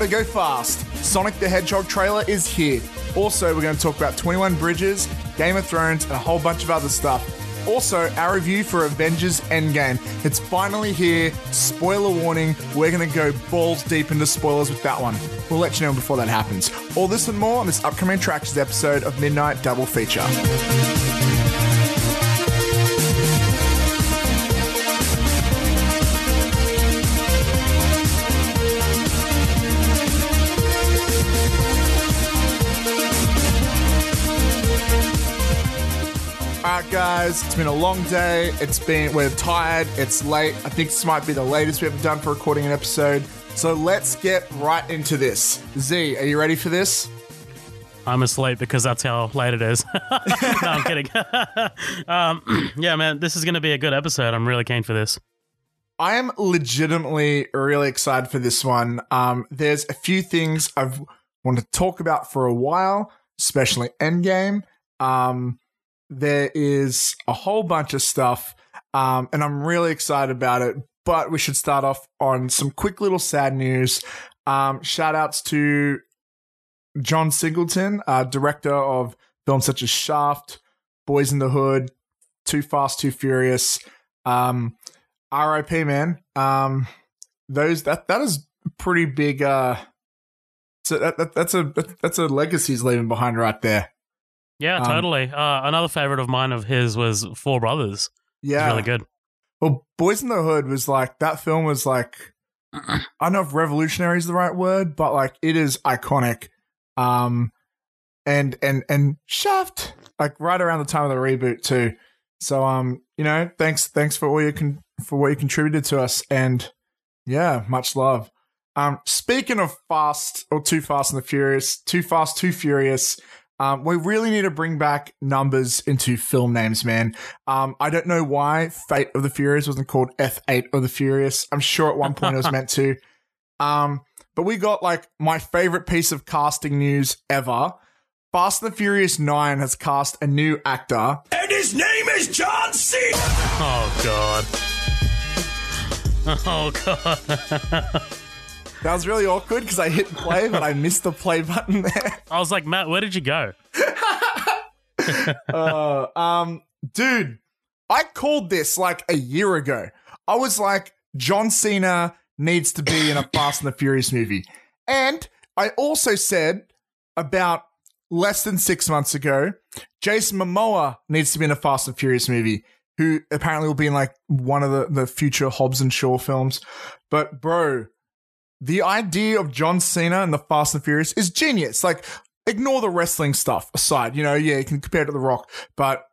Gotta go fast. Sonic the Hedgehog trailer is here. Also, we're going to talk about 21 Bridges, Game of Thrones, and a whole bunch of other stuff. Also, our review for Avengers Endgame. It's finally here. Spoiler warning, we're going to go balls deep into spoilers with that one. We'll let you know before that happens. All this and more on this upcoming Attractions episode of Midnight Double Feature. Guys, it's been a long day. It's been, we're tired. It's late. I think this might be the latest we've ever done for recording an episode. So let's get right into this. Z, are you ready for this? I'm asleep because that's how late it is. no, I'm kidding. um, yeah, man, this is going to be a good episode. I'm really keen for this. I am legitimately really excited for this one. Um, there's a few things I've wanted to talk about for a while, especially Endgame. Um, there is a whole bunch of stuff, um, and I'm really excited about it. But we should start off on some quick little sad news. Um, shout outs to John Singleton, uh, director of films such as Shaft, Boys in the Hood, Too Fast, Too Furious. Um, R.I.P. Man. Um, those that that is pretty big. Uh, so that, that that's a that's a legacy he's leaving behind right there. Yeah, Um, totally. Uh, another favorite of mine of his was Four Brothers. Yeah, really good. Well, Boys in the Hood was like that film was like I don't know if revolutionary is the right word, but like it is iconic. Um and and and Shaft like right around the time of the reboot too. So um you know, thanks thanks for all you can for what you contributed to us and yeah, much love. Um speaking of fast or too fast and the furious, too fast, too furious. Um, we really need to bring back numbers into film names, man. Um, I don't know why Fate of the Furious wasn't called F8 of the Furious. I'm sure at one point it was meant to. Um, but we got like my favorite piece of casting news ever. Fast and the Furious 9 has cast a new actor. And his name is John C. Oh, God. Oh, God. That was really awkward because I hit play, but I missed the play button there. I was like, Matt, where did you go? uh, um, dude, I called this like a year ago. I was like, John Cena needs to be in a Fast and the Furious movie. And I also said about less than six months ago, Jason Momoa needs to be in a Fast and Furious movie, who apparently will be in like one of the, the future Hobbs and Shaw films. But bro, the idea of John Cena and the Fast and Furious is genius. Like, ignore the wrestling stuff aside. You know, yeah, you can compare it to The Rock, but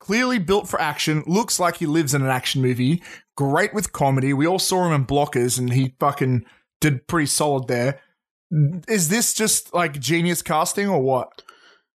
clearly built for action. Looks like he lives in an action movie. Great with comedy. We all saw him in Blockers, and he fucking did pretty solid there. Is this just like genius casting or what?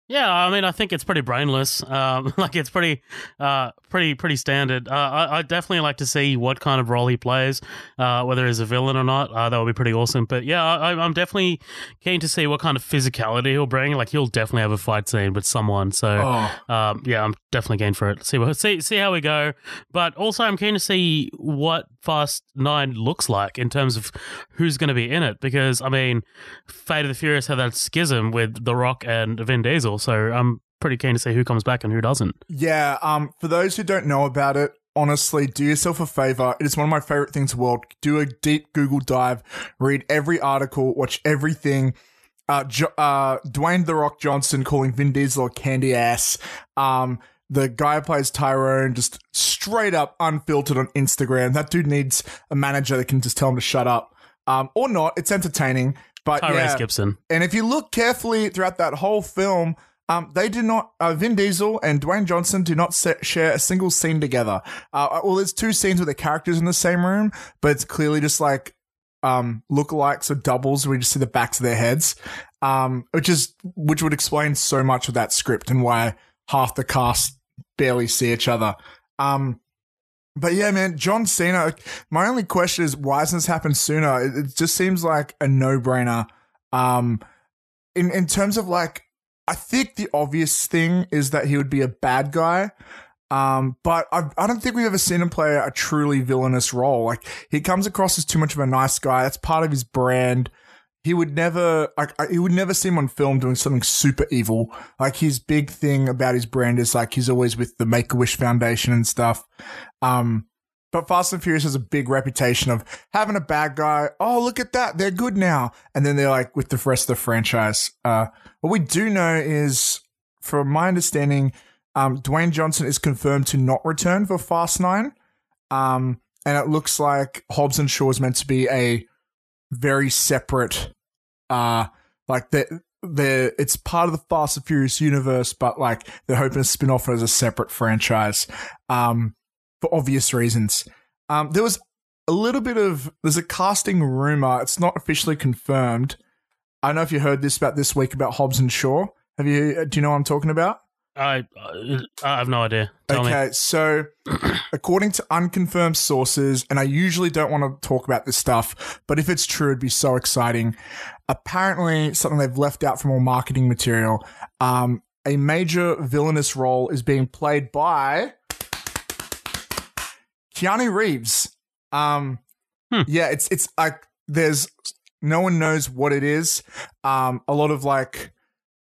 Yeah, I mean, I think it's pretty brainless. Um, like it's pretty, uh, pretty, pretty standard. Uh, I, I definitely like to see what kind of role he plays, uh, whether he's a villain or not. Uh, that would be pretty awesome. But yeah, I, I'm definitely keen to see what kind of physicality he'll bring. Like he'll definitely have a fight scene with someone. So Oh, um, yeah, I'm definitely keen for it. See what see see how we go. But also, I'm keen to see what Fast Nine looks like in terms of who's going to be in it. Because I mean, Fate of the Furious had that schism with The Rock and Vin Diesel, so I'm pretty keen to see who comes back and who doesn't. yeah. Um, for those who don't know about it, honestly, do yourself a favor. It is one of my favorite things in the world. Do a deep Google dive, read every article, watch everything. Uh, jo- uh, Dwayne the Rock Johnson calling Vin Diesel a candy ass. Um, the guy who plays Tyrone just straight up unfiltered on Instagram. That dude needs a manager that can just tell him to shut up. Um, or not. It's entertaining, but Tyrese yeah. Gibson. And if you look carefully throughout that whole film, um, they do not. Uh, Vin Diesel and Dwayne Johnson do not share a single scene together. Uh, well, there's two scenes with the characters in the same room, but it's clearly just like um lookalikes or doubles. We just see the backs of their heads, um, which is which would explain so much of that script and why half the cast barely see each other. Um, but yeah, man, John Cena. My only question is, why hasn't this happened sooner? It, it just seems like a no brainer. Um, in in terms of like, I think the obvious thing is that he would be a bad guy. Um, but I, I don't think we've ever seen him play a truly villainous role. Like he comes across as too much of a nice guy. That's part of his brand. he would never like he would never see him on film doing something super evil. Like his big thing about his brand is like he's always with the Make a Wish Foundation and stuff. Um, but Fast and Furious has a big reputation of having a bad guy. Oh, look at that, they're good now, and then they're like with the rest of the franchise. Uh, what we do know is, from my understanding, um, Dwayne Johnson is confirmed to not return for Fast Nine. Um, and it looks like Hobbs and Shaw is meant to be a very separate, uh, like the the it's part of the Fast and Furious universe, but like they're hoping to spin off as a separate franchise, um, for obvious reasons. Um, there was a little bit of there's a casting rumor. It's not officially confirmed. I don't know if you heard this about this week about Hobbs and Shaw. Have you? Do you know what I'm talking about? I uh, I have no idea. Tell me. okay, so according to unconfirmed sources, and I usually don't want to talk about this stuff, but if it's true, it'd be so exciting. Apparently, something they've left out from all marketing material. Um, a major villainous role is being played by Keanu Reeves. Um, Hmm. yeah, it's it's like there's no one knows what it is. Um, a lot of like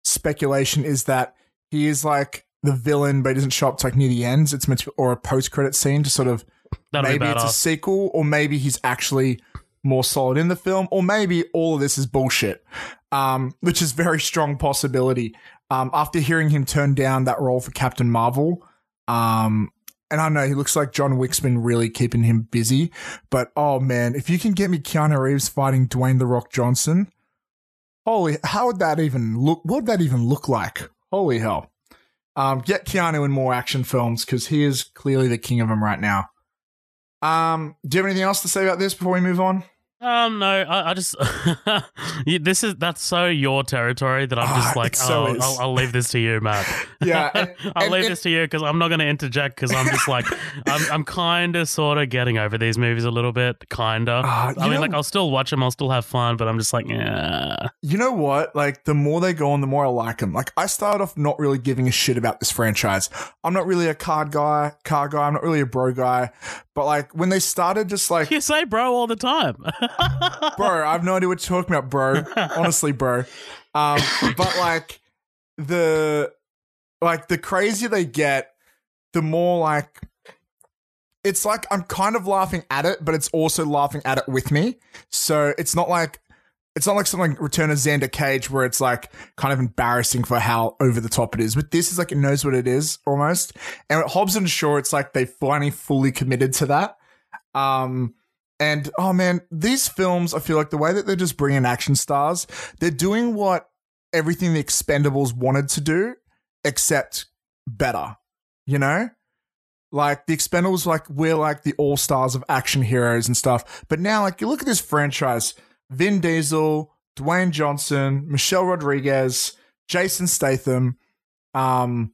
speculation is that he is like the villain, but he doesn't show up to like near the ends. It's meant to, or a post credit scene to sort of That'd maybe it's a sequel, or maybe he's actually more solid in the film, or maybe all of this is bullshit, um, which is very strong possibility. Um, after hearing him turn down that role for Captain Marvel, um, and I know he looks like John Wick's been really keeping him busy, but oh man, if you can get me Keanu Reeves fighting Dwayne the Rock Johnson, holy, how would that even look? What would that even look like? Holy hell! Um, get Keanu in more action films because he is clearly the king of them right now. Um, do you have anything else to say about this before we move on? Um, no, I, I just this is that's so your territory that I'm Ah, just like, it so oh, is. I'll, I'll leave this to you, Matt. Yeah, and- I'll and- leave and- this to you because I'm not going to interject because I'm just like, I'm, I'm kind of sort of getting over these movies a little bit, kind of. Ah, you I mean, know- like, I'll still watch them, I'll still have fun, but I'm just like, yeah. You know what? Like, the more they go on, the more I like them. Like, I started off not really giving a shit about this franchise. I'm not really a card guy, car guy. I'm not really a bro guy. But like, when they started just like, You say bro all the time. bro, I have no idea what you're talking about, bro. Honestly, bro. Um, but like, the, like, the crazier they get, the more like, it's like I'm kind of laughing at it, but it's also laughing at it with me. So it's not like it's not like something like Return of Xander Cage where it's like kind of embarrassing for how over the top it is. But this is like it knows what it is almost. And Hobbs and Shaw, it's like they finally fully committed to that. Um, and oh man, these films, I feel like the way that they're just bringing action stars, they're doing what everything the Expendables wanted to do, except better. You know? Like the Expendables, like we're like the all stars of action heroes and stuff. But now, like you look at this franchise: Vin Diesel, Dwayne Johnson, Michelle Rodriguez, Jason Statham. Um,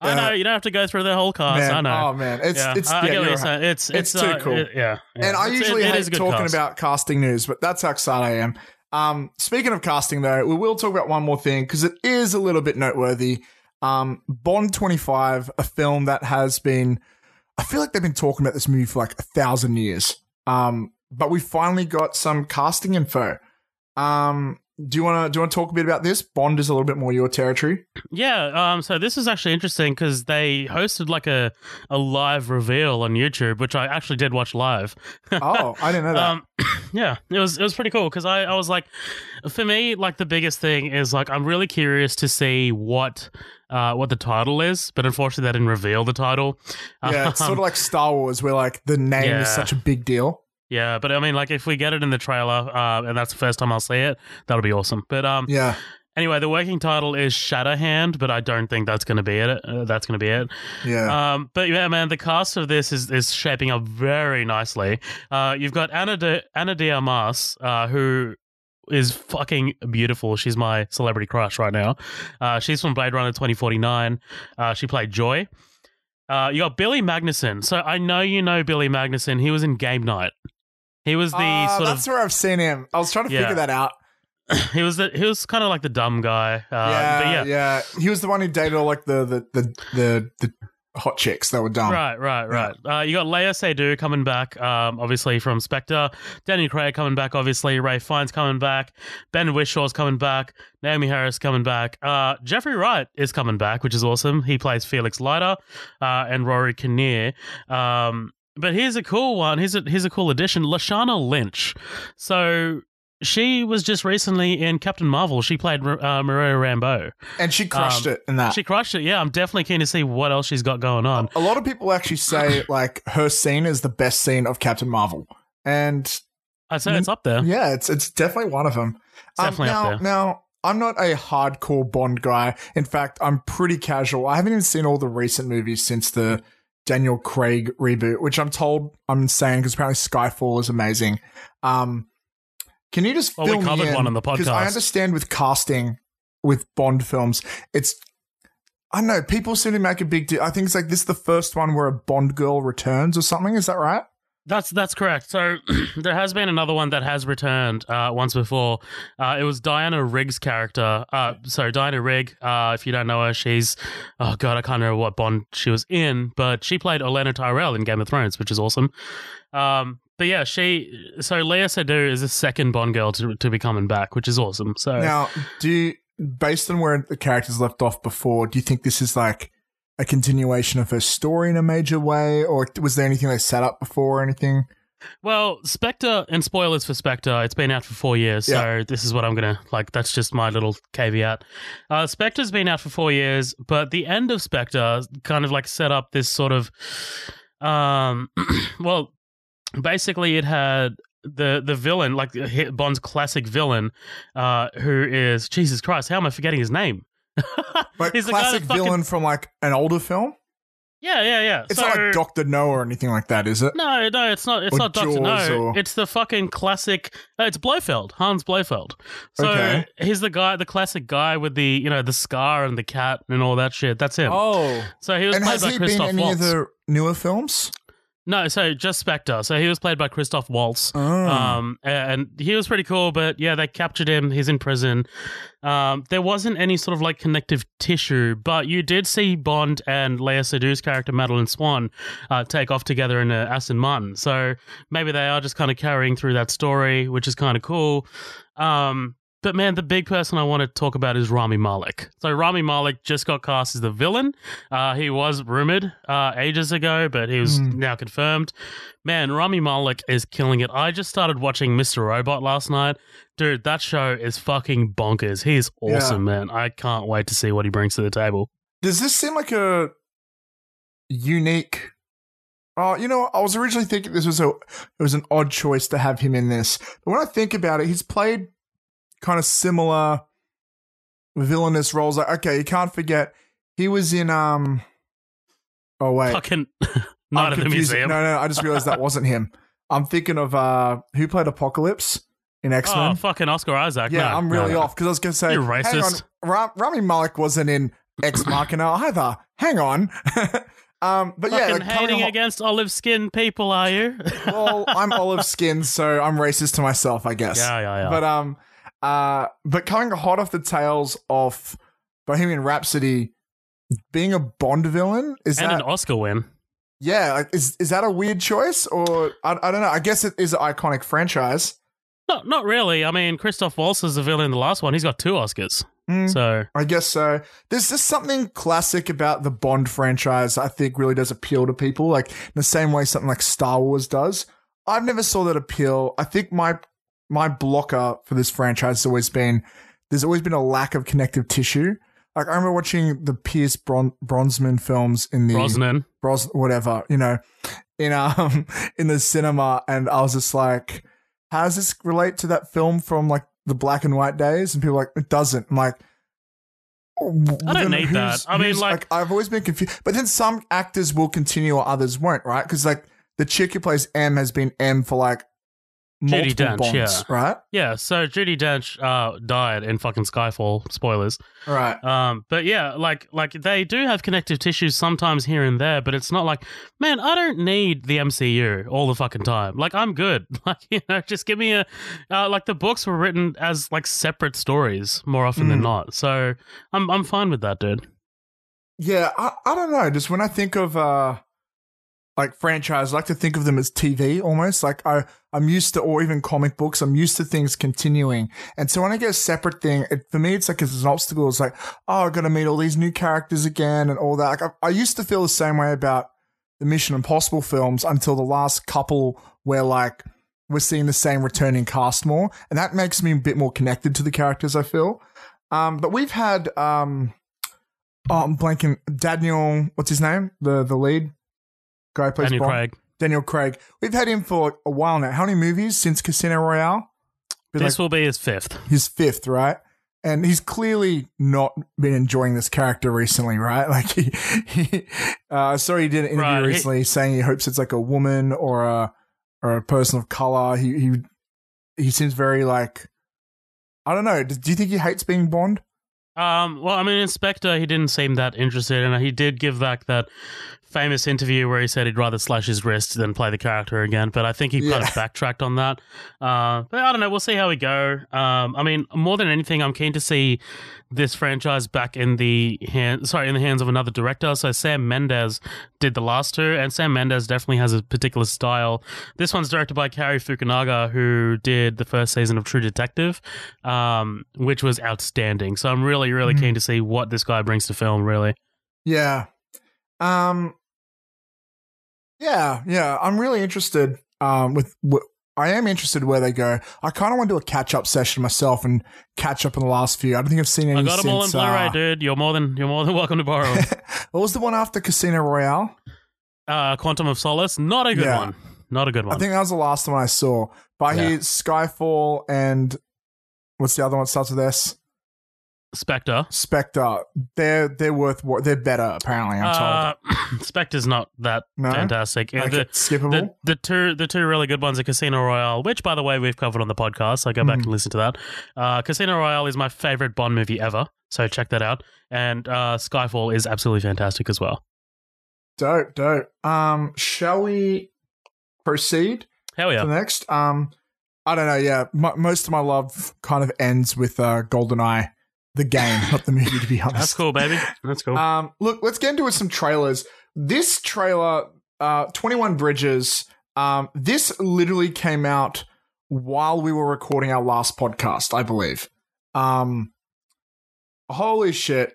I know, you don't have to go through the whole cast. man, I know. oh man, it's yeah, it's I, I yeah, get what you're you're right. It's, It's it's, too uh, cool. it- yeah, yeah. And I It's- usually it- hate is a good talking cast. about casting news, but that's how excited I am. Um, speaking of casting, though, we will talk about one more thing because it is a little bit noteworthy. Um, Bond 25, a film that has been, I feel like they've been talking about this movie for like a thousand years. Um, but we finally got some casting info. Um, do you want to do you want to talk a bit about this? Bond is a little bit more your territory. Yeah, um, so this is actually interesting because they hosted like a, a live reveal on YouTube, which I actually did watch live. Oh, I didn't know that. Um, yeah, it was it was pretty cool because I, I was like, for me, like the biggest thing is like I'm really curious to see what uh what the title is, but unfortunately they didn't reveal the title. yeah, it's Um, sort of like Star Wars, where like the name Yeah. is such a big deal. Yeah, but I mean, like if we get it in the trailer, uh, and that's the first time I'll see it, that'll be awesome. But um, Yeah, anyway, the working title is Shatterhand, but I don't think that's going to be it. Uh, that's going to be it. yeah. Um, but yeah, man, the cast of this is, is shaping up very nicely. Uh, you've got Ana de, Ana de Armas, uh, who is fucking beautiful. She's my celebrity crush right now. Uh, she's from Blade Runner 2049. Uh, she played Joy. Uh, you got Billy Magnussen. So I know you know Billy Magnussen. He was in Game Night. He was the Ah, sort that's where I've seen him. I was trying to Yeah. figure that out. he was the, he was kind of like the dumb guy. Uh, yeah, but yeah, yeah, He was the one who dated all like the the the the, the hot chicks. that were dumb. Right, right, right. Uh, you got Léa Seydoux coming back, um, obviously from Spectre. Danny Craig coming back, obviously. Ralph Fiennes coming back. Ben Whishaw's coming back. Naomie Harris coming back. Uh, Jeffrey Wright is coming back, which is awesome. He plays Felix Leiter uh, and Rory Kinnear. Um, but here's a cool one. Here's a here's a cool addition. Lashana Lynch. So she was just recently in Captain Marvel. She played uh, Maria Rambeau. And she crushed Um, it in that. She crushed it. Yeah, I'm definitely keen to see what else she's got going on. a lot of people actually say like her scene is the best scene of Captain Marvel. And I'd say it's up there. yeah, it's it's definitely one of them. It's definitely now, up there. now I'm not a hardcore Bond guy. In fact, I'm pretty casual. I haven't even seen all the recent movies since the Daniel Craig reboot, which I'm told I'm insane because apparently Skyfall is amazing. Um, can you just Well, we fill me covered in? one on the Because I understand with casting with Bond films, it's I don't know. People seem to make a big deal. I think it's like this is the first one where a Bond girl returns or something. Is that right? That's that's correct. So there has been another one that has returned uh, once before. Uh, it was Diana Rigg's character. Uh, so Diana Rigg, uh, if you don't know her, she's oh god, I can't remember what Bond she was in, but she played Olenna Tyrell in Game of Thrones, which is awesome. Um, but yeah, she so Léa Seydoux is the second Bond girl to to be coming back, which is awesome. So Now, do you, based on where the characters left off before, do you think this is like a continuation of her story in a major way, or was there anything they set up before or anything? Well, Spectre, and spoilers for Spectre, it's been out for four years, so this is what I'm gonna like. That's just my little caveat. Uh, Spectre's been out for four years, but the end of Spectre kind of like set up this sort of, um, well, basically it had the the villain, like Bond's classic villain, uh, who is Jesus Christ, how am I forgetting his name? Like He's classic fucking- villain from like an older film. Yeah, yeah, yeah. It's so, not like Doctor No or anything like that, is it? No, no, it's not. It's Or not Doctor No. or- It's the fucking classic. Uh, it's Blofeld, Hans Blofeld. So Okay. he's the guy, the classic guy with the you know the scar and the cat and all that shit. That's him. Oh, so he was and played by he been in Christoph any Waltz. of the newer films? No, so just Spectre. So he was played by Christoph Waltz. Oh. Um, and he was pretty cool, but yeah, they captured him. He's in prison. Um, there wasn't any sort of like connective tissue, but you did see Bond and Léa Seydoux's character Madeleine Swann uh, take off together in a Aston Martin. So maybe they are just kind of carrying through that story, which is kind of cool. Um, but man, the big person I want to talk about is Rami Malek. So Rami Malek just got cast as the villain. Uh, he was rumored uh, ages ago, but he was Hmm. now confirmed. Man, Rami Malek is killing it. I just started watching Mr. Robot last night. Dude, that show is fucking bonkers. He's Yeah. awesome, man. I can't wait to see what he brings to the table. Does this seem like a unique? Oh, you know, I was originally thinking this was a it was an odd choice to have him in this, but when I think about it, he's played kind of similar villainous roles. Like, okay, you can't forget he was in um. Oh wait, Fucking I'm Night at the confused. Museum. No, no, I just realized that wasn't him. I'm thinking of uh who played Apocalypse in X Men. Oh, fucking Oscar Isaac. Yeah, No, I'm really no, off because I was going to say, You're hang on, racist. Ra- Rami Malek wasn't in Ex Machina either. Hang on. um, but yeah, Fucking like, coming hating ho- against olive skinned people, are you? well, I'm olive skinned, so I'm racist to myself, I guess. yeah, yeah, yeah. But um, uh, but coming hot off the tails of Bohemian Rhapsody, being a Bond villain is and that an Oscar win. yeah, like, is is that a weird choice or I, I don't know. I guess it is an iconic franchise. Not, not really. I mean, Christoph Waltz is the villain in the last one. He's got two Oscars. Mm. So I guess so. There's just something classic about the Bond franchise I think really does appeal to people, like in the same way something like Star Wars does. I've never saw that appeal. I think my my blocker for this franchise has always been there's always been a lack of connective tissue. Like I remember watching the Pierce Bron- Brosnan films in the Brosnan. Bros whatever, you know, in um in the cinema and I was just like, how does this relate to that film from like the black and white days? And people were like, it doesn't. I'm like I don't need that. I mean, like- I've always been confused. But then some actors will continue or others won't, right? Because like the chick who plays M has been M for like Multiple Dench, bonds, yeah. right? Yeah, so Judi Dench uh, died in fucking Skyfall. Spoilers. Right. Um, but yeah, like like they do have connective tissues sometimes here and there, but it's not like, man, I don't need the MCU all the fucking time. Like I'm good. Like you know, just give me a uh, like the books were written as like separate stories more often than Mm. not. So I'm I'm fine with that, dude. yeah, I, I don't know. Just when I think of uh like franchise, I like to think of them as TV almost. Like I, I'm used to, or even comic books, I'm used to things continuing. And so when I get a separate thing, it, for me, it's like it's an obstacle. It's like, oh, I got to meet all these new characters again and all that. Like I, I used to feel the same way about the Mission Impossible films until the last couple where like we're seeing the same returning cast more. And that makes me a bit more connected to the characters, I feel. Um, but we've had, um, oh, I'm blanking. Daniel, what's his name? The the lead guy plays Daniel Bond. Craig. Daniel Craig. We've had him for a while now. How many movies since Casino Royale? This like will be his fifth. his fifth, right? And he's clearly not been enjoying this character recently, right? Like he, he uh, sorry, he did an interview Right, he- recently saying he hopes it's like a woman or a or a person of color. He he he seems very like I don't know. Do do you think he hates being Bond? Um, well, I mean, in Spectre, he didn't seem that interested, and he did give back that famous interview where he said he'd rather slash his wrist than play the character again. But I think he kind of backtracked on that. Uh, but I don't know. We'll see how we go. Um, I mean, more than anything, I'm keen to see this franchise back in the hand, sorry, in the hands of another director. So Sam Mendes did the last two, and Sam Mendes definitely has a particular style. This one's directed by Cary Fukunaga, who did the first season of True Detective, um, which was outstanding. So I'm really, really Mhm. keen to see what this guy brings to film. Really, Yeah. Um Yeah, yeah. I'm really interested um with wh- I am interested where they go. I kind of want to do a catch up session myself and catch up on the last few. I don't think I've seen any I got them all in Blu-ray, uh, dude. You're more than you're more than welcome to borrow. what was the one after Casino Royale? uh, Quantum of Solace, not a good Yeah. one. Not a good one. I think that was the last one I saw. But I Yeah. hear Skyfall and what's the other one that starts with S? Spectre. Spectre. They're they're worth what they're better apparently. I'm told. Uh, Spectre's not that No? Fantastic. Yeah, the, skippable. the the two the two really good ones are Casino Royale, which by the way we've covered on the podcast. So go back Mhm. and listen to that. Uh, Casino Royale is my favorite Bond movie ever, so check that out. And uh, Skyfall is absolutely fantastic as well. dope, dope. Um, shall we proceed? Hell to yeah! the next. Um, I don't know. Yeah, M- most of my love kind of ends with uh, Goldeneye, the game, not the movie. To be honest, That's cool, baby. That's cool. Um, look, let's get into some trailers. This trailer, uh, Twenty One Bridges. Um, this literally came out while we were recording our last podcast, I believe. Um, holy shit!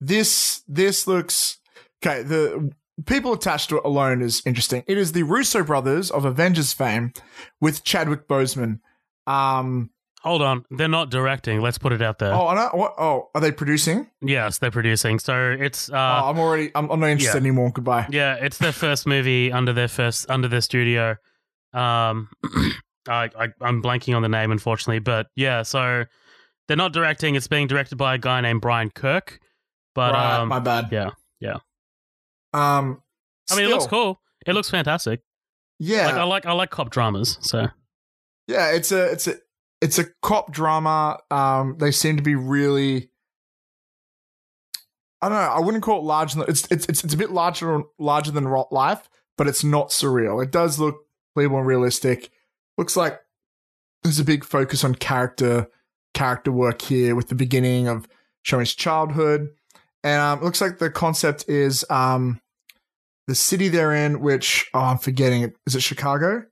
This this looks okay. The people attached to it alone is interesting. It is the Russo brothers of Avengers fame with Chadwick Boseman. Um, Hold on, they're not directing. Let's put it out there. oh, I don't, what? Oh, are they producing? Yes, they're producing. So it's uh, oh, I'm already. I'm, I'm not interested yeah. anymore. Goodbye. Yeah, it's their first movie under their first under their studio. Um, I, I I'm blanking on the name unfortunately, but yeah, so they're not directing. It's being directed by a guy named Brian Kirk. But right, um, my bad. yeah, yeah. Um, I mean, it looks cool. It looks fantastic. Yeah, Like I like I like cop dramas. So yeah. It's a it's a it's a cop drama. Um, they seem to be really. I don't know. I wouldn't call it large. It's it's it's, it's a bit larger larger than life, but it's not surreal. It does look believable and realistic. Looks like there's a big focus on character character work here with the beginning of showing his childhood, and um, it looks like the concept is um, the city they're in, which oh, I'm forgetting. Is it Chicago?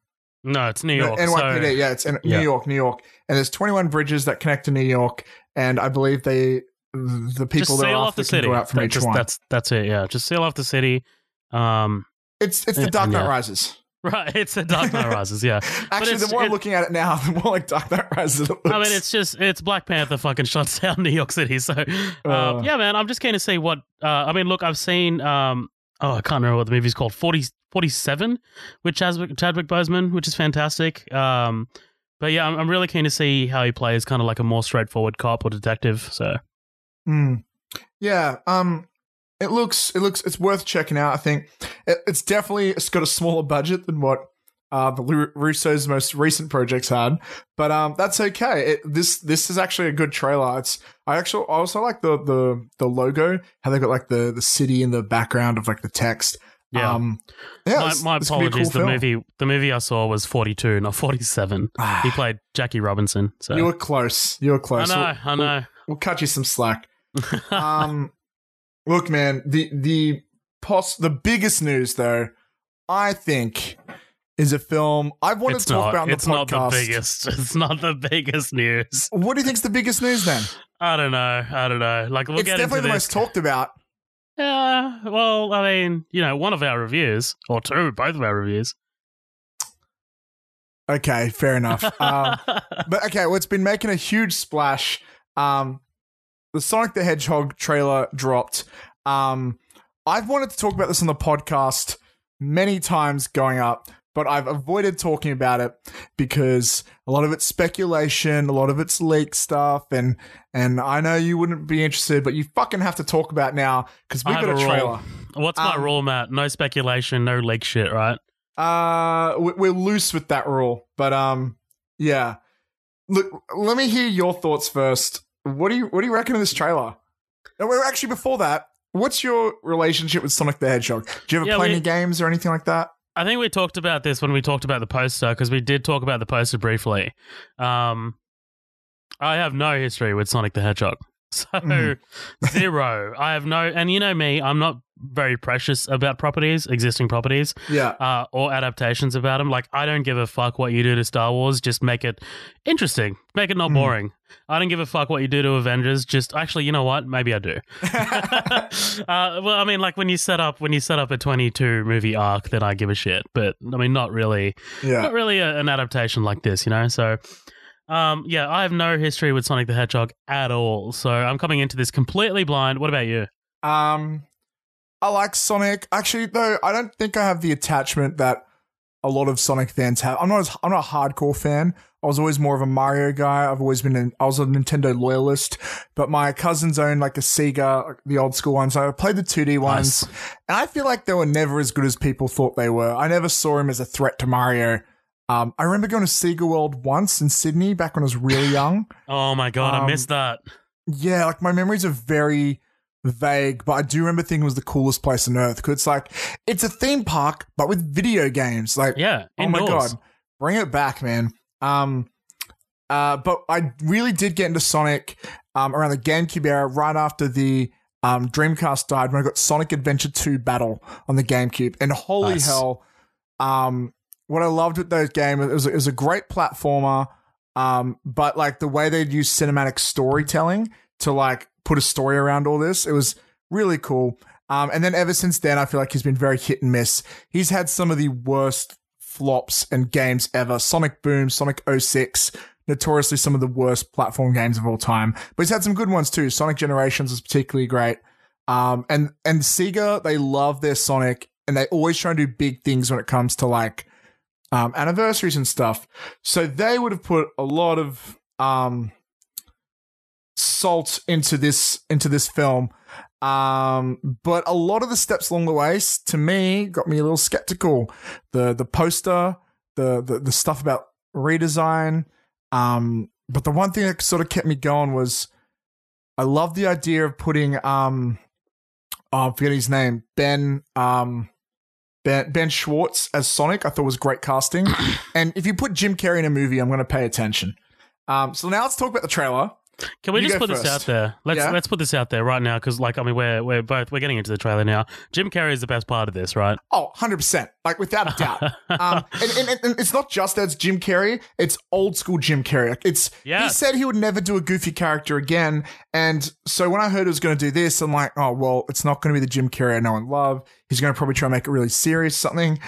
no, it's New No, York. NYPD, so, yeah, it's in Yeah. New York, New York, and there's 21 bridges that connect to New York, and I believe they, the people just they're off the city. go out from That- each just- one. That's that's it. Yeah, just seal off the city. Um, It's it's the Dark Knight Yeah. Rises. right. It's the Dark Knight Rises. Yeah. Actually, the more I'm looking at it now, the more like Dark Knight Rises. It looks. I mean, it's just it's Black Panther fucking shuts down New York City. So, uh, Uh. yeah, man, I'm just keen to see what. Uh, I mean, look, I've seen. Um, oh, I can't remember what the movie's called. 40, 47 with Chadwick, Chadwick Boseman, which is fantastic. Um, but yeah, I'm, I'm really keen to see how he plays kind of like a more straightforward cop or detective. So, Mm. Yeah. Um. It looks. It looks. It's worth checking out. I think it, it's definitely. It's got a smaller budget than what uh, the Russo's most recent projects had, but um, that's okay. It, this this is actually a good trailer. It's. I actually I also like the the the logo. How they got like the the city in the background of like the text. Yeah. Um. Yeah. my my this could be a apologies. cool the film. movie the movie I saw was 42, not 47. Ah, He played Jackie Robinson. So you were close. You were close. I know, We'll, I know. We'll cut you some slack. um Look, man, the the pos- the biggest news though, I think, is a film I've wanted it's to talk not. about on it's the not the biggest. It's not the biggest news. What do you think's the biggest news then? I don't know. I don't know. Like we'll it's get definitely into the this. most talked about. Yeah. Well, I mean, you know, one of our reviews or two, both of our reviews. Okay, fair enough. Um, but okay, well, it's been making a huge splash. Um, the Sonic the Hedgehog trailer dropped. Um, I've wanted to talk about this on the podcast many times going up, but I've avoided talking about it because a lot of it's speculation, a lot of it's leak stuff, and and I know you wouldn't be interested, but you fucking have to talk about it now because we've got a a rule. trailer. What's my Um, rule, Matt? No speculation, no leak shit, right? Uh, we- we're loose with that rule, but um, yeah. Look, let me hear your thoughts first. What do you what do you reckon of this trailer? No, well, actually, before that, what's your relationship with Sonic the Hedgehog? Do you ever Yeah, play we- any games or anything like that? I think we talked about this when we talked about the poster because we did talk about the poster briefly. Um, I have no history with Sonic the Hedgehog, so Mhm. zero. I have no, and you know me, I'm not very precious about properties, existing properties, Yeah, uh, or adaptations about them. Like I don't give a fuck what you do to Star Wars, just make it interesting, make it not Mhm. boring. I don't give a fuck what you do to Avengers. Just actually, you know what? Maybe I do. uh, well, I mean, like when you set up when you set up a 22 movie arc, then I give a shit. But I mean, not really, yeah. not really a, an adaptation like this, you know. So, um, yeah, I have no history with Sonic the Hedgehog at all. So I'm coming into this completely blind. What about you? Um, I like Sonic. Actually, though, I don't think I have the attachment that a lot of Sonic fans have. I'm not. As, I'm not a hardcore fan. I was always more of a Mario guy. I've always been. An, I was a Nintendo loyalist, but my cousins own like a Sega, like the old school ones. I played the 2D ones, and I feel like they were never as good as people thought they were. I never saw him as a threat to Mario. Um, I remember going to Sega World once in Sydney back when I was really young. Oh my god, Um, I missed that. Yeah, like my memories are very vague, but I do remember thinking it was the coolest place on earth because it's like it's a theme park but with video games. Like, Yeah, oh my god, bring it back, man. Um, uh, but I really did get into Sonic um around the GameCube era, right after the um Dreamcast died when I got Sonic Adventure 2 Battle on the GameCube, and holy Nice. hell, um, what I loved with those games it was it was a great platformer. Um, but like the way they'd use cinematic storytelling to like put a story around all this, it was really cool. Um, and then ever since then, I feel like he's been very hit and miss. He's had some of the worst flops and games ever. Sonic Boom, Sonic 06, notoriously some of the worst platform games of all time. But he's had some good ones too. Sonic Generations was particularly great. Um, and and Sega, they love their Sonic, and they always try and do big things when it comes to like um, anniversaries and stuff. So they would have put a lot of um, salt into this into this film. Um, but a lot of the steps along the way, to me, got me a little skeptical. The the poster, the the, the stuff about redesign. Um, but the one thing that sort of kept me going was I love the idea of putting um, oh, I forget his name, Ben um. Ben, ben Schwartz as Sonic, I thought was great casting. and if you put Jim Carrey in a movie, I'm going to pay attention. Um, so now let's talk about the trailer. Can we You just put this out there? Let's Yeah? let's put this out there right now because, like, I mean, we're we're both we're getting into the trailer now. Jim Carrey is the best part of this, right? Oh, 100%. Like, without a doubt. um, and, and, and it's not just as Jim Carrey, it's old school Jim Carrey. It's He said he would never do a goofy character again. And so when I heard he was going to do this, I'm like, oh, well, it's not going to be the Jim Carrey I know and love. He's going to probably try and make it really serious, something.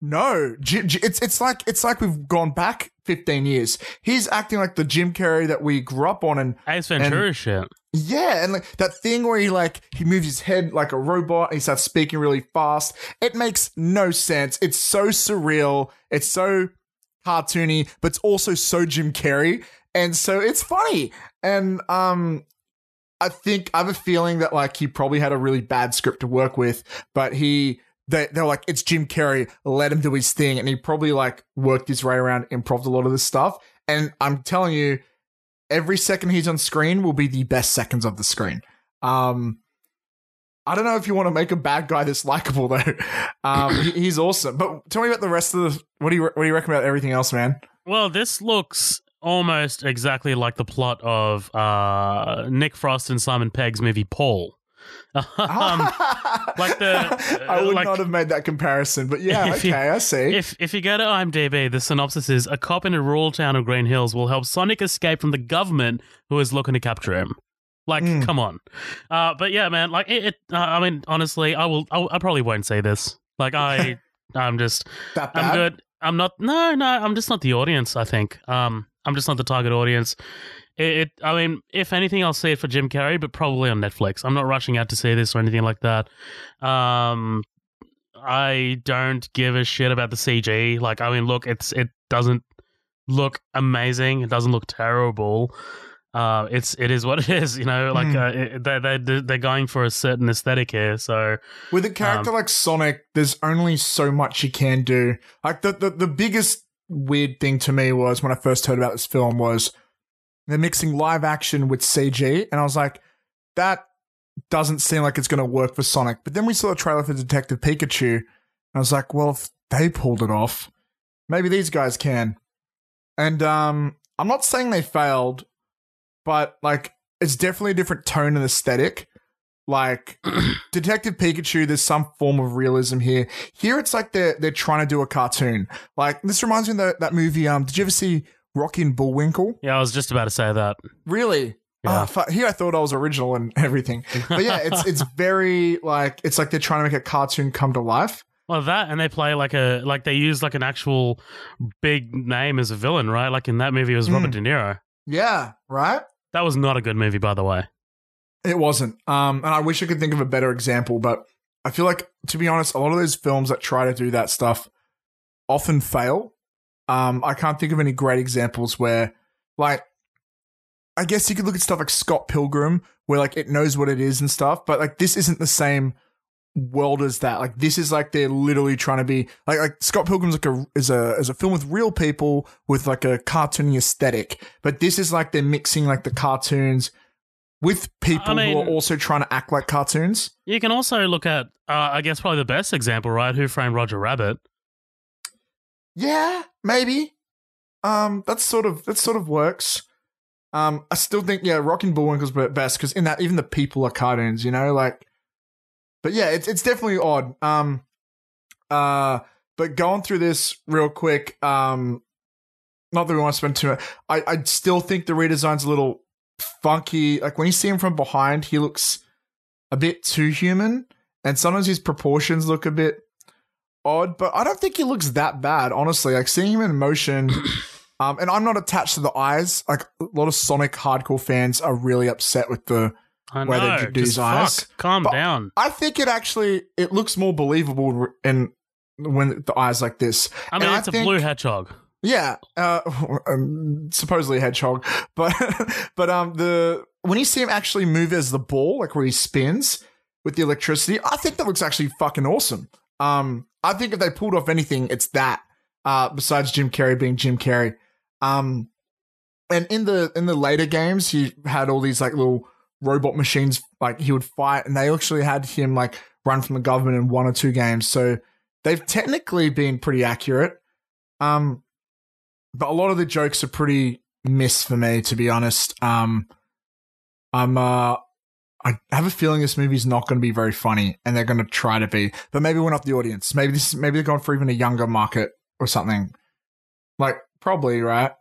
No, it's it's like it's like we've gone back 15 years. He's acting like the Jim Carrey that we grew up on, and Ace Ventura shit. yeah, and like that thing where he like he moves his head like a robot and he starts speaking really fast. It makes no sense. It's so surreal. It's so cartoony, but it's also so Jim Carrey. And so it's funny. And um I think I have a feeling that like he probably had a really bad script to work with, but he they they're like, it's Jim Carrey, let him do his thing. And he probably like worked his way around, improved a lot of this stuff. And I'm telling you, every second he's on screen will be the best seconds of the screen. Um, I don't know if you want to make a bad guy this likable though. Um, he, he's awesome. But tell me about the rest of the. What do you What do you reckon about everything else, man? Well, this looks almost exactly like the plot of uh, Nick Frost and Simon Pegg's movie Paul. Um, like the- I would like- not have made that comparison, but yeah, If you- okay, I see. if if you go to IMDb, the synopsis is: a cop in a rural town of Green Hills will help Sonic escape from the government who is looking to capture him. Like, Mm. come on. Uh, but yeah, man. Like, it. it uh, I mean, honestly, I will. I, I probably won't see this. Like, I. I'm just. that bad? I'm good. I'm not. No, no. I'm just not the audience. I think. Um, I'm just not the target audience. It, it. I mean, if anything, I'll see it for Jim Carrey, but probably on Netflix. I'm not rushing out to see this or anything like that. Um, I don't give a shit about the CG. Like, I mean, look, it's it doesn't look amazing. It doesn't look terrible. Uh, it's it is what it is. You know, like Hmm. uh, they they they're going for a certain aesthetic here. So With a character like Sonic, there's only so much you can do. Like the, the the biggest weird thing to me was when I first heard about this film was they're mixing live action with CG, and I was like, that doesn't seem like it's going to work for Sonic. But then we saw a trailer for Detective Pikachu, and I was like, well, if they pulled it off, maybe these guys can. And um, I'm not saying they failed, but like it's definitely a different tone and aesthetic. Like Detective Pikachu, there's some form of realism here. Here, it's like they're they're trying to do a cartoon. Like this reminds me of that that movie. Um, did you ever see Rocky and Bullwinkle? yeah, I was just about to say that. Really? Yeah. Oh, fu- here I thought I was original and everything. But yeah, it's it's very like it's like they're trying to make a cartoon come to life. Well, that and they play like a like they use like an actual big name as a villain, right? Like in that movie, it was Robert Mm. De Niro. Yeah, right. That was not a good movie, by the way. It wasn't. Um, and I wish I could think of a better example, but I feel like, to be honest, a lot of those films that try to do that stuff often fail. Um, I can't think of any great examples where, like, I guess you could look at stuff like Scott Pilgrim, where like it knows what it is and stuff, but like this isn't the same world as that. Like this is like they're literally trying to be like like Scott Pilgrim's like a is a is a film with real people with like a cartoony aesthetic, but this is like they're mixing like the cartoons with people I who are also trying to act like cartoons. You can also look at, uh, I guess, probably the best example, right? Who Framed Roger Rabbit? Yeah, maybe. Um, that's sort of that sort of works. Um, I still think yeah, Rockin' Bullwinkle's be- best because in that even the people are cartoons, you know, like. But yeah, it's it's definitely odd. Um, uh, but going through this real quick, um, not that we want to spend too much. I I still think the redesign's a little funky. Like when you see him from behind, he looks a bit too human, and sometimes his proportions look a bit odd, but I don't think he looks that bad, honestly. Like seeing him in motion, um, and I'm not attached to the eyes. Like a lot of Sonic hardcore fans are really upset with the. I Where they do his eyes. fuck, calm But- down. I think it actually it looks more believable in when the eyes like this. I mean, and it's a think- blue hedgehog. Yeah, uh, um, supposedly a hedgehog, but but um the when you see him actually move as the ball, like where he spins with the electricity, I think that looks actually fucking awesome. Um, I think if they pulled off anything, it's that. Uh, besides Jim Carrey being Jim Carrey, um, and in the in the later games, he had all these like little robot machines, like he would fight, and they actually had him like run from the government in one or two games. So they've technically been pretty accurate. Um, but a lot of the jokes are pretty miss for me, to be honest. Um, I'm uh, I have a feeling this movie's not going to be very funny, and they're going to try to be, but maybe we're not the audience. Maybe this, maybe they're going for even a younger market or something. Like probably right,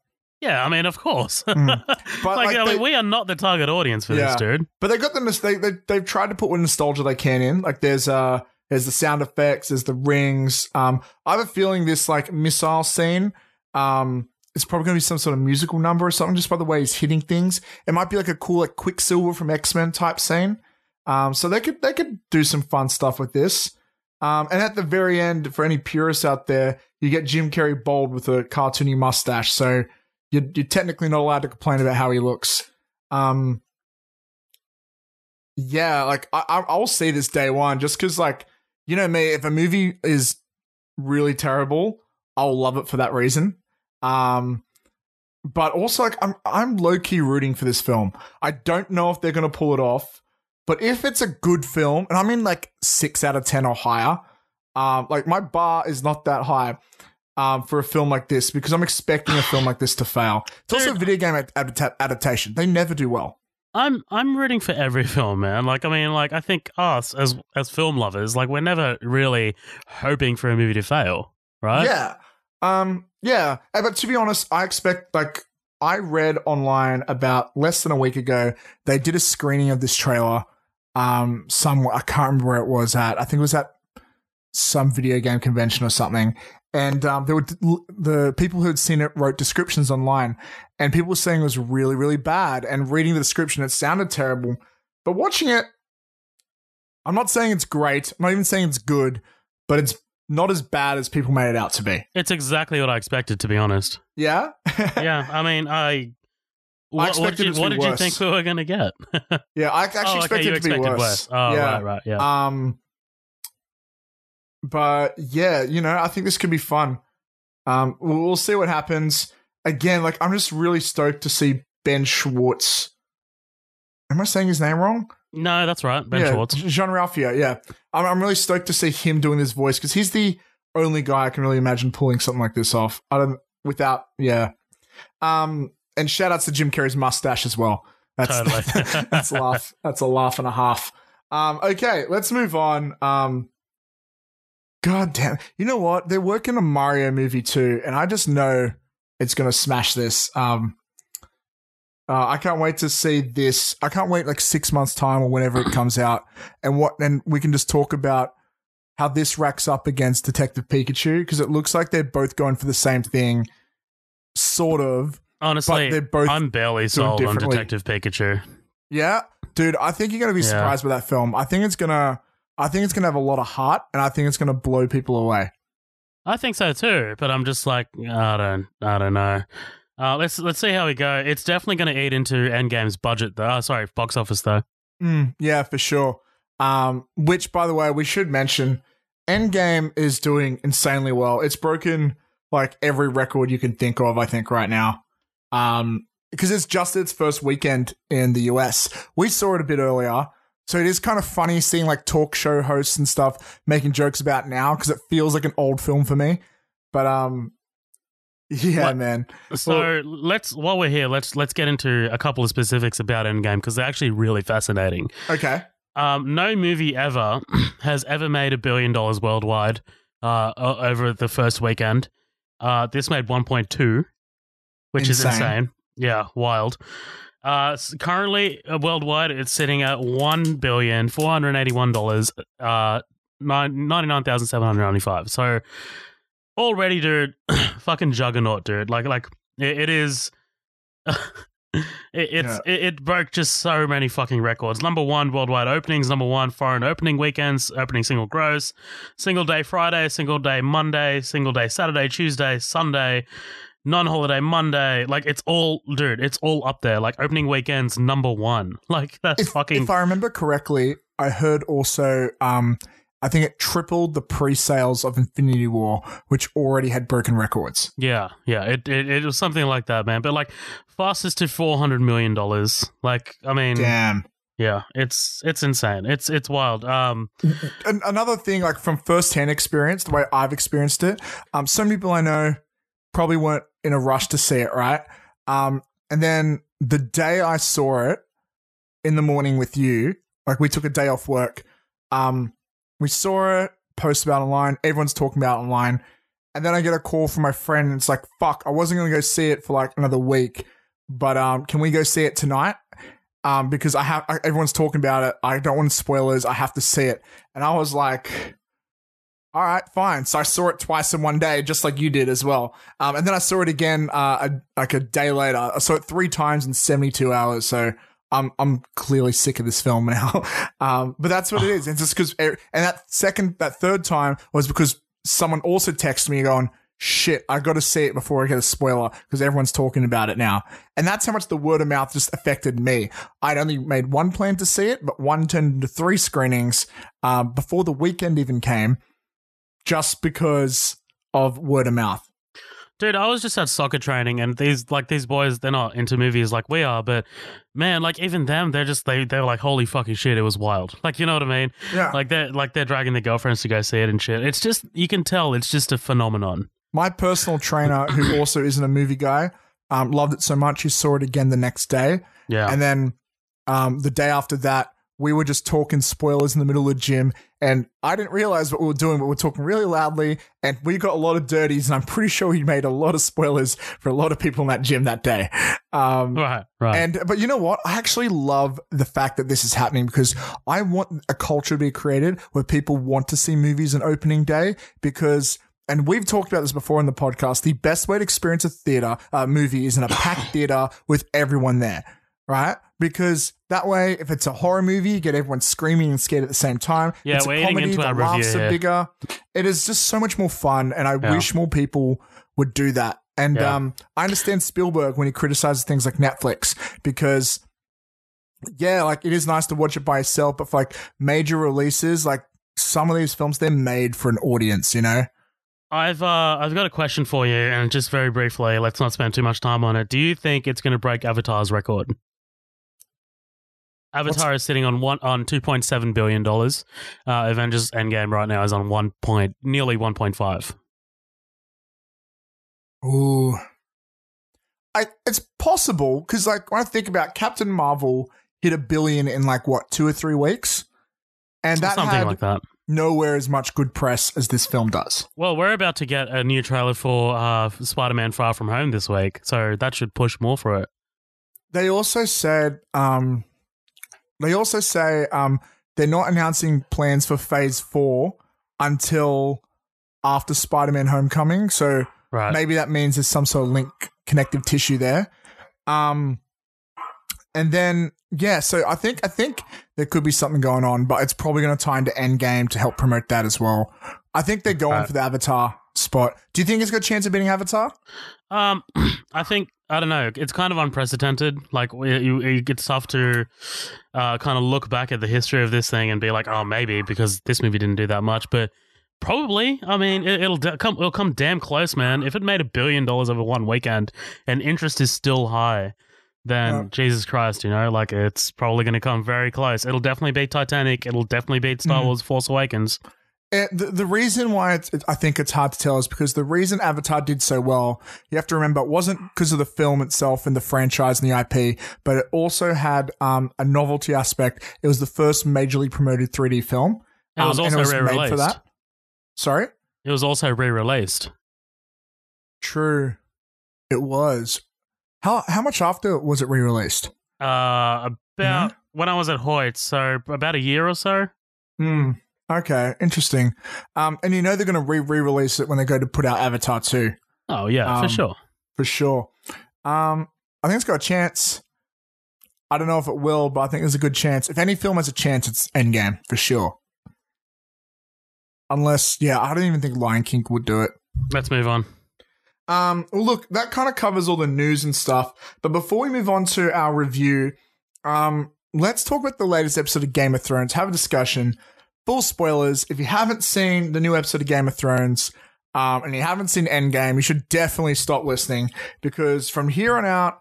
Yeah, I mean, of course. Mm. But, like, like, I they- mean, we are not the target audience for Yeah. this, dude. but they got the mistake. They they've tried to put what nostalgia they can in. Like there's uh there's the sound effects, there's the rings. Um, I have a feeling this like missile scene. Um, it's probably going to be some sort of musical number or something, just by the way he's hitting things. It might be like a cool like Quicksilver from X Men type scene. Um, so they could they could do some fun stuff with this. Um, and at the very end, for any purists out there, you get Jim Carrey bold with a cartoony mustache. So you're, you're technically not allowed to complain about how he looks. Um, yeah, like I- I'll see this day one just because, like, you know me, if a movie is really terrible, I'll love it for that reason. Um, but also, like, I'm I'm low key rooting for this film. I don't know if they're gonna pull it off, but if it's a good film, and I'm in like six out of ten or higher, um, like my bar is not that high. Um, for a film like this, because I'm expecting a film like this to fail. It's also a video game ad- adapta- adaptation. They never do well. I'm I'm rooting for every film, man. Like I mean, like I think us as as film lovers, like we're never really hoping for a movie to fail, right? Yeah. Um, yeah. Uh, But to be honest, I expect like I read online about less than a week ago, they did a screening of this trailer. Um, somewhere I can't remember where it was at. I think it was at some video game convention or something. And um, there were the people who had seen it wrote descriptions online, and people were saying it was really, really bad. And reading the description, it sounded terrible. But watching it, I'm not saying it's great. I'm not even saying it's good, but it's not as bad as people made it out to be. It's exactly what I expected, to be honest. Yeah. yeah, I mean, I. What, what expected did, it you, what did you think we were going to get? yeah, I actually oh, expected it to be expected worse. Oh, yeah. right, right, yeah. Um, but yeah, you know, I think this could be fun. Um, we'll, we'll see what happens. Again, like I'm just really stoked to see Ben Schwartz. Am I saying his name wrong? No, that's right, Ben yeah, Schwartz. Jean Ralphio. Yeah, I'm, I'm really stoked to see him doing this voice because he's the only guy I can really imagine pulling something like this off. I don't without yeah. Um, and shout outs to Jim Carrey's mustache as well. That's Totally. that's a laugh. That's a laugh and a half. Um, okay, let's move on. Um, God damn, you know what? They're working on a Mario movie too, and I just know it's gonna smash this. Um, uh, I can't wait to see this. I can't wait like six months time or whenever it comes out, and what and we can just talk about how this racks up against Detective Pikachu because it looks like they're both going for the same thing, sort of. Honestly, but they're both I'm barely sold on. Detective Pikachu. Yeah, dude, I think you're gonna be Yeah. surprised by that film. I think it's gonna, I think it's gonna have a lot of heart, and I think it's gonna blow people away. I think so too, but I'm just like I don't, I don't know. Uh, let's let's see how we go. It's definitely going to eat into Endgame's budget, though. Oh, sorry, box office though. Mm, yeah, for sure. Um, which, by the way, we should mention, Endgame is doing insanely well. It's broken like every record you can think of. I think right now, um, because it's just its first weekend in the US. We saw it a bit earlier. So it is kind of funny seeing like talk show hosts and stuff making jokes about now because it feels like an old film for me. But um, yeah, What- man. So let's while we're here, let's let's get into a couple of specifics about Endgame because they're actually really fascinating. Okay. Um, no movie ever has ever made a billion dollars worldwide uh, over the first weekend. Uh, this made 1.2, which is Insane. insane. Yeah, wild. Uh, s- currently uh, worldwide, it's sitting at one billion four hundred eighty-one dollars, uh, ninety-nine thousand seven hundred ninety-five. So already, dude, fucking juggernaut, dude. Like, like it, it is. it, it's it, it broke just so many fucking records. Number one worldwide openings. Number one foreign opening weekends. Opening single gross. Single day Friday. Single day Monday. Single day Saturday. Tuesday. Sunday. Non-holiday Monday. Like it's all, dude. It's all up there. Like opening weekends number one. Like that's if, fucking. if I remember correctly, I heard also um I think it tripled the pre-sales of Infinity War, which already had broken records. Yeah, yeah, it, it it was something like that, man. But like fastest to four hundred million dollars. Like, I mean, Damn. yeah, it's it's insane. It's it's wild. Um, An- another thing, like from first-hand experience, the way I've experienced it, um, some people I know probably weren't in a rush to see it, right? Um, and then the day I saw it in the morning with you, like we took a day off work, um, we saw it, post about online, everyone's talking about online, and then I get a call from my friend, and it's like, fuck, I wasn't gonna go see it for like another week, but um, can we go see it tonight? Um, because I have I, everyone's talking about it. I don't want spoilers. I have to see it, and I was like, all right, fine. So I saw it twice in one day, just like you did as well. Um, and then I saw it again, uh, a, like a day later. I saw it three times in 72 hours. So I'm, I'm clearly sick of this film now. um, but that's what it is. It's just because, and that second, that third time was because someone also texted me going, shit, I got to see it before I get a spoiler because everyone's talking about it now. And that's how much the word of mouth just affected me. I'd only made one plan to see it, but one turned into three screenings, uh, before the weekend even came just because of word of mouth. Dude, I was just at soccer training, and these like these boys, they're not into movies like we are, but man, like even them, they're just they they're like, holy fucking shit, it was wild. Like you know what I mean? Yeah. Like they're like they're dragging their girlfriends to go see it and shit. It's just you can tell it's just a phenomenon. My personal trainer, who also isn't a movie guy, um, loved it so much he saw it again the next day. Yeah. And then um, the day after that, we were just talking spoilers in the middle of the gym, and I didn't realize what we were doing, but we were talking really loudly, and we got a lot of dirties, and I'm pretty sure he made a lot of spoilers for a lot of people in that gym that day. Um, Right, right. and but you know what? I actually love the fact that this is happening because I want a culture to be created where people want to see movies on opening day because and we've talked about this before in the podcast. The best way to experience a theater uh, movie is in a packed theater with everyone there, right? Because that way, if it's a horror movie, you get everyone screaming and scared at the same time. Yeah, it's a comedy, into the our laughs review are here. bigger. It is just so much more fun, and I Yeah. wish more people would do that. And Yeah. um, I understand Spielberg when he criticizes things like Netflix because yeah, like it is nice to watch it by yourself, but for like major releases, like some of these films, they're made for an audience, you know? I've uh, I've got a question for you, and just very briefly, let's not spend too much time on it. Do you think it's going to break Avatar's record? Avatar is sitting on one on two point seven billion dollars. Uh, Avengers Endgame right now is on one point nearly one point five. Ooh. I it's possible because like when I think about Captain Marvel hit a billion in like what two or three weeks, and that Something had like that. nowhere as much good press as this film does. Well, we're about to get a new trailer for uh, Spider-Man: Far From Home this week, so that should push more for it. They also said, um, they also say um, they're not announcing plans for Phase Four until after Spider-Man: Homecoming. So Right. maybe that means there's some sort of link connective tissue there. Um, and then yeah, so I think I think there could be something going on, but it's probably going to tie into Endgame to help promote that as well. I think they're going Right. for the Avatar spot. Do you think it's got a chance of beating Avatar? Um, I think I don't know. It's kind of unprecedented. Like you it's tough to uh, kind of look back at the history of this thing and be like, oh, maybe because this movie didn't do that much, but probably. I mean, it, it'll come. It'll come damn close, man. If it made a billion dollars over one weekend and interest is still high. Then Yeah. Jesus Christ, you know, like it's probably going to come very close. It'll definitely beat Titanic. It'll definitely beat Star Mhm. Wars: Force Awakens. It, the, the reason why it's, it, I think it's hard to tell is because the reason Avatar did so well, you have to remember, it wasn't because of the film itself and the franchise and the IP, but it also had um, a novelty aspect. It was the first majorly promoted 3D film. It was um, also made re-released. for that. Sorry? It was also re-released. True. It was. How how much after was it re-released? Uh, about when I was at Hoyt, so about a year or so. Hmm. Okay, interesting. Um, and you know they're going to re re-release it when they go to put out Avatar 2. Oh yeah, Um, for sure. for sure. Um, I think it's got a chance. I don't know if it will, but I think there's a good chance. If any film has a chance, it's Endgame for sure. Unless, yeah, I don't even think Lion King would do it. Let's move on. Um, well, look, that kind of covers all the news and stuff. But before we move on to our review, um, let's talk about the latest episode of Game of Thrones. Have a discussion. Full spoilers. If you haven't seen the new episode of Game of Thrones, um, and you haven't seen Endgame, you should definitely stop listening because from here on out,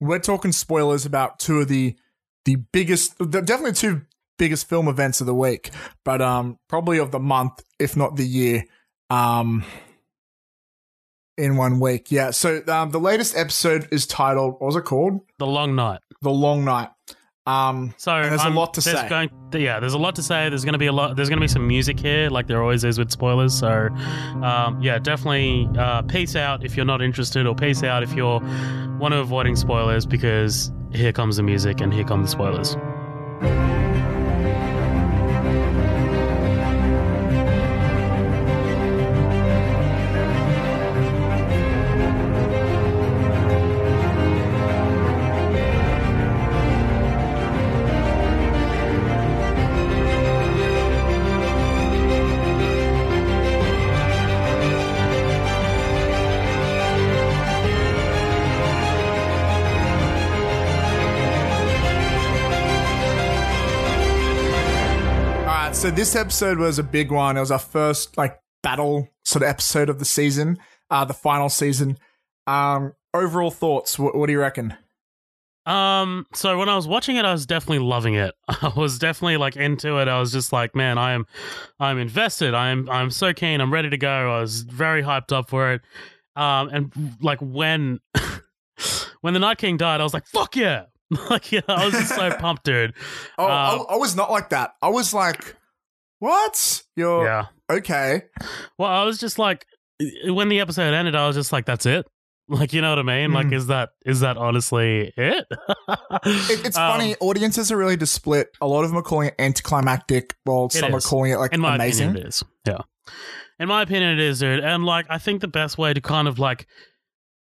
we're talking spoilers about two of the the biggest, definitely two biggest film events of the week, but um, probably of the month, if not the year. Um, in one week. Yeah. So um, the latest episode is titled, what was it called? The Long Night. The Long Night. Um, So there's a I'm- lot to there's say. Going, yeah, there's a lot to say. There's going to be a lot. There's going to be some music here, like there always is with spoilers. So, um, yeah, definitely uh, peace out if you're not interested, or peace out if you're want to avoiding spoilers because here comes the music and here come the spoilers. So this episode was a big one. It was our first like battle sort of episode of the season, uh, the final season. Um, overall thoughts. What, what do you reckon? Um, so when I was watching it, I was definitely loving it. I was definitely like into it. I was just like, man, I am, I'm invested. I'm, I'm so keen. I'm ready to go. I was very hyped up for it. Um, and like when, when the Night King died, I was like, fuck yeah, like, yeah, I was just so pumped, dude. Oh, I, Um, I was not like that. I was like, what? You're Yeah. okay. Well, I was just like, when the episode ended, I was just like, that's it. Like, you know what I mean? Like, Mm. is that is that honestly it? It, it's Um, funny. Audiences are really to split. A lot of them are calling it anticlimactic, while some is. are calling it like In my amazing. opinion, it is. Yeah. In my opinion, it is, dude. And like, I think the best way to kind of like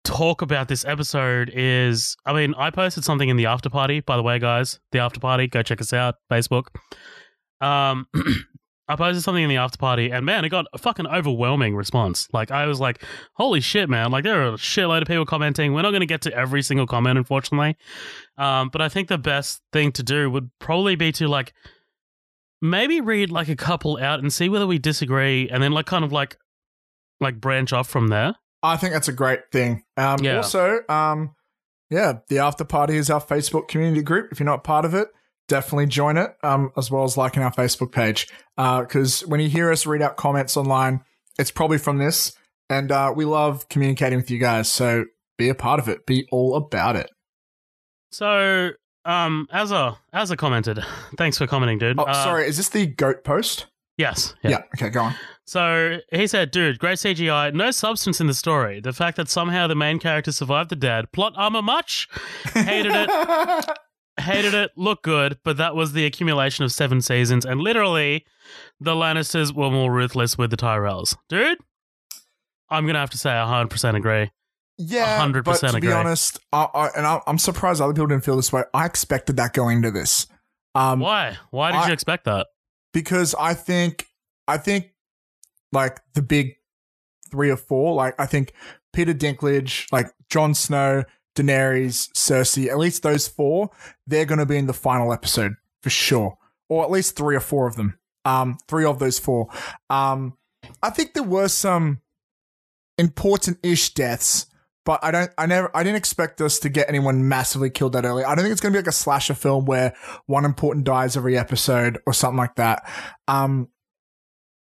talk about this episode is, I mean, I posted something in the after party. By the way, guys, the after party, go check us out, Facebook. Um, I posted something in the after party, and man, it got a fucking overwhelming response. Like, I was like, "Holy shit, man!" Like, there are a shitload of people commenting. We're not going to get to every single comment, unfortunately. Um, but I think the best thing to do would probably be to like maybe read like a couple out and see whether we disagree, and then like kind of like like branch off from there. I think that's a great thing. Um, Yeah. Also, um, yeah, the after party is our Facebook community group. If you're not part of it, definitely join it. Um, as well as liking our Facebook page. Because when you hear us read out comments online, it's probably from this, and uh, we love communicating with you guys. So be a part of it. Be all about it. So, um, Azza, Azza commented. Thanks for commenting, dude. Oh, Uh, sorry, is this the goat post? Yes. Yeah. Okay, go on. So he said, dude, great CGI, no substance in the story. The fact that somehow the main character survived the dad, Plot armor much? Hated it. Hated it. Looked good, but that was the accumulation of seven seasons, and literally, the Lannisters were more ruthless with the Tyrells. Dude, I'm gonna have to say I 100% agree. Yeah, 100% but to be agree. honest, I, I, and I, I'm surprised other people didn't feel this way. I expected that going into this. Um, Why? Why did I- you expect that? because I think I think like the big three or four, like I think Peter Dinklage, like Jon Snow, Daenerys, Cersei, at least those four, they're going to be in the final episode for sure, or at least three or four of them. Um, three of those four. Um, I think there were some important-ish deaths. But I don't, I never, I didn't expect us to get anyone massively killed that early. I don't think it's going to be like a slasher film where one important dies every episode or something like that. Um,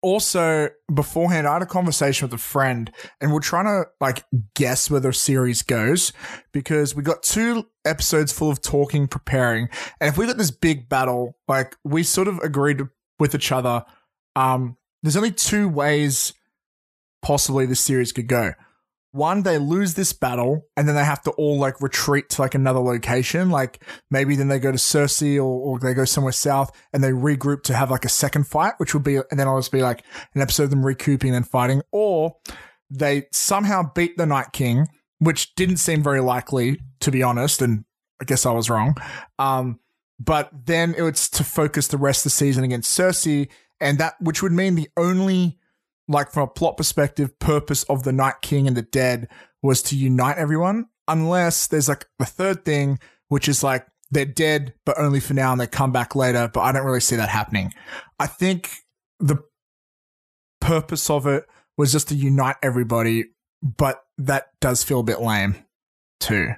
also beforehand, I had a conversation with a friend and we're trying to like guess where the series goes because we got two episodes full of talking, preparing. And if we got this big battle, like we sort of agreed with each other, um, there's only two ways possibly the series could go one they lose this battle and then they have to all like retreat to like another location. Like maybe then they go to cersei or, or they go somewhere south and they regroup to have like a second fight which would be and then i'll just be like an episode of them recouping and fighting. Or they somehow beat the night king which didn't seem very likely to be honest and i guess i was wrong. Um but then it was to focus the rest of the season against cersei and that which would mean the only like from a plot perspective, purpose of the Night King and the Dead was to unite everyone, unless there's like the third thing, which is like they're dead, but only for now and they come back later. But I don't really see that happening. I think the purpose of it was just to unite everybody, but that does feel a bit lame too.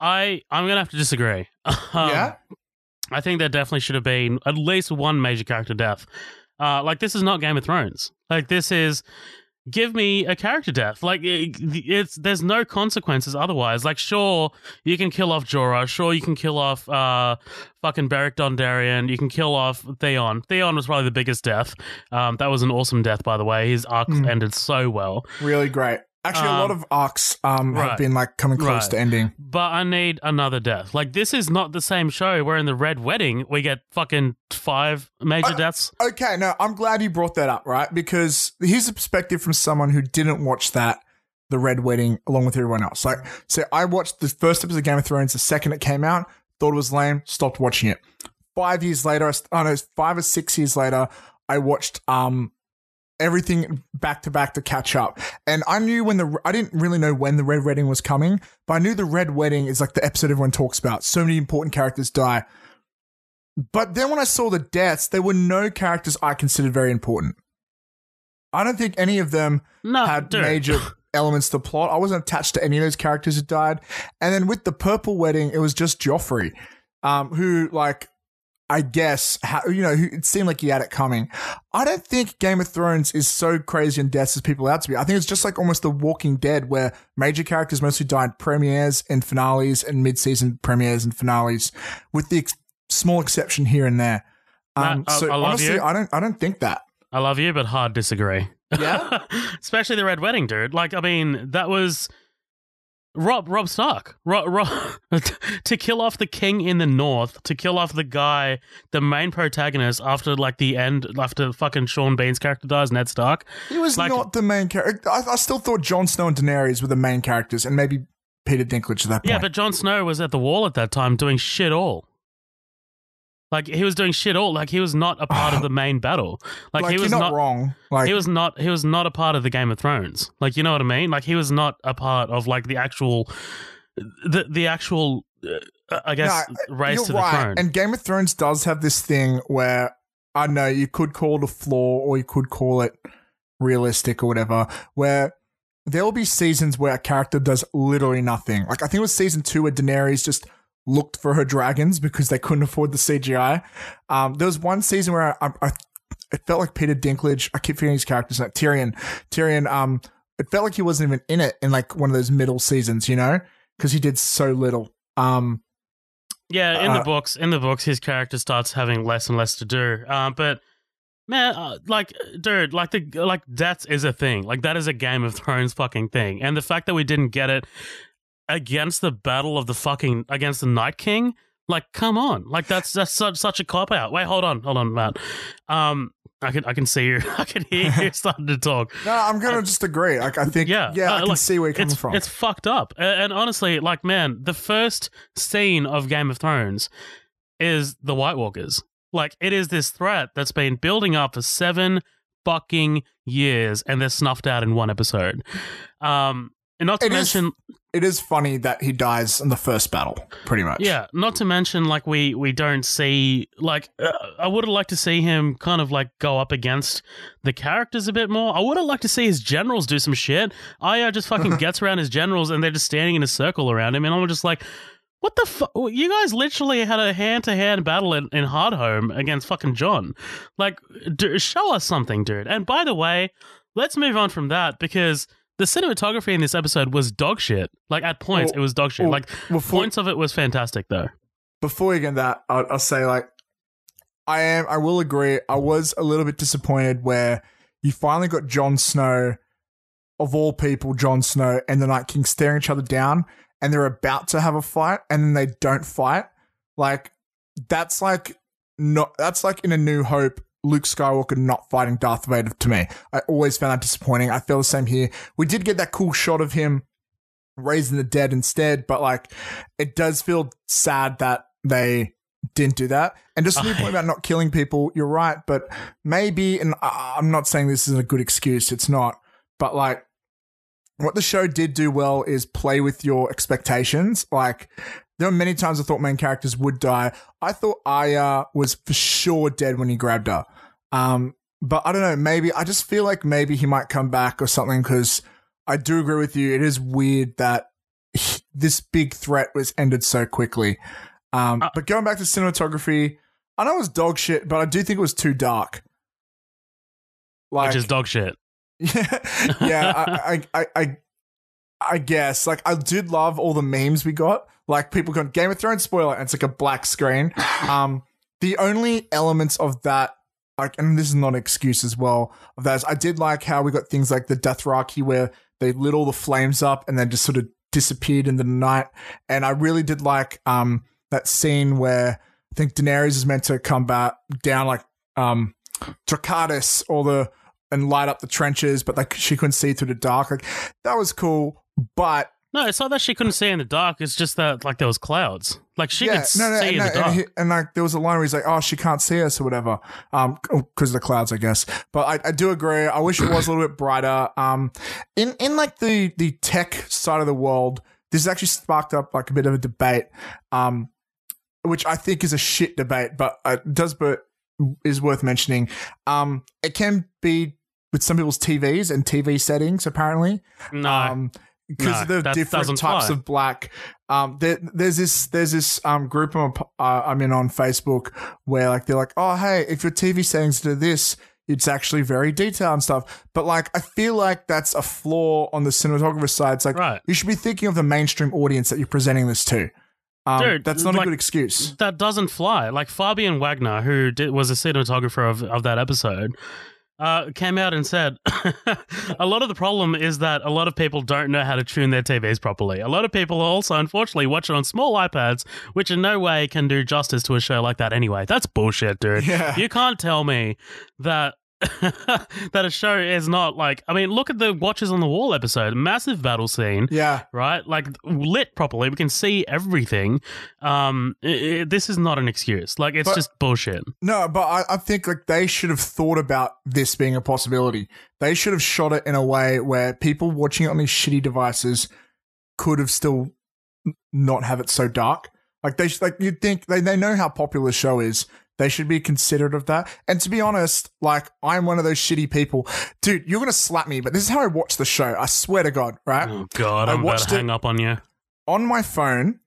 I I'm gonna have to disagree. Um, yeah? I think there definitely should have been at least one major character death. Uh, like this is not Game of Thrones. Like this is give me a character death. Like it, it's there's no consequences otherwise. Like sure you can kill off Jorah, sure you can kill off uh fucking Beric Dondarrion, you can kill off Theon. Theon was probably the biggest death. Um, that was an awesome death by the way. His arc Mm. ended so well. Really great. Actually, a lot Um, of arcs um, have been like coming close Right. to ending. But I need another death. Like this is not the same show where in the Red Wedding we get fucking five major Uh, deaths. Okay, no, I'm glad you brought that up, right? Because here's a perspective from someone who didn't watch that, The Red Wedding, along with everyone else. Like, so I watched the first episode of Game of Thrones the second it came out, thought it was lame, stopped watching it. Five years later, I st- oh no, five or six years later, I watched um everything back to back to catch up. And I knew when the I didn't really know when the Red Wedding was coming, but I knew the Red Wedding is like the episode everyone talks about. So many important characters die. But then when I saw the deaths, there were no characters I considered very important. I don't think any of them No, had dude. major elements to the plot. I wasn't attached to any of those characters who died. And then with the Purple Wedding, it was just Joffrey, um, who like I guess how, you know it seemed like he had it coming. I don't think Game of Thrones is so crazy in deaths as people out to be. I think it's just like almost The Walking Dead, where major characters mostly die in premieres and finales and mid-season premieres and finales, with the ex- small exception here and there. Um, Matt, I- so I love honestly, you. I don't I don't think that. I love you, but hard disagree. Yeah? Especially the Red Wedding, dude. Like, I mean, that was Rob Robb Stark. Rob, Rob to kill off the king in the north, to kill off the guy, the main protagonist after like the end, after fucking Sean Bean's character dies, Ned Stark. He was Like- not the main character. I, I still thought Jon Snow and Daenerys were the main characters, and maybe Peter Dinklage at that point. Yeah, but Jon Snow was at the wall at that time doing shit all. Like he was doing shit all. Like he was not a part of the main battle. Like, like, he was not. not, wrong. Like he was not. He was not a part of the Game of Thrones. Like you know what I mean. Like he was not a part of like the actual, the the actual. Uh, I guess race You're to the right. throne. And Game of Thrones does have this thing where I don't know you could call it a flaw or you could call it realistic or whatever, where there will be seasons where a character does literally nothing. Like I think it was season two where Daenerys just looked for her dragons because they couldn't afford the CGI. Um, there was one season where I, I it felt like Peter Dinklage. I keep forgetting his character's name. Tyrion. Tyrion. Um, it felt like he wasn't even in it in like one of those middle seasons, you know, because he did so little. Um, yeah, in uh, the books, in the books, his character starts having less and less to do. Um, but man, uh, like, dude, like the like death is a thing. Like that is a Game of Thrones fucking thing. And the fact that we didn't get it against the battle of the fucking against the Night King, like, come on, like that's that's such such a cop out. Wait, hold on, hold on, Matt. Um, I can I can see you. I can hear you starting to talk. No, I'm gonna just agree. Like I think, Yeah, yeah, uh, I can like, see where you're coming it's, from. It's fucked up. A- And, honestly, like, man, the first scene of Game of Thrones is the White Walkers. Like, it is this threat that's been building up for seven fucking years, and they're snuffed out in one episode. Um, and not to It is- mention, it is funny that he dies in the first battle, pretty much. yeah, not to mention, like, we we don't see, like, uh, I would have liked to see him kind of like go up against the characters a bit more. I would have liked to see his generals do some shit. Arya just fucking gets around his generals and they're just standing in a circle around him, and I'm just like, what the fuck? You guys literally had a hand to hand battle in, in Hardhome against fucking Jon. Like, d- show us something, dude. And by the way, let's move on from that because. The cinematography in this episode was dog shit. Like at points, Well- it was dog shit. well, like before- points of it was fantastic, though. Before we get that, I'll, I'll say like, I am. I will agree. I was a little bit disappointed where you finally got Jon Snow, of all people, Jon Snow and the Night King staring each other down, and they're about to have a fight, and then they don't fight. Like that's like not. That's like in A New Hope. Luke Skywalker not fighting Darth Vader to me. I always found that disappointing. I feel the same here. We did get that cool shot of him raising the dead instead, but like it does feel sad that they didn't do that. And just to your point about not killing people, you're right, but maybe, and I'm not saying this is a good excuse, it's not, but like what the show did do well is play with your expectations. Like there were many times I thought main characters would die. I thought Arya was for sure dead when he grabbed her. Um, but I don't know, maybe I just feel like maybe he might come back or something because I do agree with you. It is weird that this big threat was ended so quickly. Um, Uh, but going back to cinematography, I know it was dog shit, but I do think it was too dark. Like, which is dog shit. yeah, yeah. I, I, I, I, I guess. Like, I did love all the memes we got. Like, people going Game of Thrones spoiler, and it's like a black screen. Um, the only elements of that, like, and this is not an excuse as well. Of that, is I did like how we got things like the Dothraki where they lit all the flames up and then just sort of disappeared in the night. And I really did like um that scene where I think Daenerys is meant to come back down like um Dracarys or the and light up the trenches, but like she couldn't see through the dark. Like that was cool, but No, it's not that she couldn't see in the dark. It's just that like there was clouds. Like she yeah, could no, no, see in no, the dark. and, he, and like there was a line where he's like, "Oh, she can't see us" or whatever, um, because of the clouds, I guess. But I, I do agree. I wish it was a little bit brighter. Um, in in like the the tech side of the world, this has actually sparked up like a bit of a debate, um, which I think is a shit debate, but uh, it does but is worth mentioning. Um, it can be with some people's TVs and TV settings, apparently. no, Um, because No, of the different types fly. of black. Um, there, there's this there's this um group I'm, uh, I'm in on Facebook where like they're like, oh hey, if your TV settings do this, it's actually very detailed and stuff. But like, I feel like that's a flaw on the cinematographer side. It's like Right. you should be thinking of the mainstream audience that you're presenting this to. Um, Dude, that's not like- a good excuse. that doesn't fly. Like Fabian Wagner, who did, was a cinematographer of, of that episode, uh, came out and said a lot of the problem is that a lot of people don't know how to tune their TVs properly. A lot of people also, unfortunately, watch it on small iPads, which in no way can do justice to a show like that anyway. That's bullshit, dude. Yeah. You can't tell me that. that a show is not like I mean look at the Watchers on the Wall episode massive battle scene Yeah. right? Like lit properly, we can see everything. Um, i i this is not an excuse. Like it's But- just bullshit. No, but I, I think like they should have thought about this being a possibility. They should have shot it in a way where people watching it on these shitty devices could have still not have it so dark. Like they like you'd think they, they know how popular the show is. They should be considerate of that. And to be honest, like I'm one of those shitty people. Dude, you're gonna slap me, but this is how I watch the show. I swear to God, right? Oh god, I I'm about to hang up on you. on my phone,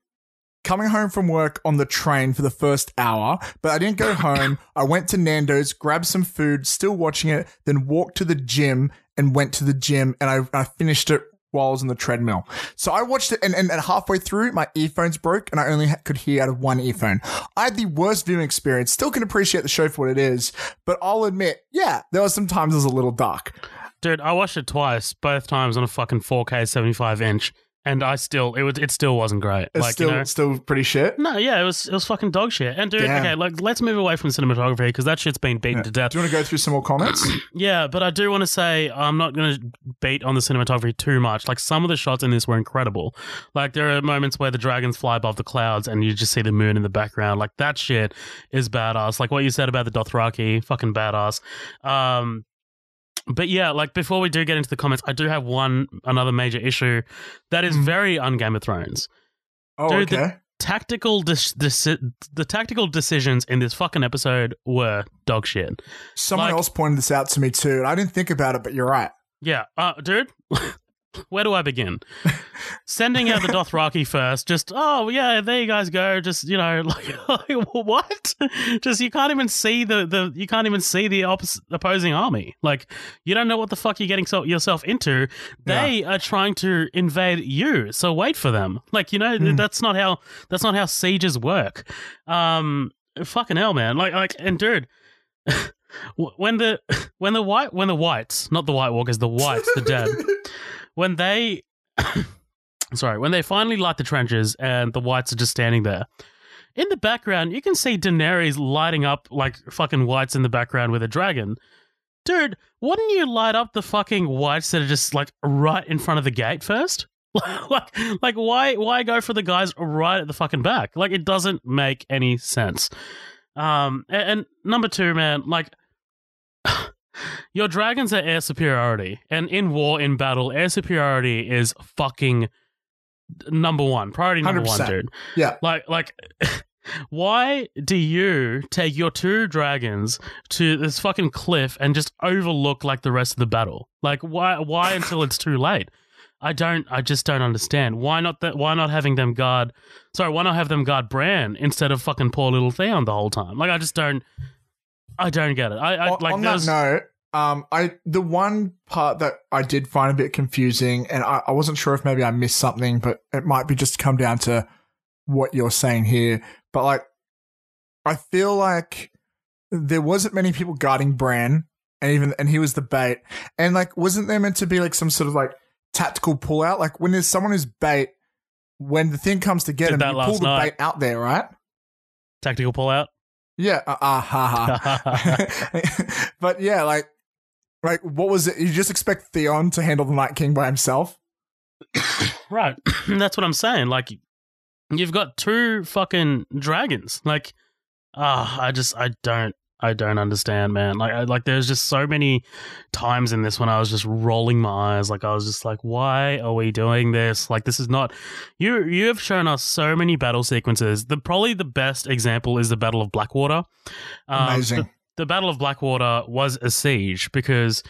coming home from work on the train for the first hour, but I didn't go home. I went to Nando's, grabbed some food, still watching it, then walked to the gym and went to the gym and I, I finished it while I was on the treadmill. So I watched it and, and, and halfway through my earphones broke and I only ha- could hear out of one earphone. I had the worst viewing experience. Still can appreciate the show for what it is, but I'll admit, yeah, there were some times it was a little dark. Dude, I watched it twice, both times on a fucking 4K 75 inch, and I still it was it still wasn't great. It's like still you know. still pretty shit. No, yeah, it was it was fucking dog shit. And dude, Damn. okay, like let's move away from cinematography because that shit's been beaten to death. Do you want to go through some more comments? Yeah, but I do want to say I'm not going to beat on the cinematography too much. Like some of the shots in this were incredible. Like there are moments where the dragons fly above the clouds and you just see the moon in the background. Like that shit is badass. Like what you said about the Dothraki, fucking badass. Um, but yeah, like before we do get into the comments, I do have one another major issue that is Mhm. very un Game of Thrones Oh, Dude, the- okay. tactical dis- deci- the tactical decisions in this fucking episode were dog shit. Someone like- else pointed this out to me too, and I didn't think about it, but you're right. Yeah, uh, dude. Where do I begin? Sending out the Dothraki first, just oh yeah, there you guys go. Just you know, like what? Just you can't even see the the you can't even see the oppos- opposing army. Like you don't know what the fuck you're getting so- yourself into. They are trying to invade you, so wait for them. Like you know, Hmm. that's not how that's not how sieges work. Um, fucking hell, man. Like like and dude. when the when the white when the whites not the white walkers the whites the dead when they sorry when they finally light the trenches and the whites are just standing there in the background you can see daenerys lighting up like fucking whites in the background with a dragon. Dude wouldn't you light up the fucking whites that are just like right in front of the gate first? Like like why why go for the guys right at the fucking back? Like it doesn't make any sense. Um and, and number two man like your dragons are air superiority, and in war, in battle, air superiority is fucking number one, priority number one, 100%. dude. Yeah. Like, like, why do you take your two dragons to this fucking cliff and just overlook like the rest of the battle? Like, why? Why until it's too late? I don't. I just don't understand. Why not that? Why not having them guard? Sorry, why not have them guard Bran instead of fucking poor little Theon the whole time? Like, I just don't. I don't get it. I, I on, like on that note, um, I the one part that I did find a bit confusing, and I, I wasn't sure if maybe I missed something, but it might be just come down to what you're saying here. But like, I feel like there wasn't many people guarding Bran, and even and he was the bait, and like, wasn't there meant to be like some sort of like tactical pullout? Like when there's someone who's bait, when the thing comes to get Did him, you pull the night. bait out there, right? tactical pullout. Yeah, uh, uh, ha ha. but yeah, like, like what was it? You just expect Theon to handle the Night King by himself? right. That's what I'm saying. Like, you've got two fucking dragons. Like, ah, I just, I don't, I don't understand, man. Like, I, like, there's just so many times in this when I was just rolling my eyes. Like, I was just like, why are we doing this? Like, this is not. You, you have shown us so many battle sequences. The probably the best example is the Battle of Blackwater. Um, Amazing. the- the Battle of Blackwater was a siege because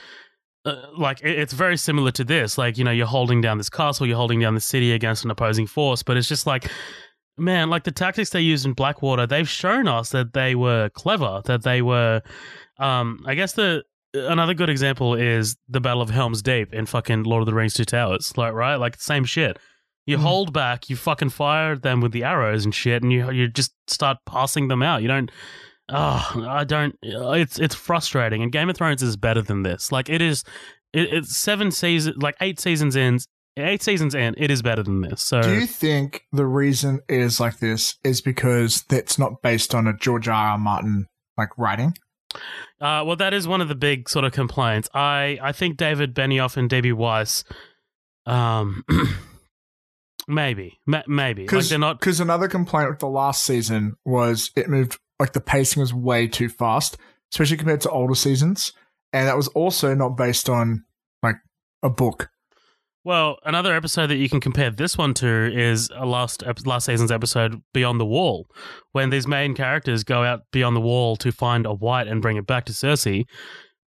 uh, like it, it's very similar to this. Like you know, you're holding down this castle, you're holding down the city against an opposing force, but it's just like. Man, like the tactics they used in Blackwater, they've shown us that they were clever, that they were um, I guess the another good example is the Battle of Helm's Deep in fucking Lord of the Rings Two Towers. Like, right, like same shit. You Mhm. hold back, you fucking fire them with the arrows and shit, and you you just start passing them out. You don't. Oh, I don't. It's it's frustrating. And Game of Thrones is better than this. Like it is. It, it's seven seasons, like eight seasons in. Eight seasons in, it is better than this. So Do you think the reason it is like this is because it's not based on a George R. R. Martin like writing? Uh, well, that is one of the big sort of complaints. I, I think David Benioff and D. B. Weiss, um, maybe, ma- maybe like Because they're not. another complaint with the last season was it moved like the pacing was way too fast, especially compared to older seasons, and that was also not based on like a book. Well, another episode that you can compare this one to is a last last season's episode Beyond the Wall, when these main characters go out beyond the wall to find a white and bring it back to Cersei.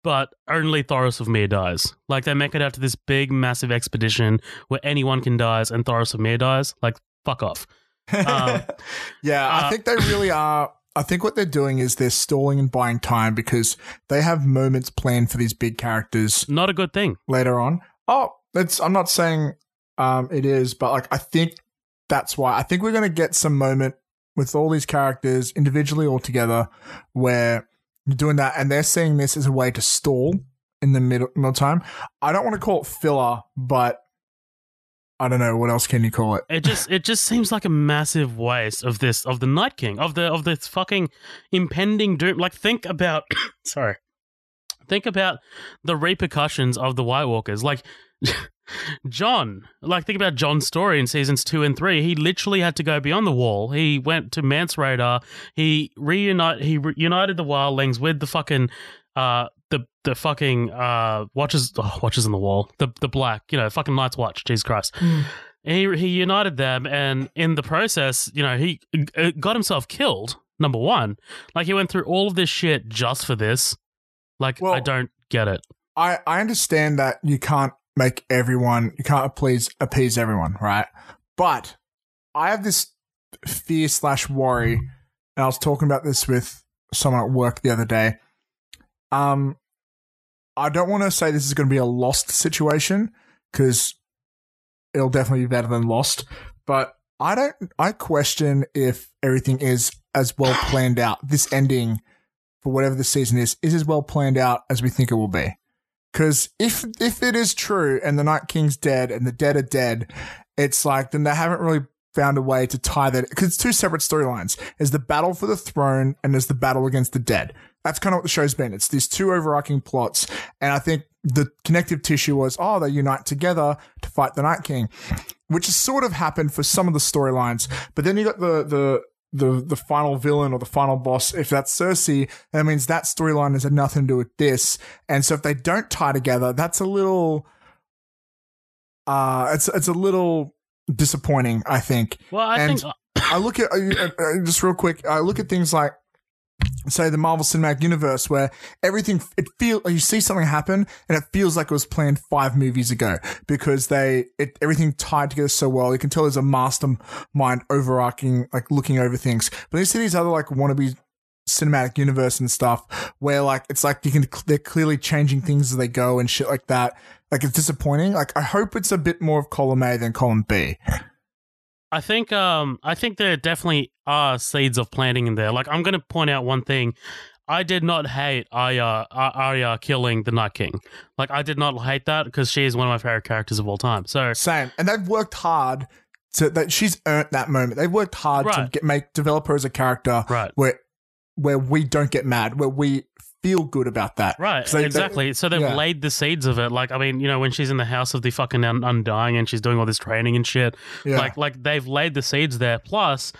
But only Thoros of Myr dies. Like they make it out to this big, massive expedition where anyone can die, and Thoros of Myr dies. Like fuck off. Um, yeah, I uh, think they really are. I think what they're doing is they're stalling and buying time because they have moments planned for these big characters Not a good thing. later on. Oh, that's I'm not saying um it is, but like I think that's why. I think we're gonna get some moment with all these characters individually or together where you're doing that and they're seeing this as a way to stall in the middle, middle time. I don't want to call it filler, but I don't know what else can you call it. It just it just seems like a massive waste of this of the Night King of the of this fucking impending doom. Like think about sorry, think about the repercussions of the White Walkers. Like Jon, like think about Jon's story in seasons two and three. He literally had to go beyond the wall. He went to Mance Rayder. He reunite he reunited the wildlings with the fucking uh the the fucking uh watches oh, watches on the wall. The the black you know fucking Night's Watch. Jesus Christ. He he united them and in the process you know he uh, got himself killed number one. Like he went through all of this shit just for this. Like Well- i don't get it. I, I understand that you can't make everyone, you can't please appease everyone, right? But I have this fear slash worry, and I was talking about this with someone at work the other day. Um, I don't want to say this is going to be a lost situation because it'll definitely be better than lost, but I don't. I question if everything is as well planned out. This ending for whatever the season is is as well planned out as we think it will be. Because if if it is true and the Night King's dead and the dead are dead, it's like then they haven't really found a way to tie that because it's two separate storylines. There's the battle for the throne and there's the battle against the dead. That's kind of what the show's been. It's these two overarching plots, and I think the connective tissue was oh they unite together to fight the Night King, which has sort of happened for some of the storylines. But then you got the the the the final villain or the final boss, if that's Cersei, that means that storyline has had nothing to do with this. And so if they don't tie together, that's a little uh it's it's a little disappointing, I think. well i And- think I look at uh, just real quick. I look at things like, say, the Marvel Cinematic Universe, where everything it feel you see something happen and it feels like it was planned five movies ago because they it everything tied together so well. You can tell there's a mastermind overarching, like looking over things. But you see these other like wannabe cinematic universe and stuff where like it's like you can they're clearly changing things as they go and shit like that. Like it's disappointing. Like I hope it's a bit more of column A than column B. I think um I think there definitely are seeds of planting in there. Like I'm going to point out one thing. I did not hate Arya Arya killing the Night King. Like I did not hate that because she is one of my favorite characters of all time. So Same. And they've worked hard to that she's earned that moment. They've worked hard to get make develop her as a character right. where where we don't get mad, where we feel good about that. Right, they- they- exactly. so they've yeah. laid the seeds of it. Like, I mean, you know, when she's in the house of the fucking un- undying and she's doing all this training and shit, yeah. like, like they've laid the seeds there. Plus,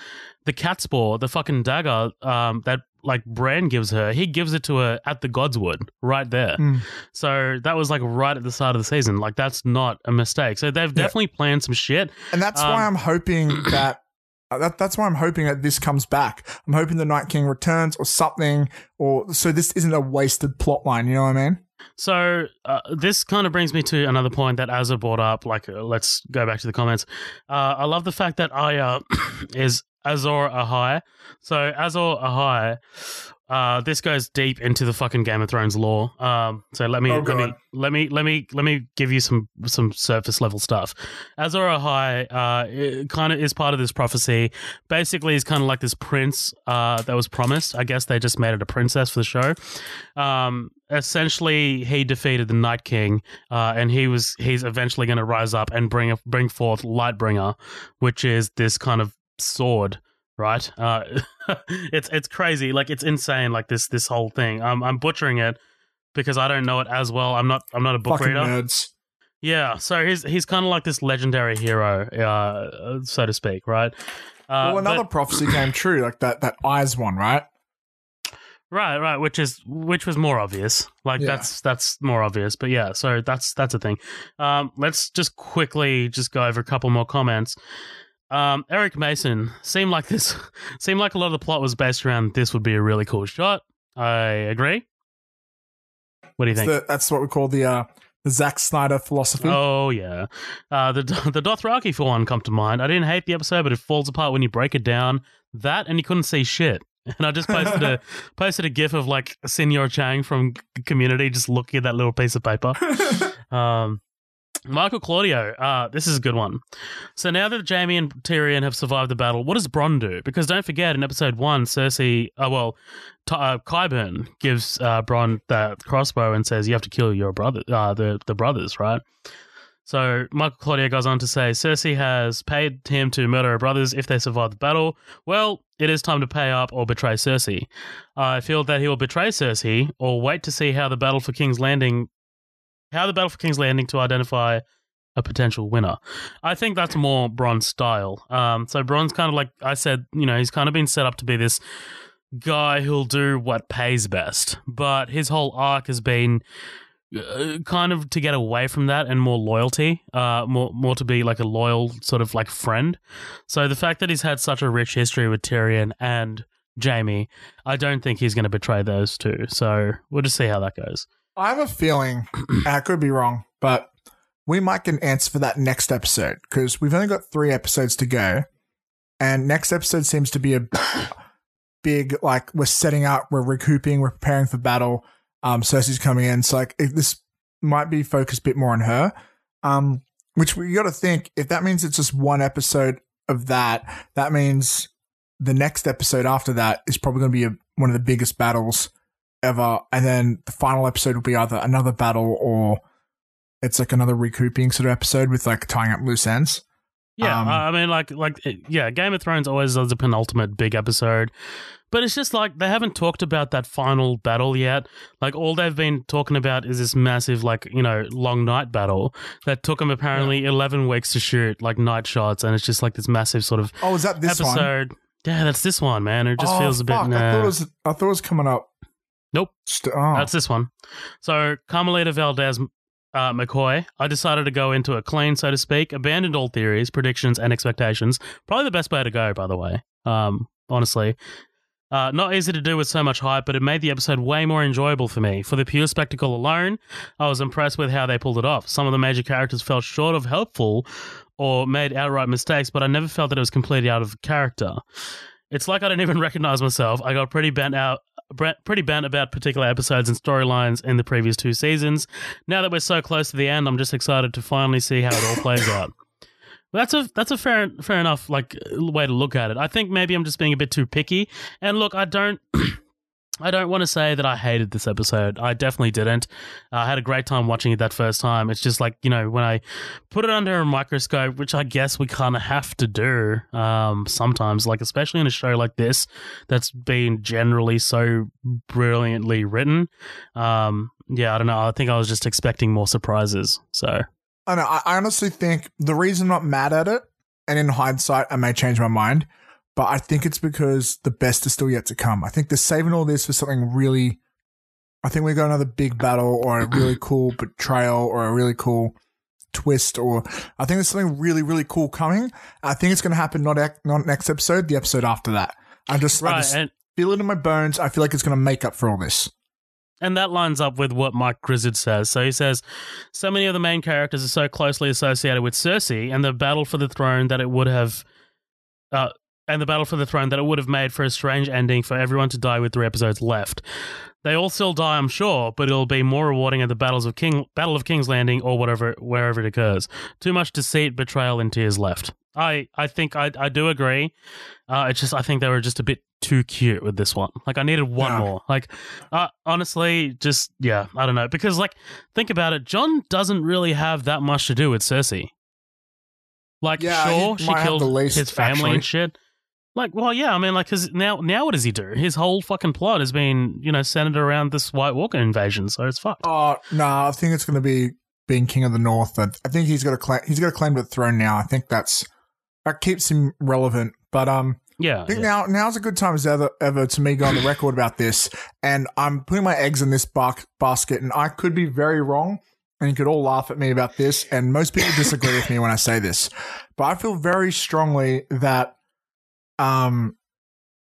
the catspaw, the fucking dagger, um, that like Bran gives her, he gives it to her at the Godswood, right there. Mm. So that was like right at the start of the season. Like, that's not a mistake. So they've definitely planned some shit. and that's why um, I'm hoping that. Uh, That, that's why I'm hoping that this comes back. I'm hoping the Night King returns or something, or so this isn't a wasted plot line. You know what I mean? So uh, this kind of brings me to another point that Azza brought up. Like, uh, let's go back to the comments. Uh, I love the fact that Arya is Azor Ahai. So Azor Ahai, uh, this goes deep into the fucking Game of Thrones lore. Um, so let me Oh, let me let me let me let me give you some some surface level stuff. Azor Ahai uh, kind of is part of this prophecy. Basically, he's kind of like this prince uh, that was promised. I guess they just made it a princess for the show. Um, essentially, he defeated the Night King, uh, and he was he's eventually going to rise up and bring bring forth Lightbringer, which is this kind of sword. Right, uh, it's it's crazy, like it's insane, like this this whole thing. I'm I'm butchering it because I don't know it as well. I'm not I'm not a book Fucking reader. nerds. Yeah, so he's he's kind of like this legendary hero, uh, so to speak, right? Uh, well, another but- prophecy came true, like that that eyes one, right? right, right, which is which was more obvious. Like Yeah. that's that's more obvious, but yeah, so that's that's a thing. Um, let's just quickly just go over a couple more comments. Um, Eric Mason seemed like this seemed like a lot of the plot was based around this would be a really cool shot. I agree. What do you think? the, that's what we call the uh, the Zack Snyder philosophy. Oh yeah, uh, the the Dothraki for one come to mind. I didn't hate the episode, but it falls apart when you break it down. That and you couldn't see shit. And I just posted a posted a gif of like Señor Chang from Community just looking at that little piece of paper. Um, Michael Claudio, uh, this is a good one. So now that Jaime and Tyrion have survived the battle, what does Bronn do? Because don't forget, in episode one, Cersei, uh, well, T- uh, gives uh, Bronn that crossbow and says, "You have to kill your brother, uh, the the brothers, right?" So Michael Claudio goes on to say, Cersei has paid him to murder her brothers if they survive the battle. Well, it is time to pay up or betray Cersei. I feel that he will betray Cersei or wait to see how the battle for King's Landing how the battle for King's Landing to identify a potential winner. I think that's more Bronn's style. Um, so Bronn's kind of like I said, you know, he's kind of been set up to be this guy who'll do what pays best, but his whole arc has been uh, kind of to get away from that and more loyalty, uh, more more to be like a loyal sort of like friend. So the fact that he's had such a rich history with Tyrion and Jaime, I don't think he's going to betray those two. So we'll just see how that goes. I have a feeling, I could be wrong, but we might get an answer for that next episode because we've only got three episodes to go, and next episode seems to be a big like we're setting up, we're recouping, we're preparing for battle. Um, Cersei's coming in, so like this might be focused a bit more on her. Um, which we got to think if that means it's just one episode of that, that means the next episode after that is probably going to be a, one of the biggest battles ever. And then the final episode will be either another battle or it's like another recouping sort of episode with like tying up loose ends. Yeah, Um, I mean, like, like, yeah, Game of Thrones always does a penultimate big episode, but it's just like they haven't talked about that final battle yet. Like, all they've been talking about is this massive, like, you know, long night battle that took them apparently eleven weeks to shoot, like night shots, and it's just like this massive sort of Oh, is that this one? episode. Yeah, that's this one, man. It just Oh, feels a bit. fuck, I thought it was. I thought it was coming up. Nope. St- oh. That's this one. So Carmelita Valdez uh, McCoy, I decided to go into a clean, so to speak, abandoned all theories, predictions, and expectations. Probably the best way to go, by the way. Um, honestly. Uh, not easy to do with so much hype, but it made the episode way more enjoyable for me. For the pure spectacle alone, I was impressed with how they pulled it off. Some of the major characters fell short of helpful or made outright mistakes, but I never felt that it was completely out of character. It's like I didn't even recognize myself. I got pretty bent out, pretty bent about particular episodes and storylines in the previous two seasons. Now that we're so close to the end, I'm just excited to finally see how it all plays out. That's a that's a fair fair enough like way to look at it. I think maybe I'm just being a bit too picky. And look, I don't I don't want to say that I hated this episode. I definitely didn't. I had a great time watching it that first time. It's just like, you know, when I put it under a microscope, which I guess we kind of have to do um, sometimes, like, especially in a show like this that's been generally so brilliantly written. Um, yeah, I don't know. I think I was just expecting more surprises. So, I know. I honestly think the reason I'm not mad at it, and in hindsight, I may change my mind, but I think it's because the best is still yet to come. I think they're saving all this for something really. I think we got another big battle or a really cool betrayal or a really cool twist or I think there's something really really cool coming. I think it's going to happen not ec- not next episode, the episode after that. I just I just And, feel it in my bones. I feel like it's going to make up for all this. and that lines up with what Mike Grizzard says. So he says, so many of the main characters are so closely associated with Cersei and the battle for the throne that it would have, uh, and the battle for the throne that it would have made for a strange ending for everyone to die with three episodes left. They all still die, I'm sure, but it'll be more rewarding at the battles of King, Battle of King's Landing or whatever, wherever it occurs. Too much deceit, betrayal, and tears left. I, I think I, I do agree. Uh, it's just I think they were just a bit too cute with this one. Like I needed one Yeah. more. Like uh, honestly, just yeah, I don't know because like think about it. Jon doesn't really have that much to do with Cersei. Like Yeah, sure, she killed his family actually. and shit. Like, well, yeah, I mean, like, because now, now what does he do? His whole fucking plot has been, you know, centered around this White Walker invasion, so it's fucked. Oh no, I think it's going to be being king of the north. I I think he's got a claim. He's got a claim to the throne now. I think that's that keeps him relevant. But um, yeah, I think yeah. now now's a good time as ever ever to me go on the record about this, and I'm putting my eggs in this bar- basket, and I could be very wrong, and you could all laugh at me about this, and most people disagree with me when I say this, but I feel very strongly that um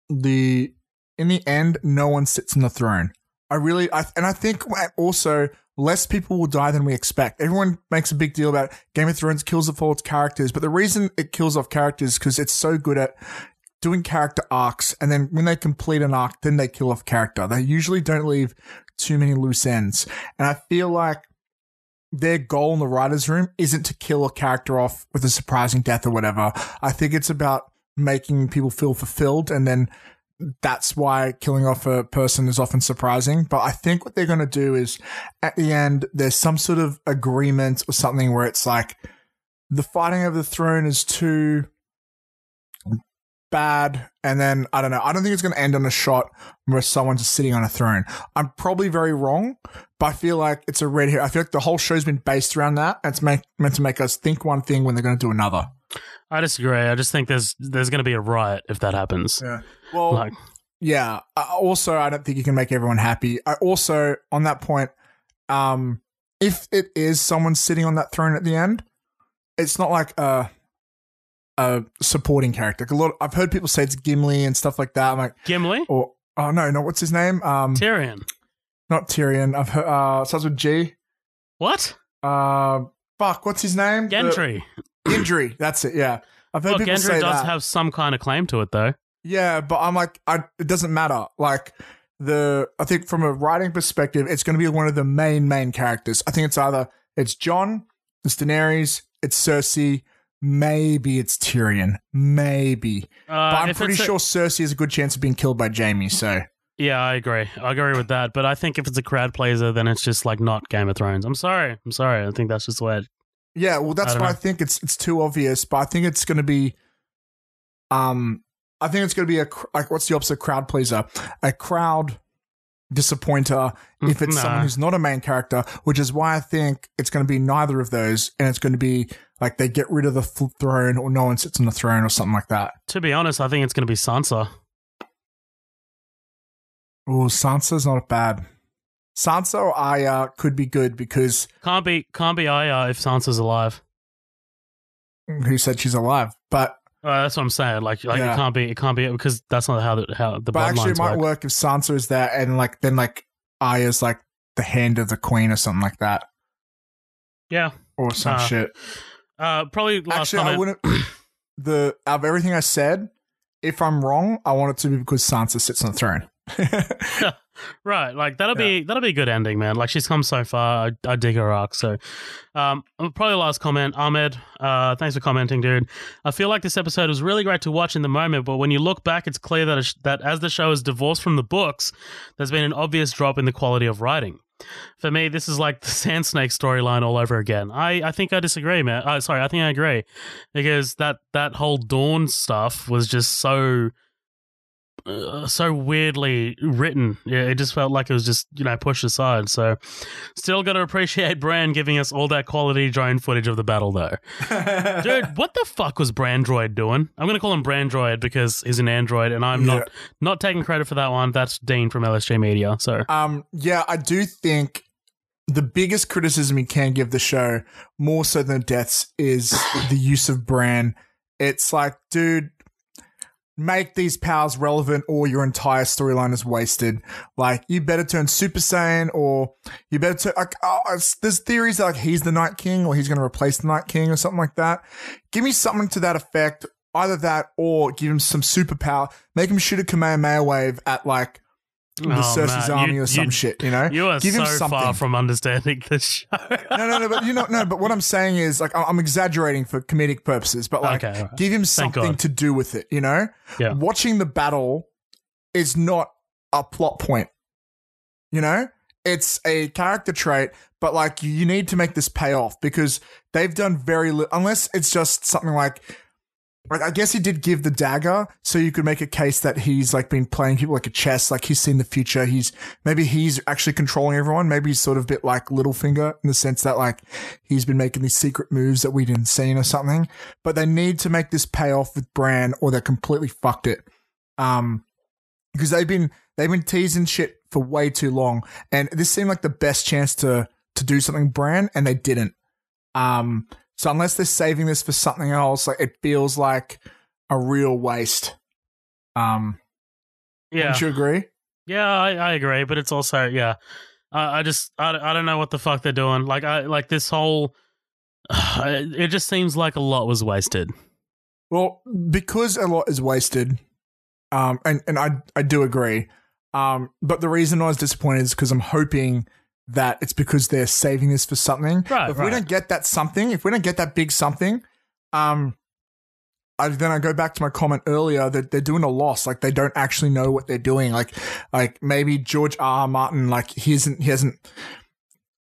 the in the end no one sits on the throne. I really, I, and I think also less people will die than we expect. Everyone makes a big deal about Game of Thrones kills off all its characters, but the reason it kills off characters because it's so good at doing character arcs, and then when they complete an arc, then they kill off character. They usually don't leave too many loose ends, and I feel like their goal in the writers' room isn't to kill a character off with a surprising death or whatever. I think it's about making people feel fulfilled, and then that's why killing off a person is often surprising. But I think what they're going to do is at the end, there's some sort of agreement or something where it's like the fighting over the throne is too bad. And then I don't know. I don't think it's going to end on a shot where someone's just sitting on a throne. I'm probably very wrong, but I feel like it's a red hair. I feel like the whole show's been based around that. It's make, meant to make us think one thing when they're going to do another. I disagree. I just think there's there's going to be a riot if that happens. Yeah. Well, Like, Yeah. I- Also, I don't think you can make everyone happy. I also, on that point, um, if it is someone sitting on that throne at the end, it's not like a a supporting character. A lot. I've heard people say it's Gimli and stuff like that. I'm like, Gimli, or oh no, no, what's his name? Um, Tyrion. not Tyrion. I've heard. Uh, starts with G. What? Uh, fuck, what's his name? The- Gendry. That's it. Yeah. I've heard Well, people Gendry say does that. have some kind of claim to it, though. Yeah, but I'm like, I, it doesn't matter. Like the, I think from a writing perspective, it's going to be one of the main main characters. I think it's either it's Jon, it's Daenerys, it's Cersei, maybe it's Tyrion, maybe. Uh, But I'm if pretty it's a- sure Cersei has a good chance of being killed by Jaime. So Yeah, I agree. I agree with that. But I think if it's a crowd pleaser, then it's just like not Game of Thrones. I'm sorry. I'm sorry. I think that's just the way. It, yeah, well, that's I why I think it's it's too obvious. But I think it's going to be, um, I think it's going to be a like what's the opposite crowd pleaser? A crowd disappointer if it's Nah. someone who's not a main character, which is why I think it's going to be neither of those, and it's going to be like they get rid of the th- throne, or no one sits on the throne, or something like that. to be honest, I think it's going to be Sansa. Oh, Sansa's not bad. Sansa or Arya could be good because Can't be can't be Arya if Sansa's alive. who said she's alive? But Uh, that's what I'm saying. Like, like Yeah. it can't be it can't be because that's not how the how the but actually, it might work. work if Sansa is there, and like then like Arya's like the hand of the queen or something like that, Yeah. or some Uh, shit. Uh, probably last Actually, I wouldn't. the out of everything I said, if I'm wrong, I want it to be because Sansa sits on the throne. Right, like that'll be that'll be a good ending, man. Like she's come so far, I, I dig her arc. So, um, probably last comment, Ahmed. Uh, thanks for commenting, dude. I feel like this episode was really great to watch in the moment, but when you look back, it's clear that it- that as the show is divorced from the books, there's been an obvious drop in the quality of writing. For me, this is like the Sand Snake storyline all over again. I, I think I disagree, man. Uh, sorry, I think I agree because that that whole Dorne stuff was just so uh, so weirdly written. Yeah, it just felt like it was just you know pushed aside. So, still got to appreciate Bran giving us all that quality drone footage of the battle, though. Dude, what the fuck was Brandroid doing? I'm gonna call him Brandroid because he's an android, and I'm Yeah. not not taking credit for that one. That's Dean from LSJ Media. So, Um, yeah, I do think the biggest criticism you can give the show, more so than deaths, is the use of Bran. It's like, dude, make these powers relevant or your entire storyline is wasted. Like you better turn Super Saiyan or you better turn like oh, there's theories that like he's the Night King or he's going to replace the Night King or something like that. Give me something to that effect. Either that or give him some superpower. Make him shoot a Kamehameha wave at like the Oh, Cersei's Matt, army you- or some you- shit, you know? You are Give him so something. far from understanding this show. no, no, no, but you know, no, but what I'm saying is like I'm exaggerating for comedic purposes, but like Okay, right. give him something to do with it, you know? Yeah. Watching the battle is not a plot point. You know? It's a character trait, but like you need to make this pay off because they've done very little unless it's just something like like I guess he did give the dagger, so you could make a case that he's like been playing people like a chess, like he's seen the future. He's maybe he's actually controlling everyone. Maybe he's sort of a bit like Littlefinger in the sense that like he's been making these secret moves that we didn't see or something. But they need to make this pay off with Bran, or they're completely fucked it. Um, because they've been they've been teasing shit for way too long, and this seemed like the best chance to to do something Bran, and they didn't. Um, so unless they're saving this for something else, like it feels like a real waste. Um, yeah. wouldn't you agree? Yeah, I, I agree, but it's also yeah. I I just I, I don't know what the fuck they're doing. Like I like this whole. It just seems like a lot was wasted. Well, because a lot is wasted, um, and and I I do agree. Um, but the reason I was disappointed is because I'm hoping that it's because they're saving this for something. Right, if we don't get that something, if we don't get that big something, um, I, then I go back to my comment earlier that they're doing a loss. Like they don't actually know what they're doing. Like, like maybe George R. R. Martin, like he isn't, he hasn't,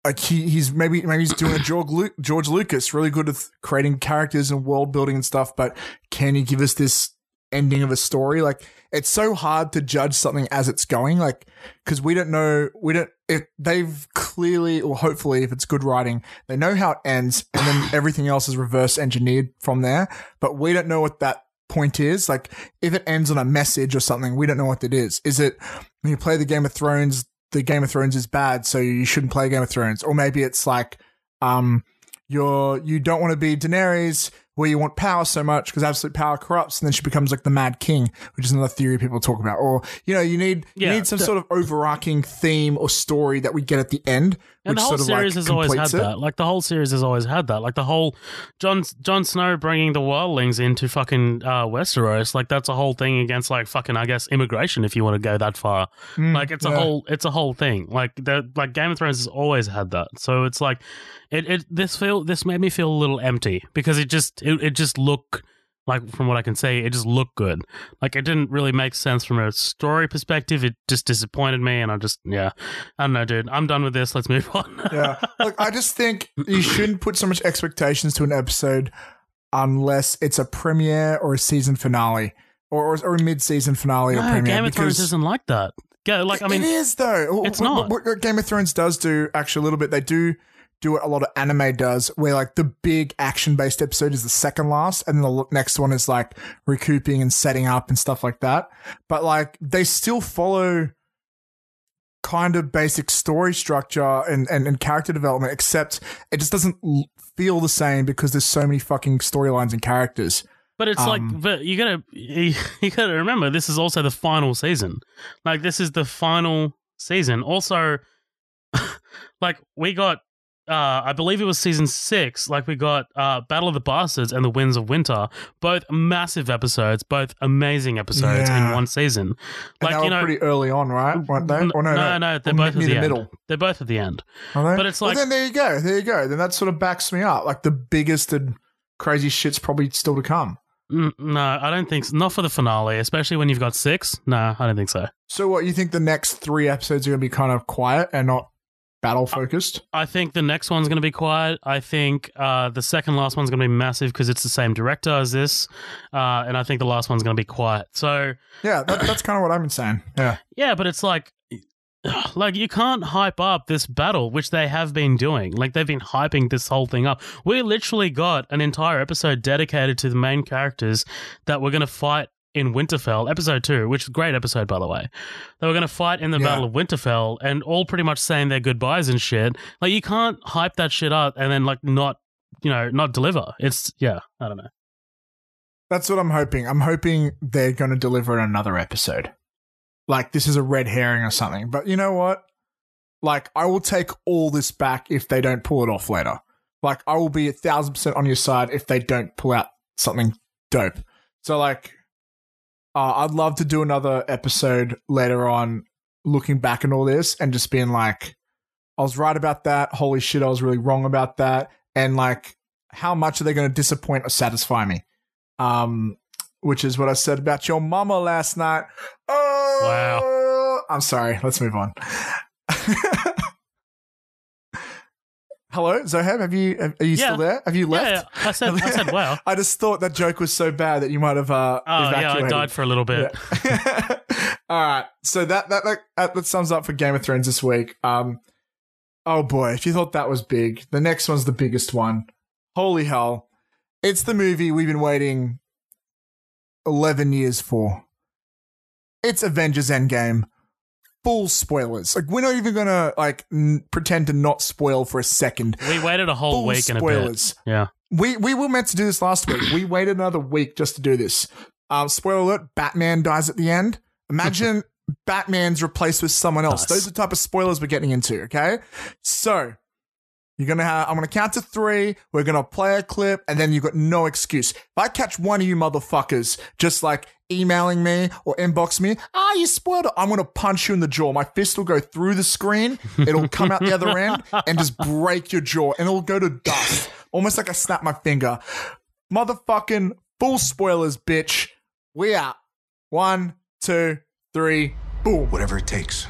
like he, he's maybe, maybe he's doing a George, Lu- George Lucas, really good at creating characters and world building and stuff. But can he give us this ending of a story? Like it's so hard to judge something as it's going. Like, cause we don't know, we don't, if they've clearly, or hopefully if it's good writing, they know how it ends and then everything else is reverse engineered from there. But we don't know what that point is. Like if it ends on a message or something, we don't know what it is. Is it when you play the Game of Thrones, the Game of Thrones is bad, so you shouldn't play Game of Thrones? Or maybe it's like, um, you're, you don't want to be Daenerys where you want power so much because absolute power corrupts and then she becomes like the mad king, which is another theory people talk about. Or, you know, you need, you need some sort of overarching theme or story that we get at the end. And the whole series like has always had it. that. Like the whole series has always had that. Like the whole Jon Jon Snow bringing the wildlings into fucking uh, Westeros. Like that's a whole thing against like fucking I guess immigration if you want to go that far. Mm, like it's a whole it's a whole thing. Like the like Game of Thrones has always had that. So it's like it, it this feel this made me feel a little empty because it just it, it just looked like from what I can see, it just looked good. Like it didn't really make sense from a story perspective. It just disappointed me, and I just yeah, I don't know, dude. I'm done with this. Let's move on. yeah. Look, I just think you shouldn't put so much expectations to an episode unless it's a premiere or a season finale or, or, or a mid-season finale or premiere. Game of Thrones isn't like that. Go like I mean, it is though. it's What- not. What, what Game of Thrones does do actually a little bit. They do do what a lot of anime does, where like the big action-based episode is the second last, and then the next one is like recouping and setting up and stuff like that. But like they still follow kind of basic story structure and, and, and character development, except it just doesn't feel the same because there's so many fucking storylines and characters. but it's like, um, but you gotta you, you gotta remember this is also the final season. Like this is the final season. Also, like we got. Uh, I believe it was season six. Like we got uh, Battle of the Bastards and the Winds of Winter, both massive episodes, both amazing episodes in one season. Like you know, pretty early on, right? Weren't they? Or no, no, no, they're or both at the, the end. middle. They're both at the end. But it's well, like- then there you go, there you go. Then that sort of backs me up. Like the biggest and crazy shit's probably still to come. No, I don't think so. Not for the finale, especially when you've got six. No, I don't think so. So, what you think the next three episodes are going to be kind of quiet and not battle focused? I think the next one's going to be quiet. I think uh, the second last one's going to be massive because it's the same director as this. Uh, and I think the last one's going to be quiet. So, Yeah, that, that's kind of what I've been saying. Yeah, yeah, but it's like. Like you can't hype up this battle, which they have been doing. Like they've been hyping this whole thing up. We literally got an entire episode dedicated to the main characters that we're going to fight in Winterfell, episode two, which is a great episode by the way. They were going to fight in the Yeah. Battle of Winterfell, and all pretty much saying their goodbyes and shit. Like you can't hype that shit up and then like not, you know, not deliver. It's yeah, I don't know. That's what I'm hoping. I'm hoping they're going to deliver in another episode. Like this is a red herring or something. But you know what? Like I will take all this back if they don't pull it off later. Like I will be a thousand percent on your side if they don't pull out something dope. So like, uh, I'd love to do another episode later on, looking back at all this and just being like, I was right about that. Holy shit, I was really wrong about that. And like, how much are they going to disappoint or satisfy me? Um, which is what I said about your mama last night. Oh, Wow. I'm sorry. Let's move on. Hello, Zohab. Have you are you Yeah. still there? Have you Yeah, left? yeah, I said, I said, wow. I just thought that joke was so bad that you might have uh, Oh yeah, I died for a little bit. Yeah. All right, so that, that that that that sums up for Game of Thrones this week. Um, oh boy, if you thought that was big, the next one's the biggest one. Holy hell! It's the movie we've been waiting eleven years for. It's Avengers Endgame. Full spoilers. Like we're not even gonna like n- pretend to not spoil for a second. We waited a whole Full week and a bit. spoilers. Yeah. We we were meant to do this last week. We waited another week just to do this. Um, spoiler alert: Batman dies at the end. Imagine Batman's replaced with someone else. Nice. Those are the type of spoilers we're getting into. Okay, so you're gonna have. I'm gonna count to three. We're gonna play a clip, and then you've got no excuse. If I catch one of you motherfuckers just like emailing me or inbox me, ah, you spoiled it. I'm gonna punch you in the jaw. My fist will go through the screen. It'll come out the other end and just break your jaw, and it'll go to dust, almost like I snap my finger. Motherfucking full spoilers, bitch. We out. One, two, three, boom. Whatever it takes.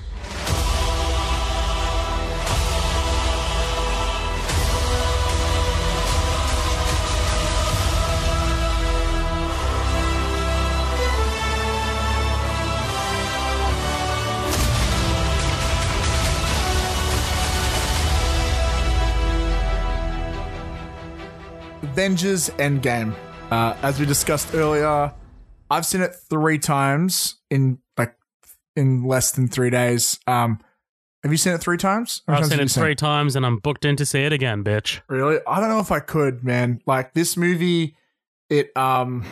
Avengers Endgame. Uh, as we discussed earlier, I've seen it three times in like in less than three days. Um, have you seen it three times? I've times seen it you three times and I'm booked in to see it again, bitch. Really? I don't know if I could, man. Like this movie, it um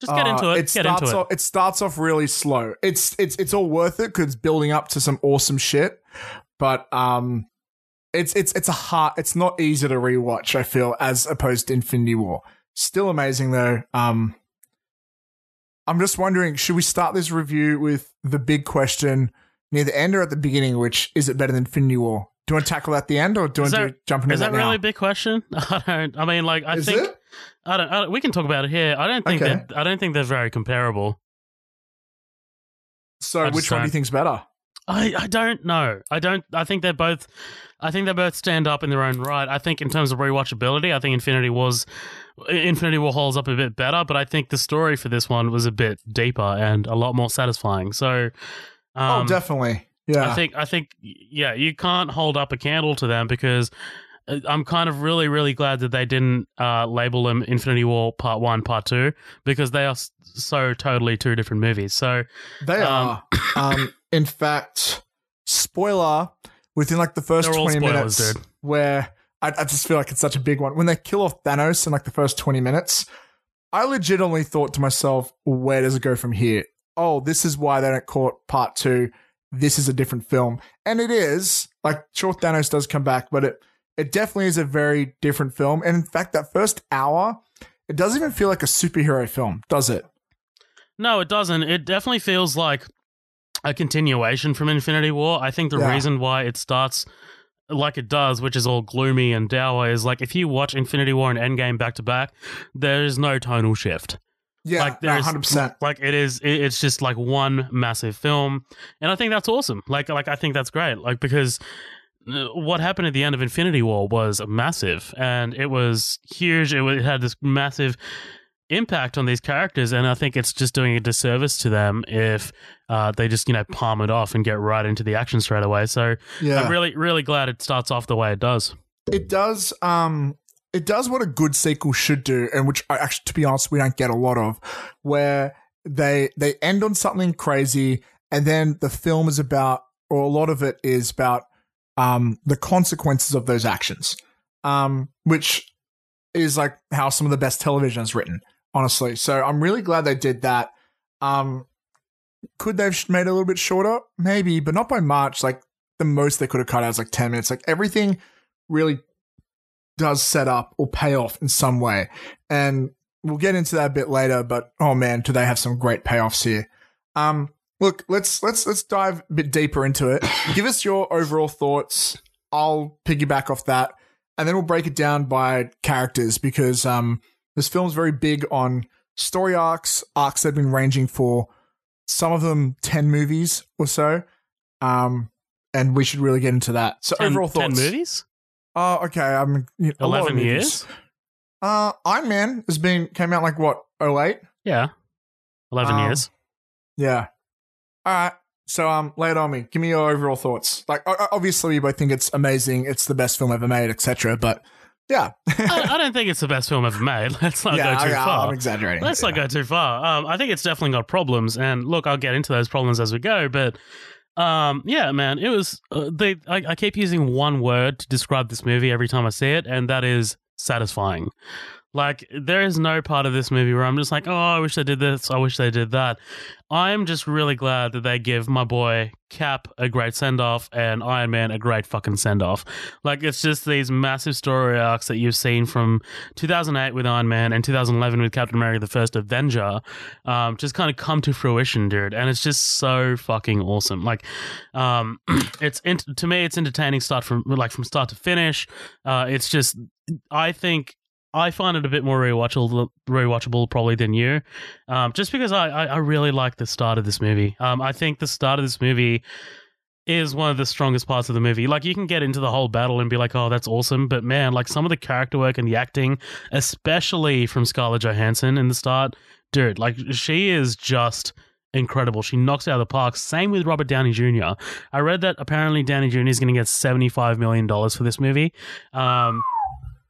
Just get uh, into it. It get starts into it. off. It starts off really slow. It's it's it's all worth it because it's building up to some awesome shit. But um, it's it's it's a hard. It's not easy to rewatch. I feel as opposed to Infinity War. Still amazing though. Um, I'm just wondering, should we start this review with the big question near the end or at the beginning? Which is it better than Infinity War? Do you want to tackle that at the end or do you Is want that- to jump into Is that now? really a big question? I don't. I mean, like, I Is think? I don't, I don't. We can talk about it here. I don't think Okay. that. I don't think they're very comparable. So, I which one do you think's better? I, I don't know. I don't. I think they're both. I think they both stand up in their own right. I think in terms of rewatchability, I think Infinity was Infinity War holds up a bit better. But I think the story for this one was a bit deeper and a lot more satisfying. So, um, oh, definitely. Yeah. I think I think yeah, you can't hold up a candle to them because uh, I'm kind of really really glad that they didn't uh, label them Infinity War Part One, Part Two because they are so totally two different movies. So They Um, are. um, in fact, spoiler within like the 1st They're all 20 spoilers, minutes, dude. where I, I just feel like it's such a big one. When they kill off Thanos in like the first 20 minutes, I legitimately thought to myself, where does it go from here? Oh, this is why they don't call it part two. This is a different film. And it is. Like, sure, Thanos does come back, but it, it definitely is a very different film. And in fact, that first hour, it doesn't even feel like a superhero film, does it? no, it doesn't. It definitely feels like a continuation from Infinity War. I think the Yeah. reason why it starts like it does, which is all gloomy and dour, is like if you watch Infinity War and Endgame back to back, there is no tonal shift. Yeah, like there's 100%. like it is it, it's just like one massive film and i think that's awesome like like i think that's great like because uh, what happened at the end of infinity war was massive and it was huge it, wa- it had this massive impact on these characters and i think it's just doing a disservice to them if uh, they just you know palm it off and get right into the action straight away. So Yeah. i'm really really glad it starts off the way it does. It does um it does what a good sequel should do and which I actually to be honest we don't get a lot of where they they end on something crazy and then the film is about or a lot of it is about um the consequences of those actions um which is like how some of the best television is written honestly. So I'm really glad they did that. Um, could they've made it a little bit shorter? Maybe, but not by much. Like the most they could have cut out is like 10 minutes. Like everything really does set up or pay off in some way. And we'll get into that a bit later, but oh man, do they have some great payoffs here. Um, look, let's let's let's dive a bit deeper into it. Give us your overall thoughts. I'll piggyback off that, and then we'll break it down by characters because um, this film's very big on story arcs, arcs that have been ranging for some of them ten movies or so. Um, and we should really get into that. So 10, overall 10 thoughts. movies? Oh, okay. I'm you know, a lot of 11 years? Uh, Iron Man has been came out like what 08? Yeah. 11 Um, years. Yeah. All right. So um, lay it on me. Give me your overall thoughts. Like, obviously, we both think it's amazing. It's the best film ever made, etc. But yeah, I, I don't think it's the best film ever made. Let's not yeah, go too yeah, far. I'm exaggerating. Let's Yeah. not go too far. Um, I think it's definitely got problems, and look, I'll get into those problems as we go. But um, yeah, man, it was. Uh, they, I, I keep using one word to describe this movie every time I see it, and that is satisfying. Like there is no part of this movie where I'm just like, oh, I wish they did this, I wish they did that. I'm just really glad that they give my boy Cap a great send off and Iron Man a great fucking send off. Like it's just these massive story arcs that you've seen from 2008 with Iron Man and 2011 with Captain America: The First Avenger, um, just kind of come to fruition, dude. And it's just so fucking awesome. Like, um, it's ent- to me, it's entertaining start from like from start to finish. Uh, it's just, I think. I find it a bit more rewatchable, rewatchable probably than you, um, just because I, I, I really like the start of this movie. Um, I think the start of this movie is one of the strongest parts of the movie. Like you can get into the whole battle and be like, "Oh, that's awesome," but man, like some of the character work and the acting, especially from Scarlett Johansson in the start, dude, like she is just incredible. She knocks out of the park. Same with Robert Downey Jr. I read that apparently Downey Jr. is going to get seventy five million dollars for this movie. Um,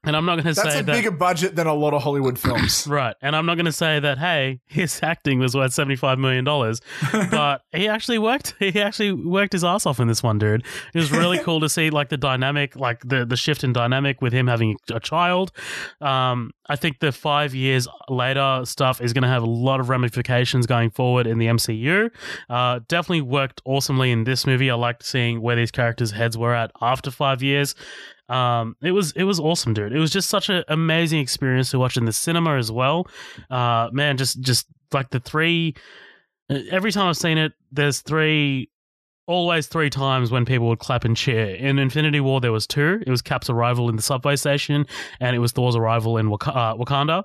and I'm not going to say That's a that. bigger budget than a lot of Hollywood films. Right. And I'm not going to say that, hey, his acting was worth $75 million, but he actually worked, he actually worked his ass off in this one, dude. It was really cool to see like the dynamic, like the, the shift in dynamic with him having a child. Um, I think the five years later stuff is going to have a lot of ramifications going forward in the MCU. Uh, definitely worked awesomely in this movie. I liked seeing where these characters' heads were at after five years. Um, it was it was awesome, dude. It was just such an amazing experience to watch in the cinema as well. Uh, man, just just like the three. Every time I've seen it, there's three, always three times when people would clap and cheer. In Infinity War, there was two. It was Cap's arrival in the subway station, and it was Thor's arrival in Wak- uh, Wakanda.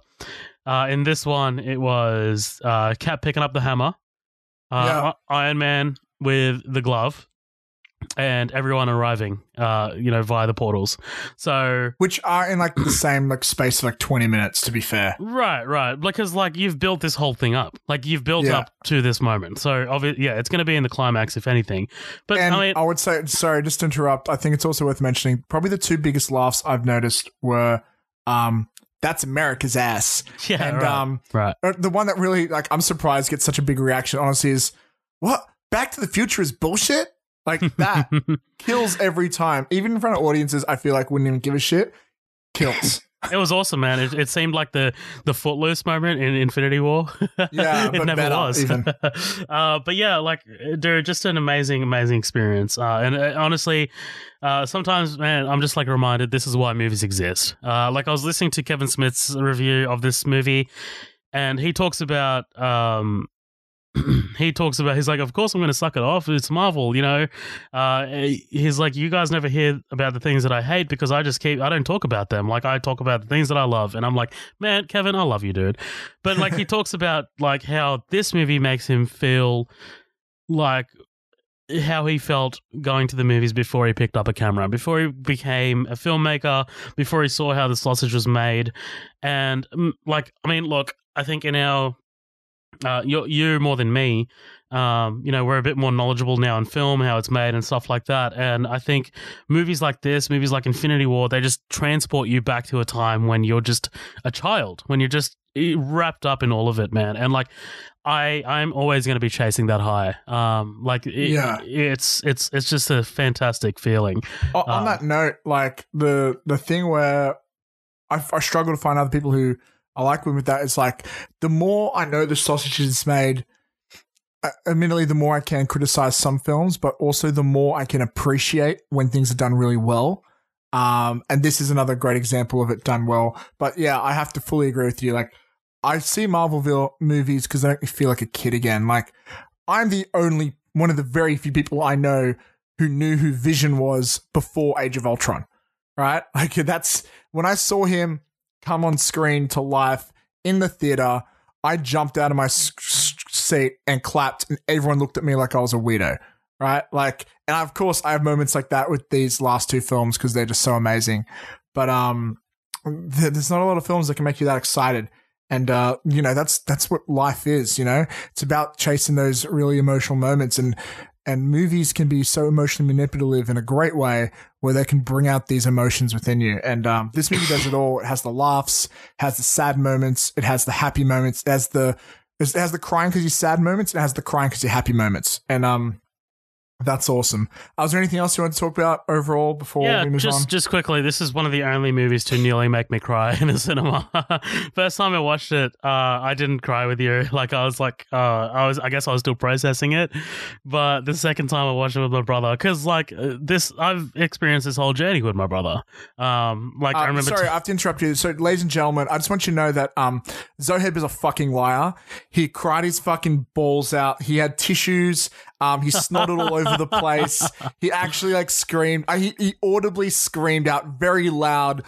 Uh, in this one, it was uh, Cap picking up the hammer, uh, I- Iron Man with the glove, and everyone arriving, uh, you know, via the portals. So Which are in like the same like space of like 20 minutes, to be fair. Right, right. Because like you've built this whole thing up, like you've built Yeah. up to this moment. So obviously, yeah, it's going to be in the climax if anything. But And I mean, I would say, sorry, just to interrupt. I think it's also worth mentioning. Probably the two biggest laughs I've noticed were, um, "That's America's ass," yeah, and right, um, right. uh, the one that really like I'm surprised gets such a big reaction. Honestly, is what Back to the Future is bullshit. Like that kills every time. Even in front of audiences, I feel like wouldn't even give a shit. Kills. it was awesome, man. It, it seemed like the the footloose moment in Infinity War. Yeah, it but never better, was. uh, but yeah, like, dude, just an amazing, amazing experience. Uh, and uh, honestly, uh, sometimes, man, I'm just like reminded this is why movies exist. Uh, like I was listening to Kevin Smith's review of this movie, and he talks about um, he talks about he's like of course i'm going to suck it off. It's marvel you know? Uh he's like you guys never hear about the things that i hate because i just keep i don't talk about them. Like i talk about the things that i love. And i'm like man kevin i love you dude. But like he talks about like how this movie makes him feel like how he felt going to the movies before he picked up a camera, before he became a filmmaker, before he saw how the sausage was made. And mm, like, I mean, look, I think in our uh, you you more than me. Um, you know, we're a bit more knowledgeable now in film, how it's made and stuff like that. And I think movies like this, movies like Infinity War, they just transport you back to a time when you're just a child, when you're just eh, wrapped up in all of it, man. And like, I I'm always going to be chasing that high. Um, like, it, Yeah. it's it's it's just a fantastic feeling. O- on Um, that note, like the the thing where I, I struggle to find other people who I like when with that. It's like the more I know the sausage is made, uh, admittedly, the more I can criticize some films, but also the more I can appreciate when things are done really well. Um, and this is another great example of it done well. But yeah, I have to fully agree with you. Like, I see Marvel movies because they make me feel like a kid again. Like, I'm the only one of the very few people I know who knew who Vision was before Age of Ultron. Right? Like, that's when I saw him come on screen to life in the theater. I jumped out of my seat and clapped, and everyone looked at me like I was a weirdo right? Like, and of course, I have moments like that with these last two films because they're just so amazing. But um, there's not a lot of films that can make you that excited. And uh, you know, that's that's what life is. You know, it's about chasing those really emotional moments, and and movies can be so emotionally manipulative in a great way where they can bring out these emotions within you. And um, this movie does it all. It has the laughs, has the sad moments, it has the happy moments, it has the it has the crying because you're sad moments, it has the crying because you're happy moments. And um, that's awesome. Uh, was there anything else you want to talk about overall before yeah, we move just, on? Just quickly, this is one of the only movies to nearly make me cry in the cinema. First time I watched it, uh, I didn't cry with you. Like I was like, uh, I was, I guess I was still processing it. But the second time I watched it with my brother, because like uh, this, I've experienced this whole journey with my brother. Um, like I Um, remember. sorry, t- I have to interrupt you. So, ladies and gentlemen, I just want you to know that um, Zoheb is a fucking liar. He cried his fucking balls out. He had tissues. Um, he snotted all over the place. He actually like screamed. Uh, he, he audibly screamed out very loud.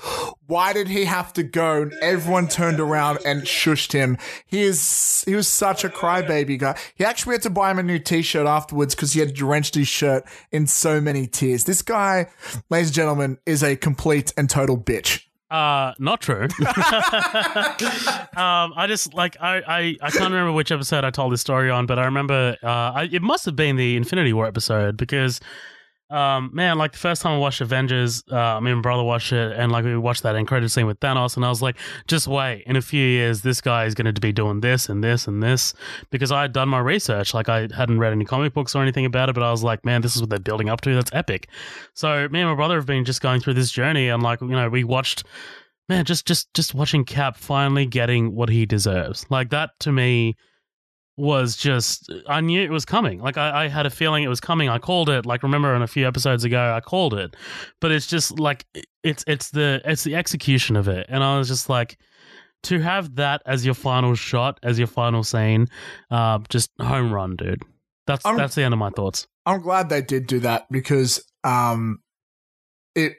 Why did he have to go? And everyone turned around and shushed him. He is he was such a crybaby guy. He actually had to buy him a new t-shirt afterwards because he had drenched his shirt in so many tears. This guy, ladies and gentlemen, is a complete and total bitch. Uh, not true. um, I just like I, I I can't remember which episode I told this story on, but I remember uh, I, it must have been the Infinity War episode because, um, man, like the first time I watched Avengers, uh, me and brother watched it, and like we watched that incredible scene with Thanos, and I was like, just wait, in a few years, this guy is going to be doing this and this and this because I had done my research, like I hadn't read any comic books or anything about it, but I was like, man, this is what they're building up to. That's epic. So me and my brother have been just going through this journey, and like you know, we watched man just just just watching cap finally getting what he deserves like that to me was just i knew it was coming. Like I, I had a feeling it was coming. I called it like remember in a few episodes ago i called it. But it's just like it's it's the it's the execution of it. And i was just like to have that as your final shot as your final scene uh just home run dude. That's I'm- that's the end of my thoughts. I'm glad they did do that because um it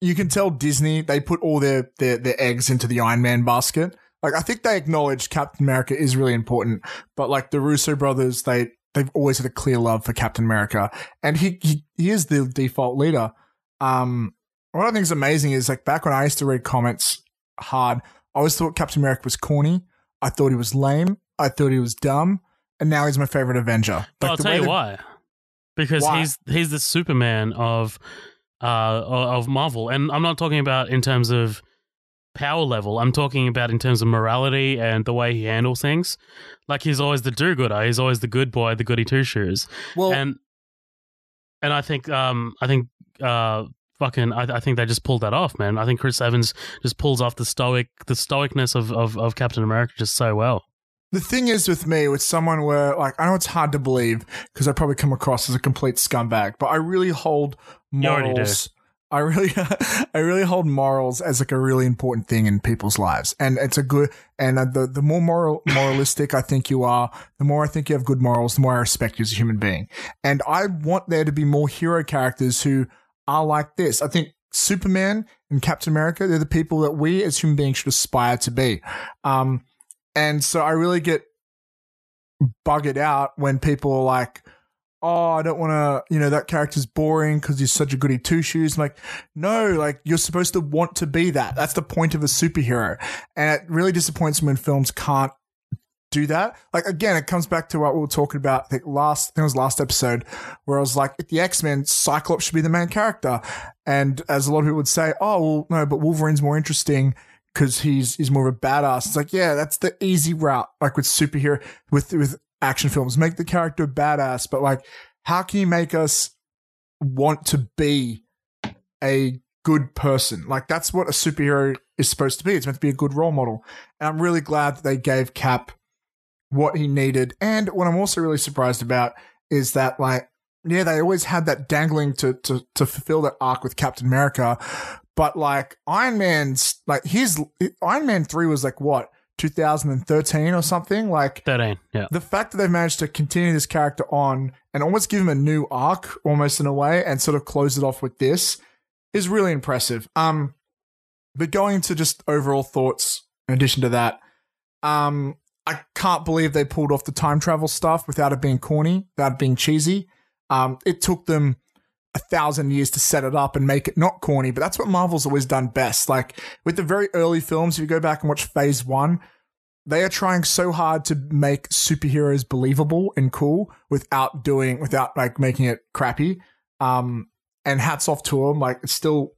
you can tell Disney they put all their, their their eggs into the Iron Man basket. Like I think they acknowledge Captain America is really important, but like the Russo brothers, they they've always had a clear love for Captain America, and he he, he is the default leader. Um, what I think is amazing is like back when I used to read comics hard, I always thought Captain America was corny. I thought he was lame. I thought he was dumb, and now he's my favorite Avenger. Like, I'll tell you that- why. Because Why? he's he's the Superman of uh of Marvel, and I'm not talking about in terms of power level. I'm talking about in terms of morality and the way he handles things. Like he's always the do-gooder. He's always the good boy, the goody two shoes. Well, and and I think um I think uh fucking I, I think they just pulled that off, man. I think Chris Evans just pulls off the stoic the stoicness of of, of Captain America just so well. The thing is with me, with someone where, like, I know it's hard to believe because I probably come across as a complete scumbag, but I really hold You already do. morals. I really, I really hold morals as like a really important thing in people's lives, and it's a good. And uh, the the more moral moralistic I think you are, the more I think you have good morals, the more I respect you as a human being. And I want there to be more hero characters who are like this. I think Superman and Captain America, they're the people that we as human beings should aspire to be. Um, and so I really get buggered out when people are like, oh, I don't want to, you know, that character's boring because he's such a goody two shoes. Like, no, like you're supposed to want to be that. That's the point of a superhero. And it really disappoints me when films can't do that. Like again, it comes back to what we were talking about. I think last, I think it was last episode where I was like, the X Men, Cyclops should be the main character. And as a lot of people would say, oh, well, no, but Wolverine's more interesting because he's he's more of a badass. It's like, yeah, that's the easy route. Like with superhero, with with action films, make the character badass. But like, how can you make us want to be a good person. Like that's what a superhero is supposed to be. It's meant to be a good role model. And I'm really glad that they gave Cap what he needed. And what I'm also really surprised about is that like yeah, they always had that dangling to to to fulfill that arc with Captain America, but like Iron Man's like his Iron Man 3 was like what 2013 or something like 13. Yeah. the fact that they've managed to continue this character on and almost give him a new arc almost in a way and sort of close it off with this is really impressive um but going into just overall thoughts in addition to that um i can't believe they pulled off the time travel stuff without it being corny without it being cheesy um it took them a thousand years to set it up and make it not corny, but that's what Marvel's always done best. Like with the very early films, if you go back and watch phase one, they are trying so hard to make superheroes believable and cool without doing, without like making it crappy. Um, and hats off to them. Like it's still,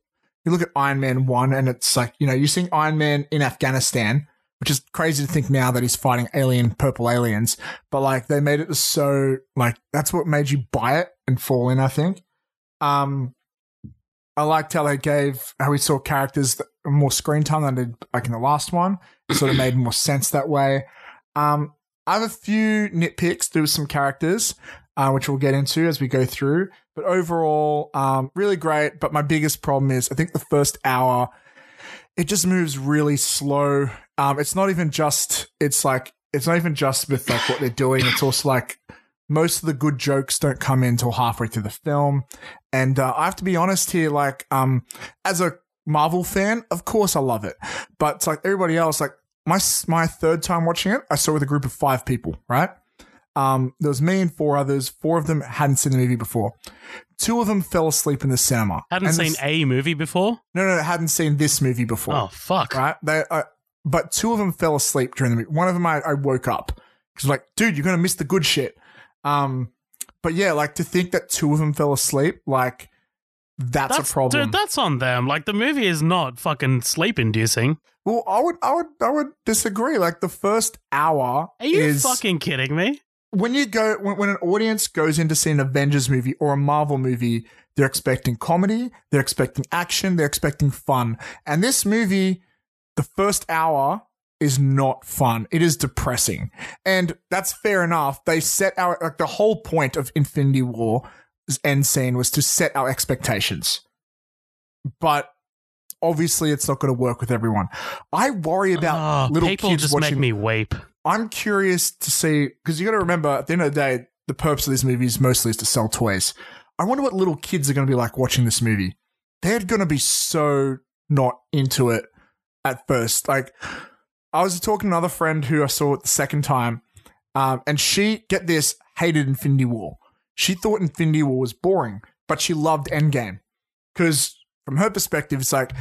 you look at Iron Man 1 and it's like, you know, you're seeing Iron Man in Afghanistan, which is crazy to think now that he's fighting alien, purple aliens. But like they made it so, like, that's what made you buy it and fall in, I think. Um, I liked how they gave how we saw characters more screen time than they did like in the last one. It sort of made more sense that way. Um, I have a few nitpicks to some characters, uh, which we'll get into as we go through. But overall, um, really great. But my biggest problem is I think the first hour, it just moves really slow. Um, it's not even just it's like it's not even just with like what they're doing. It's also like most of the good jokes don't come in until halfway through the film. And uh, I have to be honest here, like, um, as a Marvel fan, of course I love it. But it's like everybody else, like my my third time watching it, I saw it with a group of five people, right? Um, there was me and four others. Four of them hadn't seen the movie before. Two of them fell asleep in the cinema. Hadn't And seen this- a movie before? no, no, they hadn't seen this movie before Oh, fuck. right? They, uh, but two of them fell asleep during the movie. One of them I, I woke up because like, dude, you're gonna miss the good shit. Um, but yeah, like to think that two of them fell asleep, like that's, That's, a problem. Dude, that's on them. Like, the movie is not fucking sleep inducing. well, I would, I would, I would disagree. Like the first hour Are you is fucking kidding me? when you go when, when an audience goes in to see an Avengers movie or a Marvel movie, they're expecting comedy, they're expecting action, they're expecting fun. And this movie, the first hour is not fun. It is depressing. And that's fair enough. They set our like the whole point of Infinity War's end scene was to set our expectations. But obviously it's not going to work with everyone. I worry about Oh, little people kids just watching make me weep. I'm curious to see because you got to remember at the end of the day, the purpose of these movies mostly is to sell toys. I wonder what little kids are going to be like watching this movie. They're going to be so not into it at first. Like, I was talking to another friend who I saw it the second time, um, and she get this hated Infinity War. She thought Infinity War was boring, but she loved Endgame because from her perspective, it's like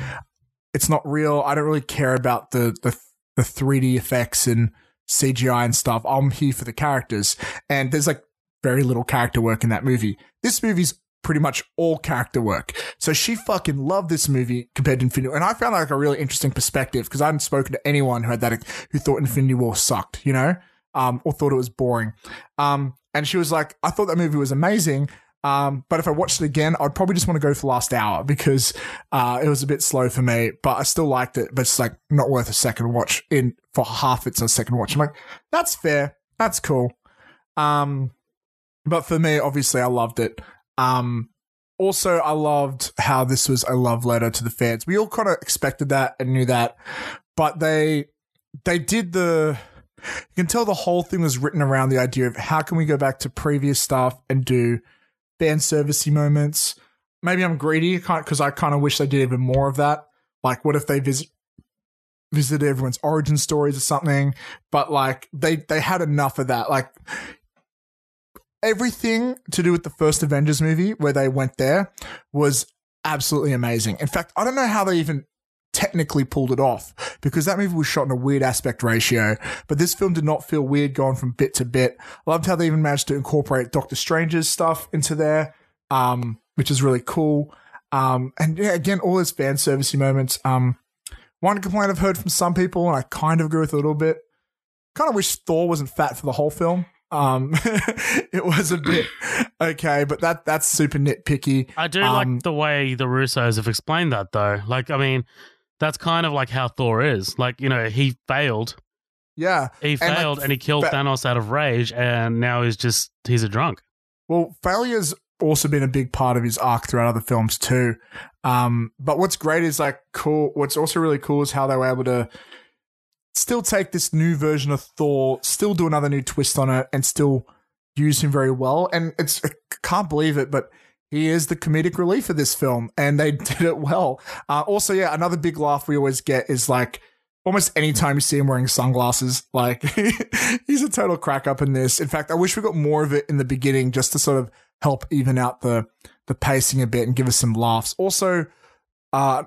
it's not real. I don't really care about the the the 3D effects and CGI and stuff. I'm here for the characters. And there's like very little character work in that movie. This movie's pretty much all character work. So she fucking loved this movie compared to Infinity War. And I found like a really interesting perspective because I hadn't spoken to anyone who had that, who thought Infinity War sucked, you know, um, or thought it was boring. Um, and she was like, I thought that movie was amazing. Um, but if I watched it again, I'd probably just want to go for last hour because uh, it was a bit slow for me. But I still liked it. But it's like not worth a second watch. In for half, it's a second watch. I'm like, that's fair. That's cool. Um, but for me, obviously, I loved it. Um, also, I loved how this was a love letter to the fans. We all kind of expected that and knew that, but they they did the. You can tell the whole thing was written around the idea of how can we go back to previous stuff and do fan servicey moments. Maybe I'm greedy because I kind of wish they did even more of that. Like, what if they visit visited everyone's origin stories or something? But like, they they had enough of that. Like, everything to do with the first Avengers movie where they went there was absolutely amazing. In fact, I don't know how they even technically pulled it off because that movie was shot in a weird aspect ratio, but this film did not feel weird going from bit to bit. I loved how they even managed to incorporate Doctor Strange's stuff into there, um, which is really cool. Um, and yeah, again, all those fan servicey moments. Um, one complaint I've heard from some people, and I kind of agree with a little bit. Kind of wish Thor wasn't fat for the whole film. Um, it was a bit okay, but that that's super nitpicky. I do Um, like the way the Russos have explained that, though. Like, I mean, that's kind of like how Thor is. Like, you know, he failed. Yeah. He And, like, failed and he killed fa- Thanos out of rage, and now he's just, he's a drunk. Well, failure's also been a big part of his arc throughout other films too. Um, but what's great is like cool. What's also really cool is how they were able to still take this new version of Thor, still do another new twist on it, and still use him very well. And it's I can't believe it, but he is the comedic relief of this film, and they did it well. Uh, also, yeah, another big laugh we always get is like almost any time you see him wearing sunglasses, like he's a total crack up in this. In fact, I wish we got more of it in the beginning just to sort of help even out the the pacing a bit and give us some laughs. Also, uh,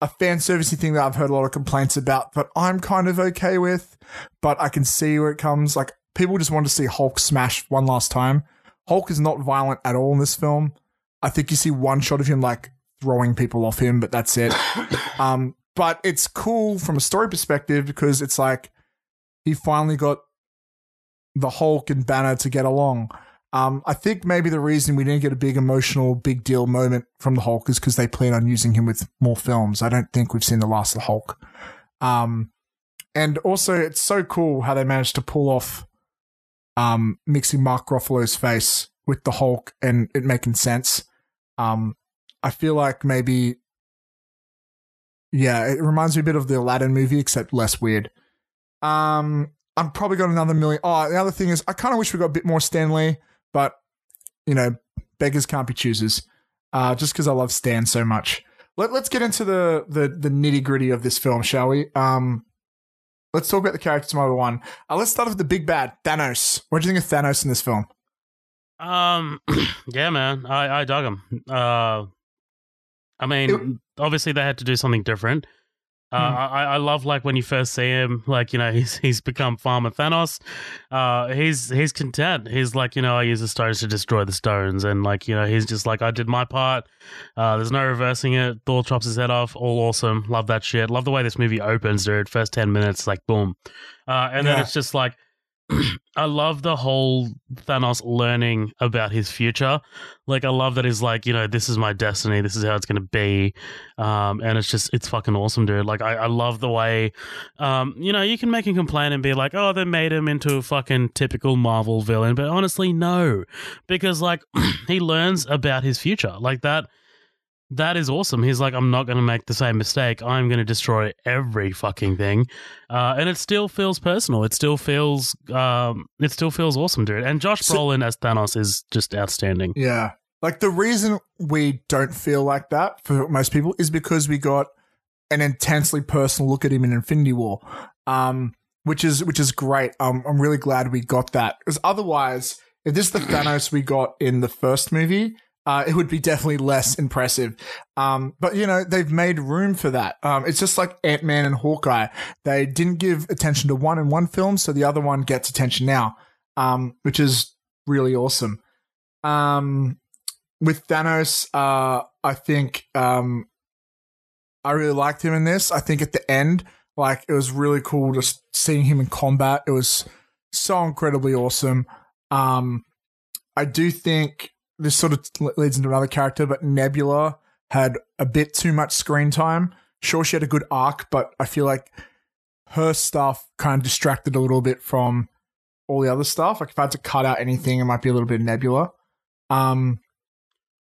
a fan servicey thing that I've heard a lot of complaints about, but I'm kind of okay with. But I can see where it comes. Like people just want to see Hulk smash one last time. Hulk is not violent at all in this film. I think you see one shot of him like throwing people off him, but that's it. um, but it's cool from a story perspective because it's like he finally got the Hulk and Banner to get along. Um, I think maybe the reason we didn't get a big emotional, big deal moment from the Hulk is because they plan on using him with more films. I don't think we've seen the last of the Hulk. Um, and also, it's so cool how they managed to pull off um, mixing Mark Ruffalo's face with the Hulk and it making sense. Um, I feel like maybe, yeah, it reminds me a bit of the Aladdin movie, except less weird. Um, I'm probably got another million. Oh, the other thing is, I kind of wish we got a bit more Stan Lee, but you know, beggars can't be choosers. Uh, just because I love Stan so much. Let, let's get into the the, the nitty gritty of this film, shall we? Um, let's talk about the characters one by one. Uh, let's start with the big bad, Thanos. What do you think of Thanos in this film? Um, yeah, man, I, I dug him. Uh, I mean, It- obviously they had to do something different. Uh, Hmm. I, I love like when you first see him, like you know he's he's become Farmer Thanos. Uh, he's he's content. He's like you know I use the stones to destroy the stones, and like you know he's just like I did my part. Uh, there's no reversing it. Thor chops his head off. All awesome. Love that shit. Love the way this movie opens, dude. First ten minutes, like boom, uh, and then it's just like I love the whole Thanos learning about his future. Like, I love that he's like, you know, this is my destiny. This is how it's going to be. Um, and it's just, it's fucking awesome, dude. Like, I, I love the way, um, you know, you can make him complain and be like, oh, they made him into a fucking typical Marvel villain. But honestly, no. Because, like, he learns about his future. Like, that. That is awesome. He's like, I'm not going to make the same mistake. I'm going to destroy every fucking thing, uh, and it still feels personal. It still feels, um, it still feels awesome, dude. And Josh So- Brolin as Thanos is just outstanding. Yeah. Like the reason we don't feel like that for most people is because we got an intensely personal look at him in Infinity War. Um, which is which is great. Um, I'm really glad we got that. Because otherwise, if this is the Thanos we got in the first movie, uh, it would be definitely less impressive. Um, but you know, they've made room for that. Um, it's just like Ant Man and Hawkeye. They didn't give attention to one in one film, so the other one gets attention now. Um, which is really awesome. Um, with Thanos, uh, I think um, I really liked him in this. I think at the end, like it was really cool just seeing him in combat. It was so incredibly awesome. Um, I do think this sort of leads into another character, but Nebula had a bit too much screen time. Sure, she had a good arc, but I feel like her stuff kind of distracted a little bit from all the other stuff. Like if I had to cut out anything, it might be a little bit Nebula. Um,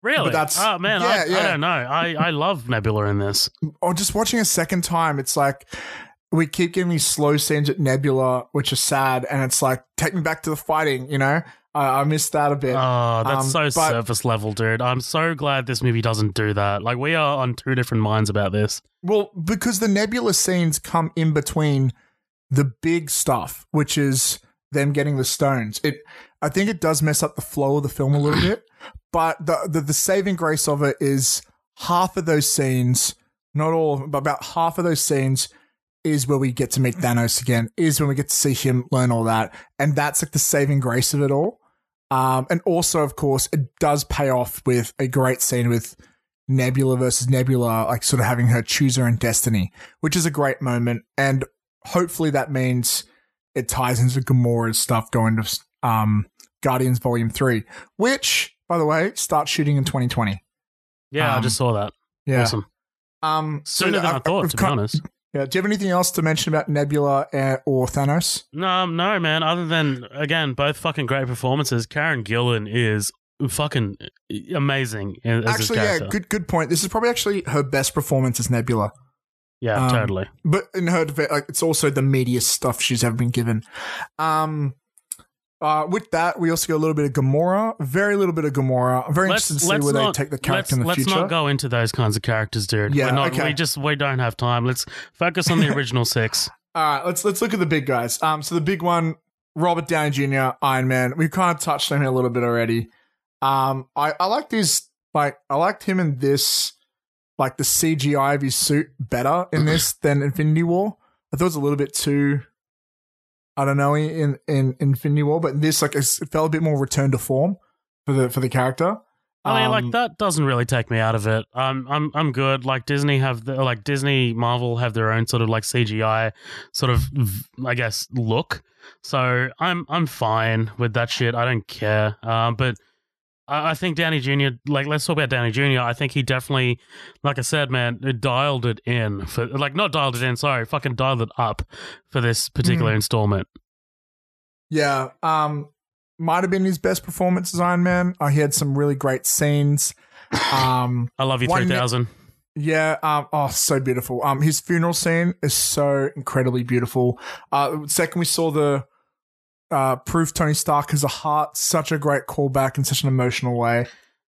Really? that's- oh man, yeah, I, I yeah. don't know. I, I love Nebula in this. or just watching a second time, it's like we keep getting these slow scenes at Nebula, which are sad, and it's like take me back to the fighting. You know, I, I missed that a bit. Oh, that's Um, so but- surface level, dude. I'm so glad this movie doesn't do that. Like we are on two different minds about this. Well, because the Nebula scenes come in between the big stuff, which is them getting the stones. It, I think it does mess up the flow of the film a little bit, but the, the the saving grace of it is half of those scenes, not all of them, but about half of those scenes is where we get to meet Thanos again. Is when we get to see him learn all that, and that's like the saving grace of it all. Um, and also, of course, it does pay off with a great scene with Nebula versus Nebula, like sort of having her choose her own destiny, which is a great moment. And hopefully that means it ties into Gamora's stuff going to um, Guardians Volume Three, which, by the way, starts shooting in 2020. Yeah, I Um, just saw that. Yeah. Awesome. Um, so Sooner than I, I- thought, I've to be honest. Yeah. Do you have anything else to mention about Nebula uh, or Thanos? No, no, man. Other than again, both fucking great performances. Karen Gillan is fucking amazing as actually, yeah, good good point. This is probably actually her best performance as Nebula. Yeah, um, totally. but in her like it's also the meatiest stuff she's ever been given. Um, uh, with that, we also get a little bit of Gamora, very little bit of Gamora. I'm very Let's, interested to see let's where not, they take the character let's, in the future. let's not go into those kinds of characters, dude. Yeah, We're not, okay. we just we don't have time. Let's focus on the original six. All right, let's let's look at the big guys. Um, so the big one, Robert Downey Jr., Iron Man. We've kind of touched on him a little bit already. Um, I I liked his like I liked him in this, like the CGI of his suit better in this than Infinity War. I thought it was a little bit too, I don't know, in in Infinity War, but this like it felt a bit more return to form for the for the character. I mean, Um, like that doesn't really take me out of it. I'm I'm I'm good. Like Disney have the, like Disney Marvel have their own sort of like CGI sort of I guess look. So I'm I'm fine with that shit. I don't care. Um, but I, I think Downey Jr. Like let's talk about Downey Jr. I think he definitely, like I said, man, it dialed it in for like not dialed it in. Sorry, fucking dialed it up for this particular installment. Yeah, um, might have been his best performance as Iron Man. Uh, he had some really great scenes. Um, I love you, One three thousand. yeah, um, oh, so beautiful. Um, his funeral scene is so incredibly beautiful. Uh, second we saw the uh proof Tony Stark has a heart, such a great callback in such an emotional way.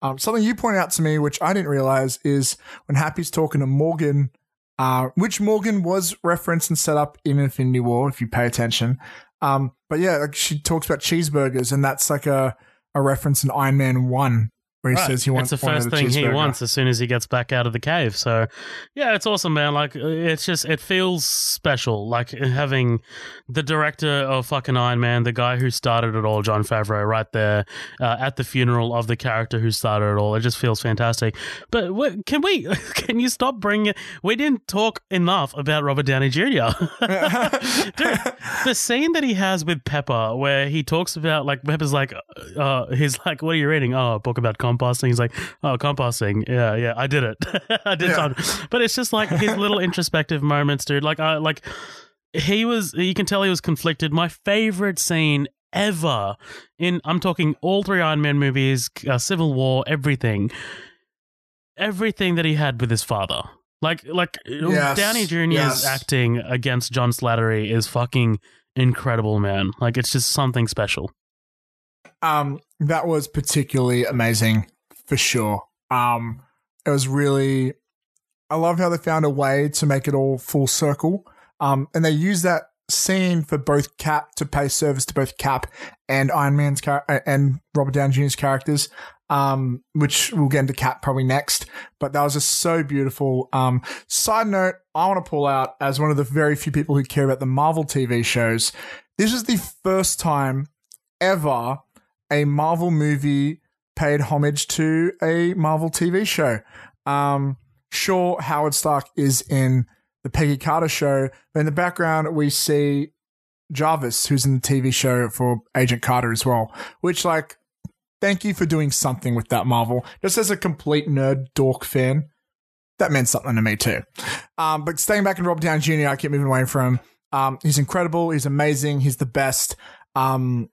Um, something you pointed out to me, which I didn't realize, is when Happy's talking to Morgan, uh, which Morgan was referenced and set up in Infinity War, if you pay attention. Um, but yeah, like she talks about cheeseburgers, and that's like a, a reference in Iron Man 1, where he Right. says he wants it's the first a thing he wants as soon as he gets back out of the cave. So, yeah, it's awesome, man. Like, it's just it feels special. Like having the director of fucking Iron Man, the guy who started it all, Jon Favreau, right there uh, at the funeral of the character who started it all. It just feels fantastic. But what, can we? Can you stop bringing? We didn't talk enough about Robert Downey Jr. Dude, the scene that he has with Pepper, where he talks about like Pepper's like, uh, he's like, "What are you reading?" Oh, a book about composting. He's like, "Oh, composting. Yeah, yeah, I did it. I did Yeah. it." But it's just like his little introspective moments, dude. Like, I like he was. You can tell he was conflicted. My favorite scene ever in I'm talking all three Iron Man movies, uh, Civil War, everything. Everything that he had with his father. Like like Yes, Downey Jr.'s yes. acting against John Slattery is fucking incredible, man. Like it's just something special. Um, that was particularly amazing for sure. Um, it was really, I love how they found a way to make it all full circle. Um, and they used that scene for both Cap to pay service to both Cap and Iron Man's char- uh, and Robert Downey Jr.'s characters. Um, which we'll get into Cap probably next, but that was just so beautiful. Um, side note, I want to pull out as one of the very few people who care about the Marvel TV shows. This is the first time ever a Marvel movie paid homage to a Marvel TV show. Um, sure, Howard Stark is in the Peggy Carter show, but in the background we see Jarvis, who's in the TV show for Agent Carter as well. Which, like, thank you for doing something with that Marvel. Just as a complete nerd dork fan, that meant something to me too. Um, but staying back in Robert Downey Jr., I keep moving away from. Um, he's incredible. He's amazing. He's the best. Um,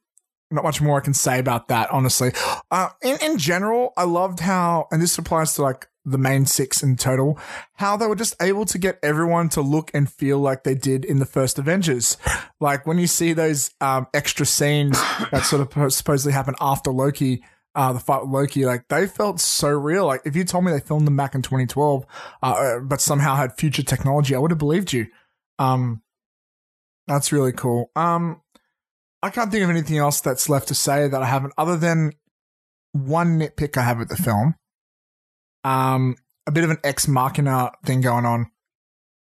not much more I can say about that, honestly. Uh, in, in general, I loved how, and this applies to like the main six in total, how they were just able to get everyone to look and feel like they did in the first Avengers. Like when you see those um, extra scenes that sort of supposedly happen after Loki, uh, the fight with Loki, like they felt so real. Like if you told me they filmed them back in 2012, uh, uh, but somehow had future technology, I would have believed you. Um, that's really cool. Um, I can't think of anything else that's left to say that I haven't, other than one nitpick I have with the film. Um, a bit of an ex machina thing going on.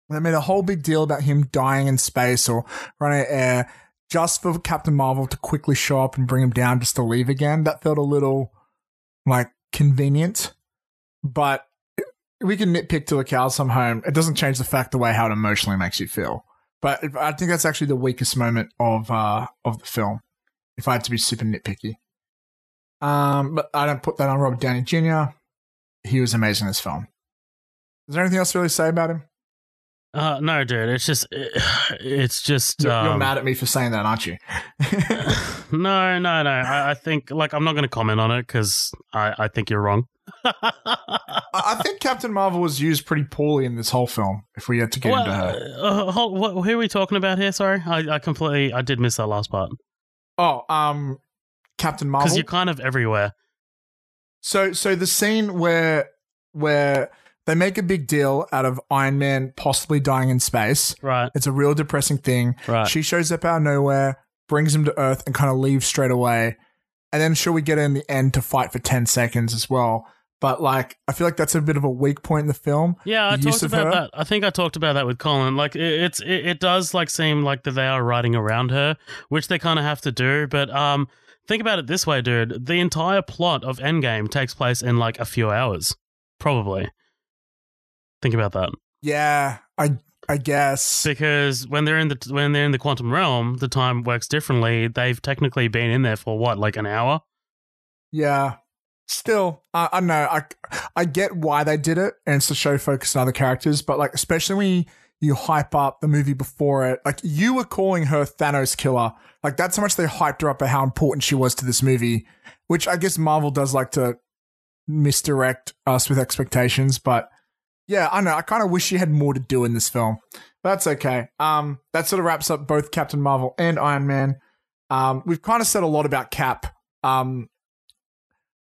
They made a whole big deal about him dying in space or running out of air just for Captain Marvel to quickly show up and bring him down just to leave again. That felt a little like convenient, but we can nitpick till the cows come home. It doesn't change the fact the way how it emotionally makes you feel. But I think that's actually the weakest moment of uh, of the film. if I had to be super nitpicky. Um, but I don't put that on Robert Downey Jr. He was amazing in this film. Is there anything else to really say about him? Uh, no, dude. It's just, it's just. You're, you're um, mad at me for saying that, aren't you? No, no, no. I, I think like I'm not going to comment on it because I, I think you're wrong. I think Captain Marvel was used pretty poorly in this whole film. If we had to get Well, into her. uh, hold- what, who are we talking about here? Sorry, I, I completely I did miss that last part Oh, um, Captain Marvel. because you're kind of everywhere. So so the scene where where they make a big deal out of Iron Man possibly dying in space. Right, It's a real depressing thing. right. She shows up out of nowhere, brings him to Earth, and kind of leaves straight away. And then sure we get in the end to fight for ten seconds as well. But like I feel like that's a bit of a weak point in the film. Yeah, I the use talked about her? that. I think I talked about that with Colin. Like, it, it's it, it does like seem like that they are riding around her, which they kind of have to do. But um, think about it this way, dude. The entire plot of Endgame takes place in like a few hours, probably. Think about that, Yeah, I I guess. because when they're in the when they're in the quantum realm, the time works differently. They've technically been in there for what, like an hour? Yeah. Still, I I don't know. I I get why they did it, and it's to show focus on other characters. But like, especially when you, you hype up the movie before it, like you were calling her Thanos killer. Like that's how much they hyped her up and how important she was to this movie. Which I guess Marvel does like to misdirect us with expectations. But yeah, I know. I kind of wish she had more to do in this film. But that's okay. Um, that sort of wraps up both Captain Marvel and Iron Man. Um, we've kind of said a lot about Cap. Um,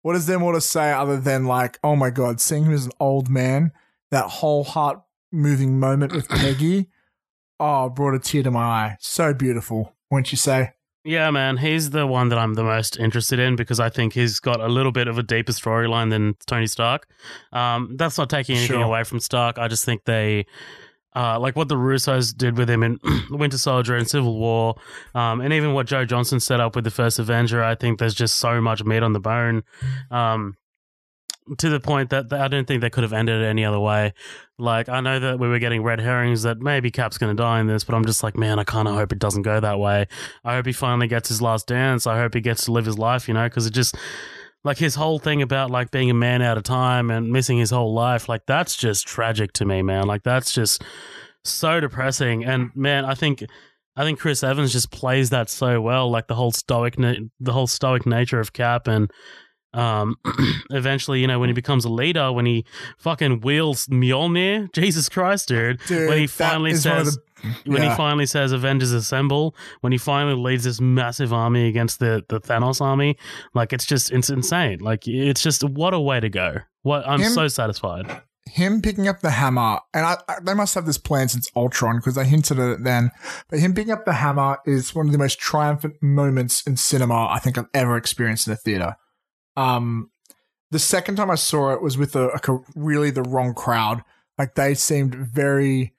what is there more to say other than like, oh my god, seeing him as an old man, that whole heart moving moment with Peggy, oh, brought a tear to my eye. So beautiful, won't you say? Yeah, man, he's the one that I'm the most interested in because I think he's got a little bit of a deeper storyline than Tony Stark. Um, that's not taking anything Sure. away from Stark. I just think they, uh, like what the Russos did with him in Winter Soldier and Civil War, um, and even what Joe Johnston set up with the first Avenger. I think there's just so much meat on the bone. Um, to the point that I don't think they could have ended it any other way. Like, I know that we were getting red herrings that maybe Cap's going to die in this, but I'm just like, man, I kind of hope it doesn't go that way. I hope he finally gets his last dance. I hope he gets to live his life, you know, because it just, like, his whole thing about, like, being a man out of time and missing his whole life, like, that's just tragic to me, man. Like, that's just so depressing. And, man, I think. I think Chris Evans just plays that so well, like the whole stoic, na- the whole stoic nature of Cap, and um, eventually, you know, when he becomes a leader, when he fucking wields Mjolnir, Jesus Christ, dude, Dude, when he finally is one of says, the- when he finally says Avengers assemble, when he finally leads this massive army against the the Thanos army, like it's just it's insane. Like it's just what a way to go. What I'm Him- so satisfied. him picking up the hammer, and I, I, they must have this plan since Ultron because they hinted at it then. But him picking up the hammer is one of the most triumphant moments in cinema I think I've ever experienced in a theater. Um, the second time I saw it was with a, a really the wrong crowd. Like they seemed very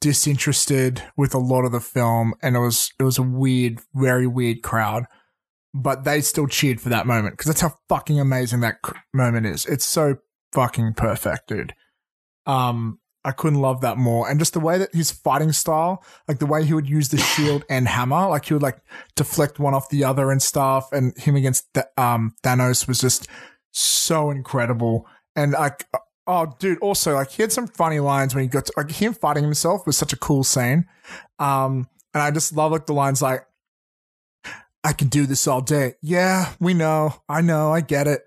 disinterested with a lot of the film, and it was it was a weird, very weird crowd. But they still cheered for that moment because that's how fucking amazing that moment is. It's so fucking perfect, dude. Um, I couldn't love that more. And just the way that his fighting style, like the way he would use the shield and hammer, like he would like deflect one off the other and stuff. And him against Th- um, Thanos was just so incredible. And like, oh, dude, also like he had some funny lines when he got to, like him fighting himself was such a cool scene. Um, and I just love like the lines like, I can do this all day. Yeah, we know. I know. I get it.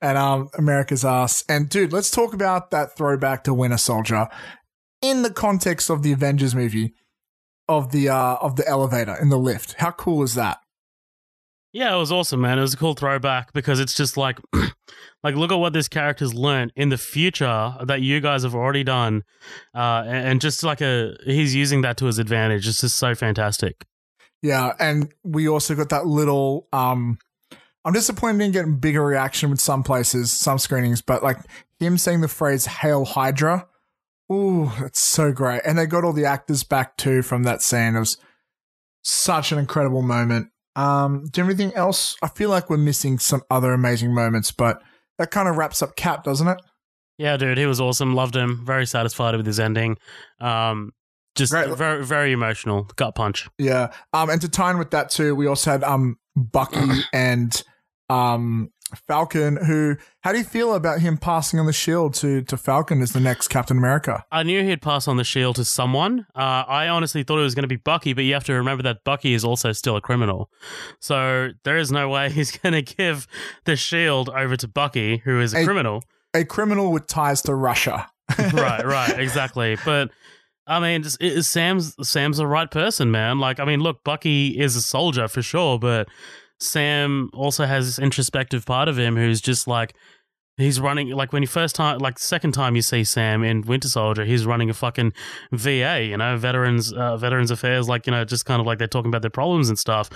And um, America's ass. And dude, let's talk about that throwback to Winter Soldier in the context of the Avengers movie of the uh of the elevator in the lift. How cool is that? Yeah, it was awesome, man. It was a cool throwback because it's just like, like look at what this character's learned in the future that you guys have already done, uh, and, and just like a he's using that to his advantage. It's just so fantastic. Yeah, and we also got that little um I'm disappointed in getting bigger reaction with some places, some screenings, but like him saying the phrase Hail Hydra. Ooh, that's so great. And they got all the actors back too from that scene. It was such an incredible moment. Um, do you have anything else? I feel like we're missing some other amazing moments, but that kind of wraps up Cap, doesn't it? Yeah, dude, he was awesome. Loved him. Very satisfied with his ending. Um, just Great. very very emotional. Gut punch. Yeah. Um, and to tie in with that too, we also had um Bucky and um, Falcon. Who? How do you feel about him passing on the shield to to Falcon as the next Captain America? I knew he'd pass on the shield to someone. Uh, I honestly thought it was going to be Bucky, but you have to remember that Bucky is also still a criminal. So there is no way he's going to give the shield over to Bucky, who is a, A- criminal. A criminal with ties to Russia. right, right, exactly. But I mean, it's, Sam's Sam's the right person, man. Like, I mean, look, Bucky is a soldier for sure, but Sam also has this introspective part of him who's just like he's running like when you first time like second time you see Sam in Winter Soldier, he's running a fucking VA, you know, veterans uh, veterans affairs, like you know, just kind of like they're talking about their problems and stuff,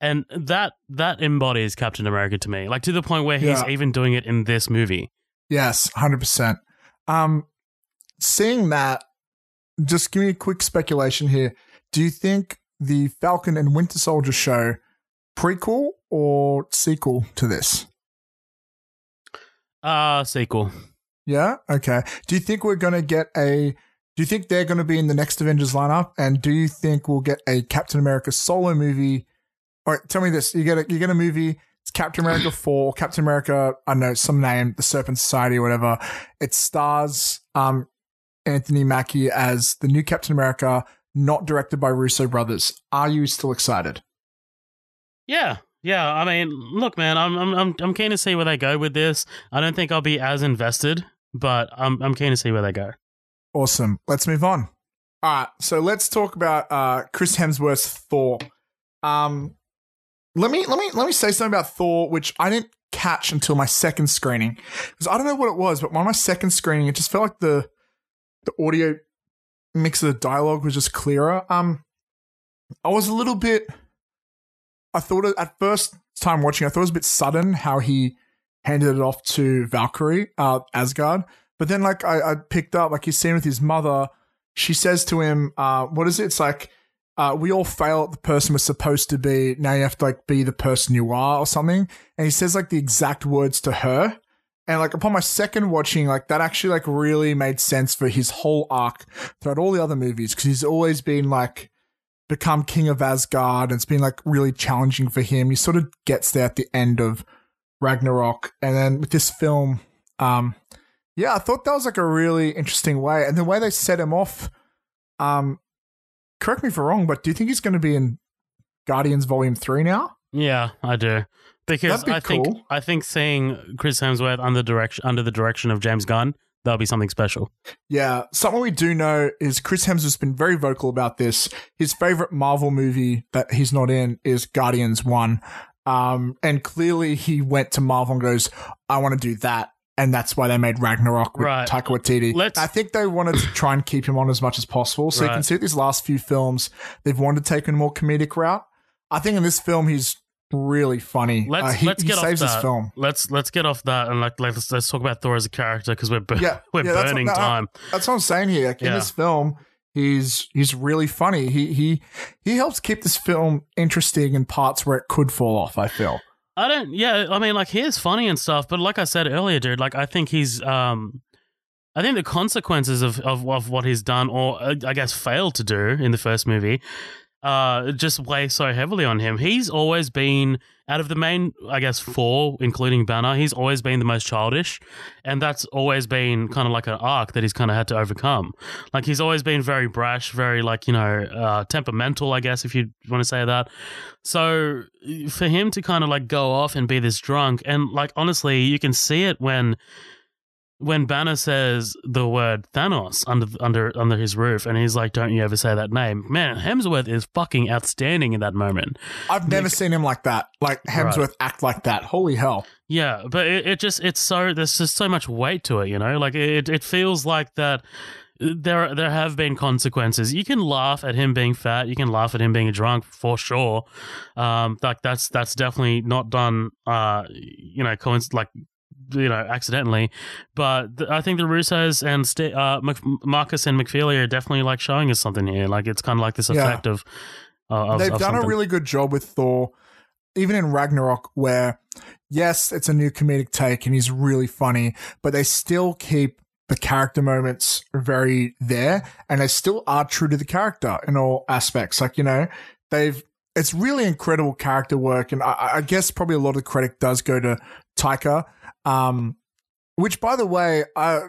and that that embodies Captain America to me, like to the point where he's Yeah. even doing it in this movie. Yes, hundred percent. Um, seeing that, just give me a quick speculation here. Do you think the Falcon and Winter Soldier show prequel or sequel to this? Uh sequel. Yeah. Okay. Do you think we're gonna get a? Do you think they're gonna be in the next Avengers lineup? And do you think we'll get a Captain America solo movie? All right, tell me this: you get a you get a movie. It's Captain America four, Captain America. I don't know some name, the Serpent Society, or whatever. It stars um Anthony Mackie as the new Captain America, not directed by Russo brothers. Are you still excited? Yeah, yeah. I mean, look, man, I'm I'm I'm I'm keen to see where they go with this. I don't think I'll be as invested, but I'm I'm keen to see where they go. Awesome. Let's move on. All right, so let's talk about uh, Chris Hemsworth's Thor. Um, let me let me let me say something about Thor, which I didn't catch until my second screening because I don't know what it was, but on my second screening, it just felt like the the audio mix of the dialogue was just clearer. Um, I was a little bit. I thought at first time watching, I thought it was a bit sudden how he handed it off to Valkyrie, uh, Asgard. But then, like, I, I picked up, like, he's seen with his mother. She says to him, uh, what is it? It's like, uh, we all fail at the person we're supposed to be. Now you have to, like, be the person you are or something. And he says, like, the exact words to her. And, like, upon my second watching, like, that actually, like, really made sense for his whole arc throughout all the other movies. Cause he's always been, like, become king of Asgard. And it's been, like, really challenging for him. He sort of gets there at the end of Ragnarok. And then with this film, um, yeah, I thought that was like a really interesting way. And the way they set him off, um, correct me if I'm wrong, but do you think he's going to be in Guardians Volume 3 now? Yeah, I do. Because be I think cool. I think seeing Chris Hemsworth under direction under the direction of James Gunn, that'll be something special. Yeah, something we do know is Chris Hemsworth's been very vocal about this. His favorite Marvel movie that he's not in is Guardians 1. Um, and clearly he went to Marvel and goes, I want to do that. And that's why they made Ragnarok with Right. Taika Waititi. Let's- I think they wanted to try and keep him on as much as possible. So you can Right. see these last few films, they've wanted to take a more comedic route. I think in this film, he's really funny. Let's Uh, he, let's get off that. film. Let's let's get off that and like let's let's talk about Thor as a character because we're bur- Yeah, we're yeah, that's what- burning time. That's what I'm saying here. Like in this film, he's he's really funny. He he he helps keep this film interesting in parts where it could fall off. I feel. I don't. Yeah, I mean, like he is funny and stuff, but like I said earlier, dude, like I think he's. um I think the consequences of, of, of what he's done, or uh, I guess failed to do in the first movie, uh, just weigh so heavily on him. He's always been out of the main, I guess, four, including Banner. He's always been the most childish, and that's always been kind of like an arc that he's kind of had to overcome. Like he's always been very brash, very like you know uh, temperamental, I guess, if you want to say that. So for him to kind of like go off and be this drunk, and like honestly, you can see it when when Banner says the word Thanos under under under his roof, and he's like, "Don't you ever say that name." Man, Hemsworth is fucking outstanding in that moment. I've never seen him like that. Like Hemsworth act like that. Holy hell! Yeah, but it, it just it's so there's just so much weight to it, you know. Like it it feels like that. There, there have been consequences. You can laugh at him being fat. You can laugh at him being drunk for sure. Um, like that's that's definitely not done. Uh, you know, coinc- like you know, accidentally. But th- I think the Russos and St- uh, Markus and McFeely are definitely like showing us something here. Like it's kind of like this Yeah. effect of. Uh, of They've of done a really good job with Thor, even in Ragnarok, where yes, it's a new comedic take and he's really funny, but they still keep the character moments very there, and they still are true to the character in all aspects. Like you know, they've it's really incredible character work, and I, I guess probably a lot of credit does go to Taika. Um, which, by the way, I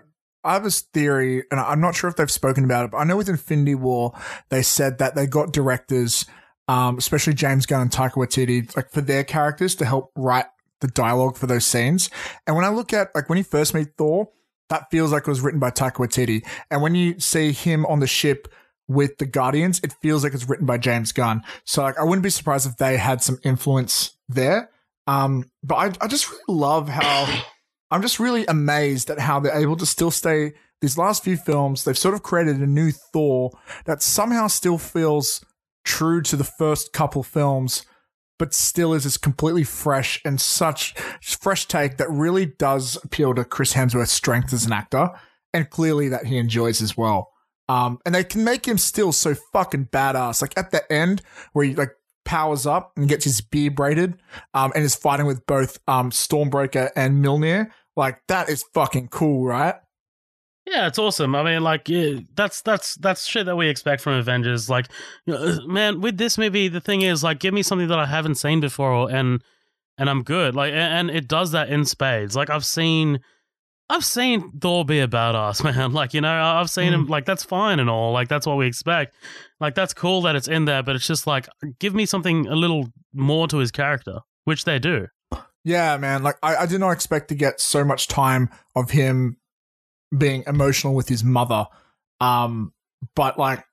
I have this theory, and I'm not sure if they've spoken about it, but I know with Infinity War they said that they got directors, um, especially James Gunn and Taika Waititi, like for their characters to help write the dialogue for those scenes. And when I look at like when you first meet Thor, that feels like it was written by Taika Waititi, and when you see him on the ship with the Guardians, it feels like it's written by James Gunn. So like I wouldn't be surprised if they had some influence there. Um, but I, I just really love how I'm just really amazed at how they're able to still stay these last few films. They've sort of created a new Thor that somehow still feels true to the first couple films, but still is this completely fresh and such fresh take that really does appeal to Chris Hemsworth's strength as an actor, and clearly that he enjoys as well. Um, and they can make him still so fucking badass. Like at the end, where you, like powers up and gets his beard braided, um, and is fighting with both um Stormbreaker and Mjolnir. Like that is fucking cool, right? Yeah, it's awesome. I mean, like, yeah, that's that's that's shit that we expect from Avengers. Like, uh, man, with this movie, the thing is, like, give me something that I haven't seen before, and and I'm good. Like, and, and it does that in spades. Like, I've seen I've seen Thor be a badass, man. Like, you know, I've seen mm. him, like, that's fine and all. Like, that's what we expect. Like, that's cool that it's in there, but it's just like, give me something a little more to his character, which they do. Yeah, man. Like, I, I did not expect to get so much time of him being emotional with his mother. Um, but, like,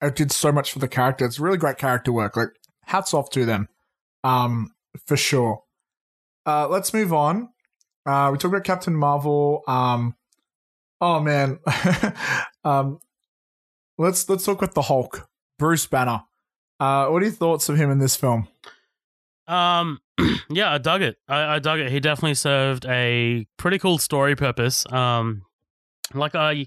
it did so much for the character. It's really great character work. Like, hats off to them. Um, for sure. Uh, let's move on. Uh, we talked about Captain Marvel. Um, oh man, um, let's let's talk about the Hulk, Bruce Banner. Uh, what are your thoughts of him in this film? Um, yeah, I dug it. I, I dug it. He definitely served a pretty cool story purpose. Um, like I,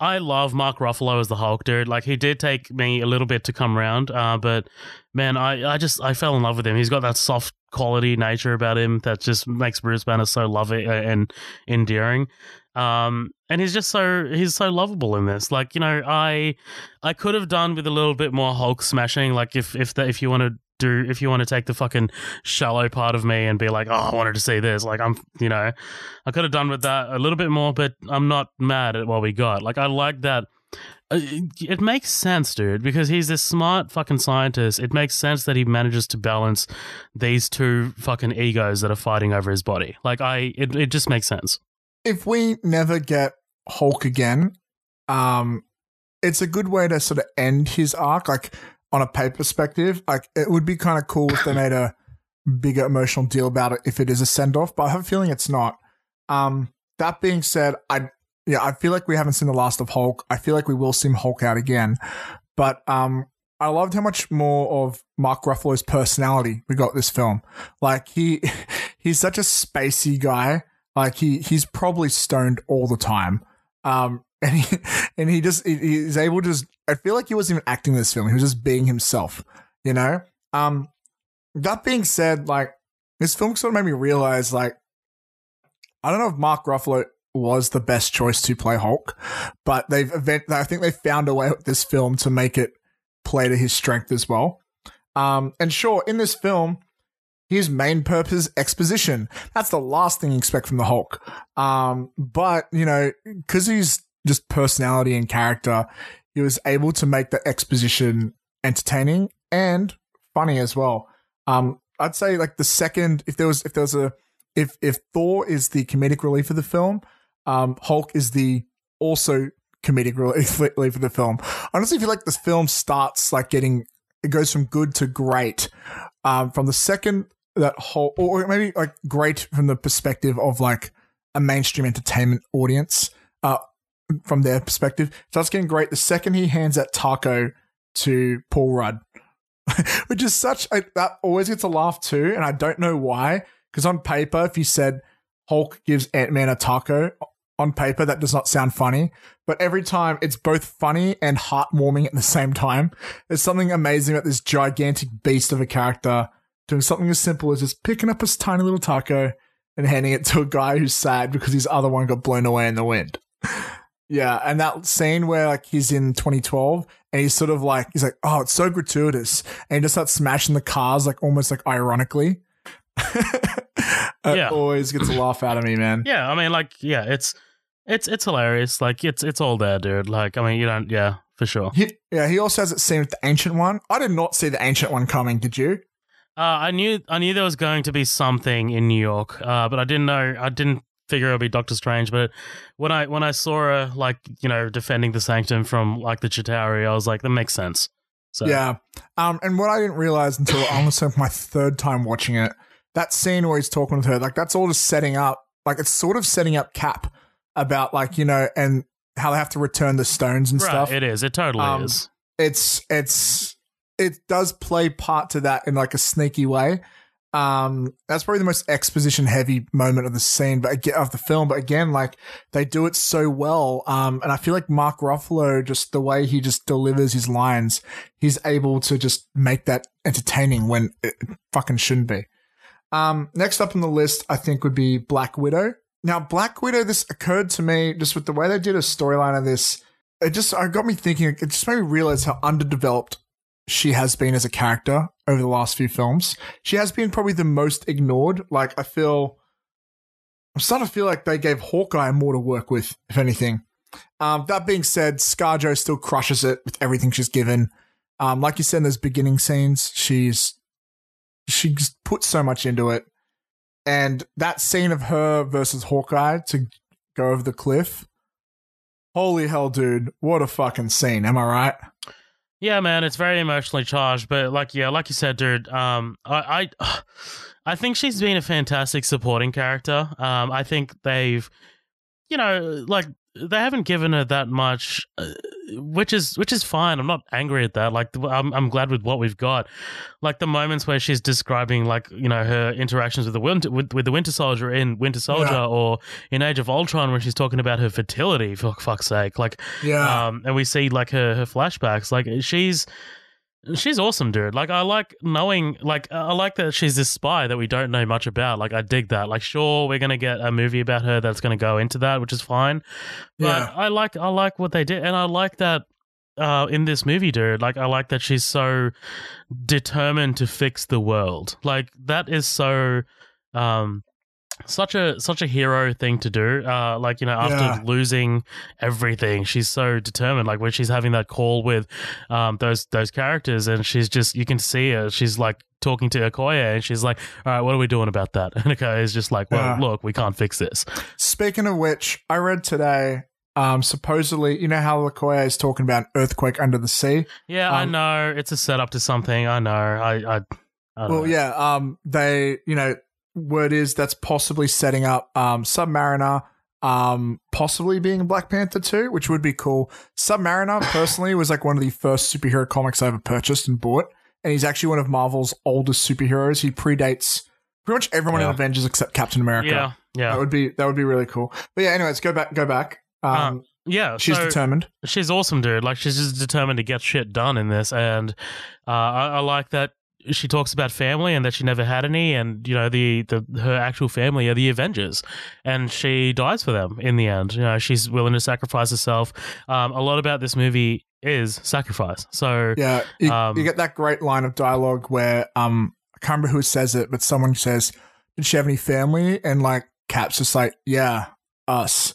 I love Mark Ruffalo as the Hulk, dude. Like he did take me a little bit to come around, uh, but man, I, I just I fell in love with him. He's got that soft quality nature about him that just makes Bruce Banner so loving uh, and endearing. Um, and he's just so he's so lovable in this. Like you know, I I could have done with a little bit more Hulk smashing. Like if if the, if you want to do if you want to take the fucking shallow part of me and be like, oh, I wanted to see this. Like I'm, you know, I could have done with that a little bit more, but I'm not mad at what we got. Like I like that it makes sense, dude, because he's this smart fucking scientist. It makes sense that he manages to balance these two fucking egos that are fighting over his body. Like I, it, it just makes sense. If we never get Hulk again, um, it's a good way to sort of end his arc, like on a pay perspective. Like it would be kind of cool if they made a bigger emotional deal about it if it is a send off, but I have a feeling it's not. Um, that being said, I yeah, I feel like we haven't seen the last of Hulk. I feel like we will see him Hulk out again. But um, I loved how much more of Mark Ruffalo's personality we got this film. Like he he's such a spacey guy. Like he he's probably stoned all the time. Um, and he and he just he's able to just I feel like he wasn't even acting in this film. He was just being himself, you know? Um that being said, like this film sort of made me realize like I don't know if Mark Ruffalo was the best choice to play Hulk, but they've event I think they found a way with this film to make it play to his strength as well. Um, and sure, in this film, his main purpose exposition. That's the last thing you expect from the Hulk. Um, but you know, because he's just personality and character, he was able to make the exposition entertaining and funny as well. Um, I'd say like the second, if there was, if there was a, if if Thor is the comedic relief of the film, um, Hulk is the also comedic relief of the film. Honestly, I feel like this film starts like getting it goes from good to great um, from the second that whole, or maybe like great from the perspective of like a mainstream entertainment audience. Uh, from their perspective, starts getting great the second he hands that taco to Paul Rudd, which is such a, that always gets a laugh too, and I don't know why. Because on paper, if you said Hulk gives Ant Man a taco on paper that does not sound funny, but every time it's both funny and heartwarming at the same time. There's something amazing about this gigantic beast of a character doing something as simple as just picking up his tiny little taco and handing it to a guy who's sad because his other one got blown away in the wind. Yeah, and that scene where like he's in 2012 and he's sort of like he's like, oh, it's so gratuitous, and he just starts smashing the cars like almost like ironically. it Yeah. always gets a laugh out of me, man. Yeah, I mean, like, yeah, it's it's it's hilarious. Like, it's it's all there, dude. Like, I mean, you don't, yeah, for sure. He, yeah, he also has it scene with the ancient one. I did not see the ancient one coming. Did you? Uh, I knew I knew there was going to be something in New York, uh, but I didn't know. I didn't figure it would be Doctor Strange. But when I when I saw her, like, you know, defending the Sanctum from like the Chitauri, I was like, that makes sense. So Yeah. Um, and what I didn't realize until almost my third time watching it, that scene where he's talking with her, like that's all just setting up, like it's sort of setting up Cap about like you know, and how they have to return the stones and right, stuff. it is. It totally Um, is. it's it's it does play part to that in like a sneaky way. Um, that's probably the most exposition heavy moment of the scene, but again, of the film. But again, like they do it so well. Um, and I feel like Mark Ruffalo, just the way he just delivers his lines, he's able to just make that entertaining when it fucking shouldn't be. Um, next up on the list, I think would be Black Widow. Now, Black Widow, this occurred to me just with the way they did a storyline of this. It just it got me thinking. It just made me realize how underdeveloped she has been as a character over the last few films. She has been probably the most ignored. Like I feel, I'm starting to feel like they gave Hawkeye more to work with, if anything. Um, that being said, ScarJo still crushes it with everything she's given. Um, like you said in those beginning scenes, she's she just put so much into it. And that scene of her versus Hawkeye to go over the cliff. Holy hell, dude. What a fucking scene. Am I right? Yeah, man, it's very emotionally charged, but like, yeah, like you said, dude, um, I, I, I think she's been a fantastic supporting character. Um, I think they've, you know, like they haven't given her that much, uh, which is which is fine. I'm not angry at that. Like, I'm I'm glad with what we've got. Like the moments where she's describing, like you know, her interactions with the winter with, with the Winter Soldier in Winter Soldier, Yeah. or in Age of Ultron, when she's talking about her fertility. For fuck's sake, like Yeah. um, and we see like her her flashbacks. Like she's she's awesome, dude. Like I like knowing, like I like that she's this spy that we don't know much about. Like I dig that. Like sure, we're gonna get a movie about her that's gonna go into that, which is fine. But Yeah. I like I like what they did, and I like that. Uh, in this movie, dude, like I like that she's so determined to fix the world. Like that is so, um, such a such a hero thing to do. Uh, like you know, after Yeah. losing everything, she's so determined. Like when she's having that call with um those those characters, and she's just you can see her. She's like talking to Okoye, and she's like, "All right, what are we doing about that?" And Okoye is just like, "Well, Yeah. look, we can't fix this." Speaking of which, I read today, um, supposedly, you know how Okoye is talking about an earthquake under the sea? Yeah, I Um, know it's a setup to something. I know. I I. I don't Well, know. yeah, um, they, you know, word is that's possibly setting up um, Submariner, um, possibly being Black Panther too, which would be cool. Submariner, personally, was like one of the first superhero comics I ever purchased and bought, and he's actually one of Marvel's oldest superheroes. He predates pretty much everyone in Avengers except Captain America. Yeah, yeah, That would be that would be really cool. But yeah, anyways, go back, go back. Um, yeah. she's so- determined. she's awesome, dude. Like she's just determined to get shit done in this, and uh, I, I like that she talks about family and that she never had any, and you know the the her actual family are the Avengers, and she dies for them in the end. You know she's willing to sacrifice herself. Um, a lot about this movie is sacrifice. So Yeah, you, Um, you get that great line of dialogue where um, I can't remember who says it, but someone says, "Did she have any family?" And like Cap's just like, "Yeah, us."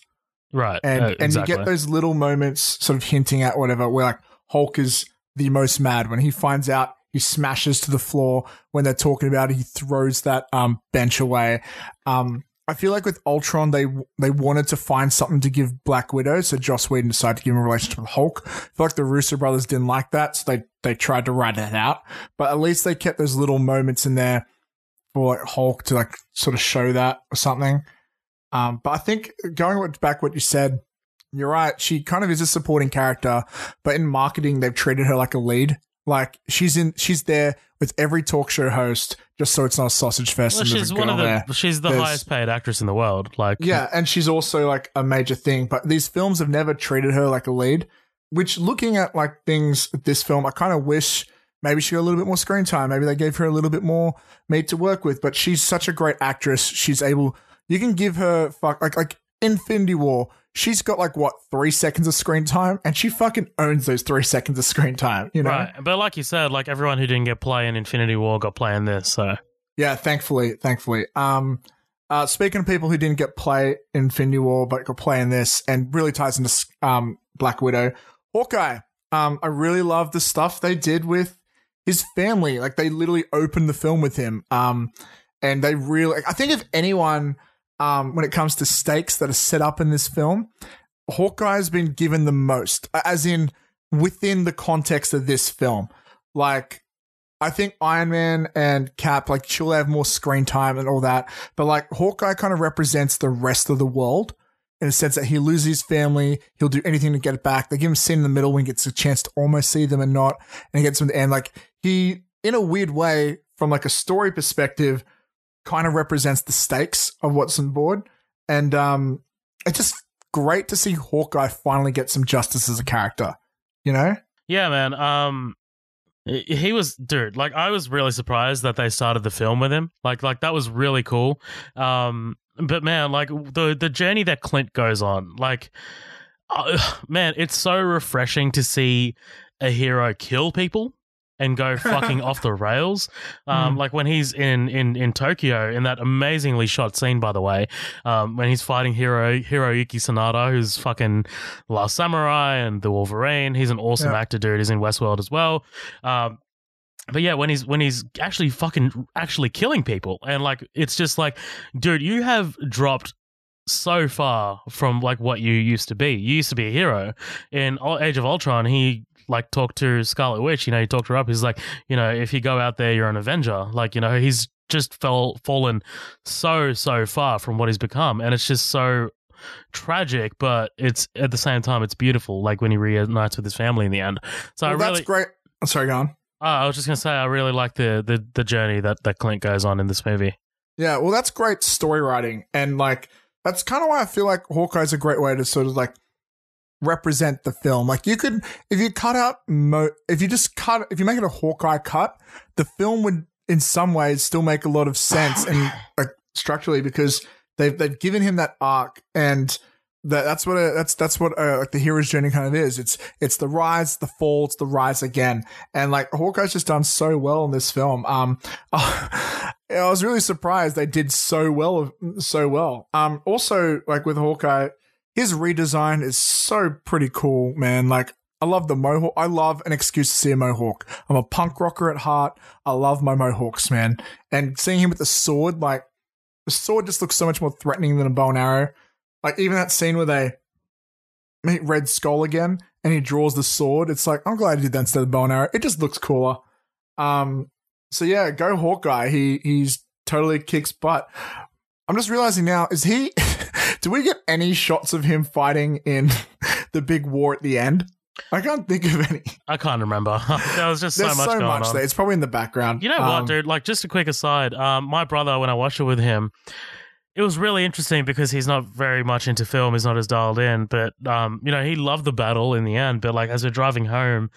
right, And uh, and exactly. you get those little moments, sort of hinting at whatever, where like Hulk is the most mad when he finds out. He smashes to the floor when they're talking about it. He throws that um, bench away. Um, I feel like with Ultron, they they wanted to find something to give Black Widow, so Joss Whedon decided to give him a relationship with Hulk. I feel like the Russo brothers didn't like that, so they they tried to write that out. But at least they kept those little moments in there for like Hulk to like sort of show that or something. Um, but I think going back what you said, you're right. She kind of is a supporting character, but in marketing, they've treated her like a lead. Like she's in, she's there with every talk show host, just so it's not a sausage fest. well, she's one of the there. she's the There's- highest paid actress in the world. Like Yeah, and she's also like a major thing. But these films have never treated her like a lead. Which, looking at like things with this film, I kind of wish maybe she got a little bit more screen time. Maybe they gave her a little bit more meat to work with. But she's such a great actress. She's able. You can give her fuck like like Infinity War. She's got like what three seconds of screen time, and she fucking owns those three seconds of screen time. You know, Right. But like you said, like everyone who didn't get play in Infinity War got play in this. So Yeah, thankfully, thankfully. Um, uh, speaking of people who didn't get play in Infinity War but got play in this, and really ties into um Black Widow, Hawkeye. Um, I really love the stuff they did with his family. Like they literally opened the film with him. Um, and they really, I think if anyone, um, when it comes to stakes that are set up in this film, Hawkeye's been given the most, as in within the context of this film. Like I think Iron Man and Cap, like, she'll have more screen time and all that. But like, Hawkeye kind of represents the rest of the world in a sense that he loses his family. He'll do anything to get it back. They give him a scene in the middle when he gets a chance to almost see them and not. And he gets them to end. Like, he, in a weird way, from like a story perspective, kind of represents the stakes of what's on board. And, um, it's just great to see Hawkeye finally get some justice as a character, you know? yeah, man. Um, he was dude. Like I was really surprised that they started the film with him. Like like that was really cool. Um, but man, like the the journey that Clint goes on, like, uh, man, it's so refreshing to see a hero kill people and go fucking off the rails. Um, Mm. like when he's in in in Tokyo in that amazingly shot scene, by the way, um, when he's fighting Hiro Hiroyuki Sanada, who's fucking Last Samurai and the Wolverine. He's an awesome Yeah. actor, dude. He's in Westworld as well. Um, but yeah, when he's when he's actually fucking actually killing people, and like it's just like, dude, you have dropped so far from like what you used to be. You used to be a hero in Age of Ultron. He like talked to Scarlet Witch. You know, he talked her up. He's like, you know, if you go out there, you're an Avenger. Like, you know, he's just fell fallen so so far from what he's become, and it's just so tragic. But it's at the same time, it's beautiful. Like when he reunites with his family in the end. So Well, I that's really, great. Oh, sorry, go on. Oh, I was just gonna say I really like the the the journey that that Clint goes on in this movie. Yeah, well, that's great story writing, and like that's kind of why I feel like Hawkeye's a great way to sort of like represent the film. Like you could, if you cut out, mo- if you just cut, if you make it a Hawkeye cut, the film would in some ways still make a lot of sense and like structurally because they've they've given him that arc and. That, that's what a, that's that's what uh like the hero's journey kind of is. It's it's the rise, the fall, it's the rise again, and like Hawkeye's just done so well in this film. Um, I was really surprised they did so well, so well. Um, also like with Hawkeye, his redesign is so pretty cool, man. Like I love the mohawk. I love an excuse to see a mohawk. I'm a punk rocker at heart. I love my mohawks, man. And seeing him with the sword, like the sword just looks so much more threatening than a bow and arrow. Like even that scene where they meet Red Skull again and he draws the sword. It's like I'm glad he did that instead of bow and arrow. It just looks cooler. Um, so yeah, go Hawkeye. He he's totally kicks butt. I'm just realizing now, is he do we get any shots of him fighting in the big war at the end? I can't think of any. I can't remember. there was just so much so going much on. there. It's probably in the background. You know Um, what, dude? Like, just a quick aside. Um, my brother, when I watched it with him, it was really interesting because he's not very much into film. He's not as dialed in, but um, you know, he loved the battle in the end. But like, as we're driving home,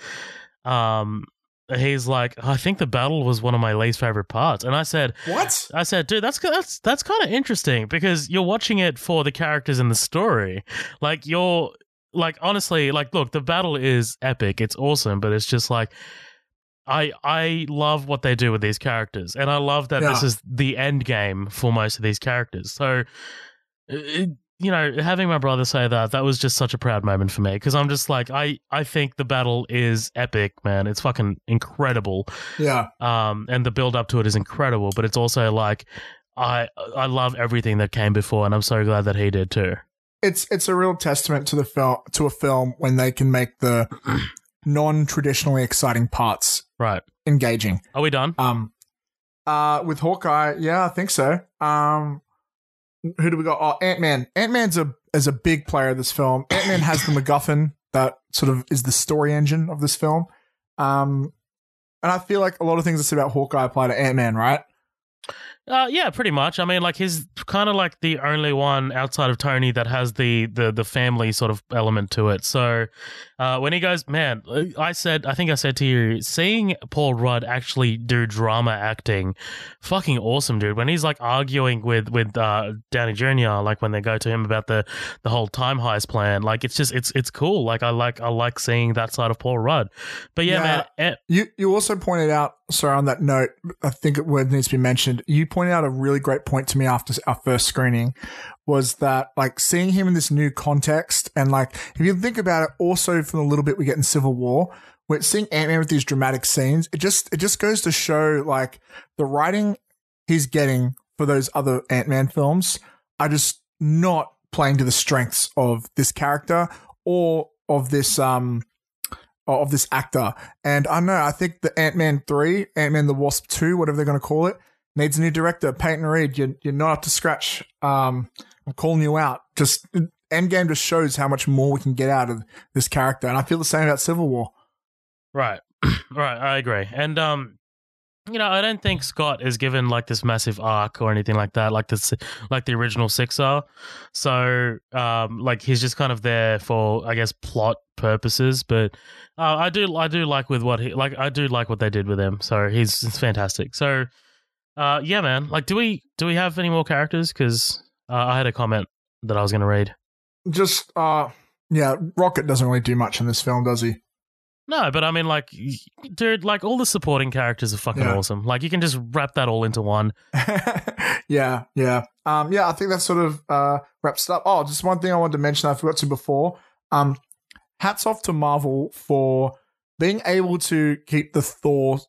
um, he's like, I think the battle was one of my least favorite parts, and I said, What? I said, dude, that's that's that's kind of interesting because you're watching it for the characters in the story. Like you're like honestly, like look, the battle is epic. It's awesome, but it's just like I I love what they do with these characters, and I love that this is the end game for most of these characters. So. It, you know, having my brother say that that was just such a proud moment for me because I'm just like I I think the battle is epic, man. It's fucking incredible Yeah. um, and the build up to it is incredible. But it's also like I I love everything that came before, and I'm so glad that he did too. It's it's a real testament to the film to a film when they can make the non-traditionally exciting parts Right? engaging. Are we done? Um, uh, with Hawkeye, yeah, I think so. Um, who do we got? Oh, Ant Man. Ant Man's a is a big player of this film. Ant Man has the MacGuffin that sort of is the story engine of this film. Um, and I feel like a lot of things I said about Hawkeye apply to Ant Man, right? Uh, yeah, pretty much. I mean, like he's kind of like the only one outside of Tony that has the the the family sort of element to it. So uh, when he goes, man, I said, I think I said to you, seeing Paul Rudd actually do drama acting, fucking awesome, dude. When he's like arguing with with uh, Downey Jr., like when they go to him about the the whole time heist plan, like it's just it's it's cool. Like I like I like seeing that side of Paul Rudd. But yeah, Yeah. man. eh, You you also pointed out, sorry, on that note, I think it word needs to be mentioned. You pointed out a really great point to me after our first screening was that like seeing him in this new context and like if you think about it, also from the little bit we get in Civil War, we're seeing Ant Man with these dramatic scenes. It just it just goes to show like the writing he's getting for those other Ant Man films are just not playing to the strengths of this character or of this um of this actor. And I know, I think the Ant Man 3, Ant Man the Wasp 2, whatever they're going to call it, needs a new director. Peyton Reed, you're, you're not up to scratch. Um, I'm calling you out. Just Endgame just shows how much more we can get out of this character. And I feel the same about Civil War. Right. right. I agree. And um you know, I don't think Scott is given like this massive arc or anything like that, like this, like the original six are. So, um, like he's just kind of there for, I guess, plot purposes. But uh, I do, I do like with what he, like, I do like what they did with him. So he's, fantastic. So, uh, yeah, man. Like, do we, do we have any more characters? Because uh, I had a comment that I was going to read. Just, uh, yeah, Rocket doesn't really do much in this film, does he? No, but I mean, like, dude, like all the supporting characters are fucking Yeah. awesome. Like, you can just wrap that all into one. yeah, yeah. Um, yeah, I think that sort of uh, wraps it up. Oh, just one thing I wanted to mention I forgot to before. Um, hats off to Marvel for being able to keep the Thor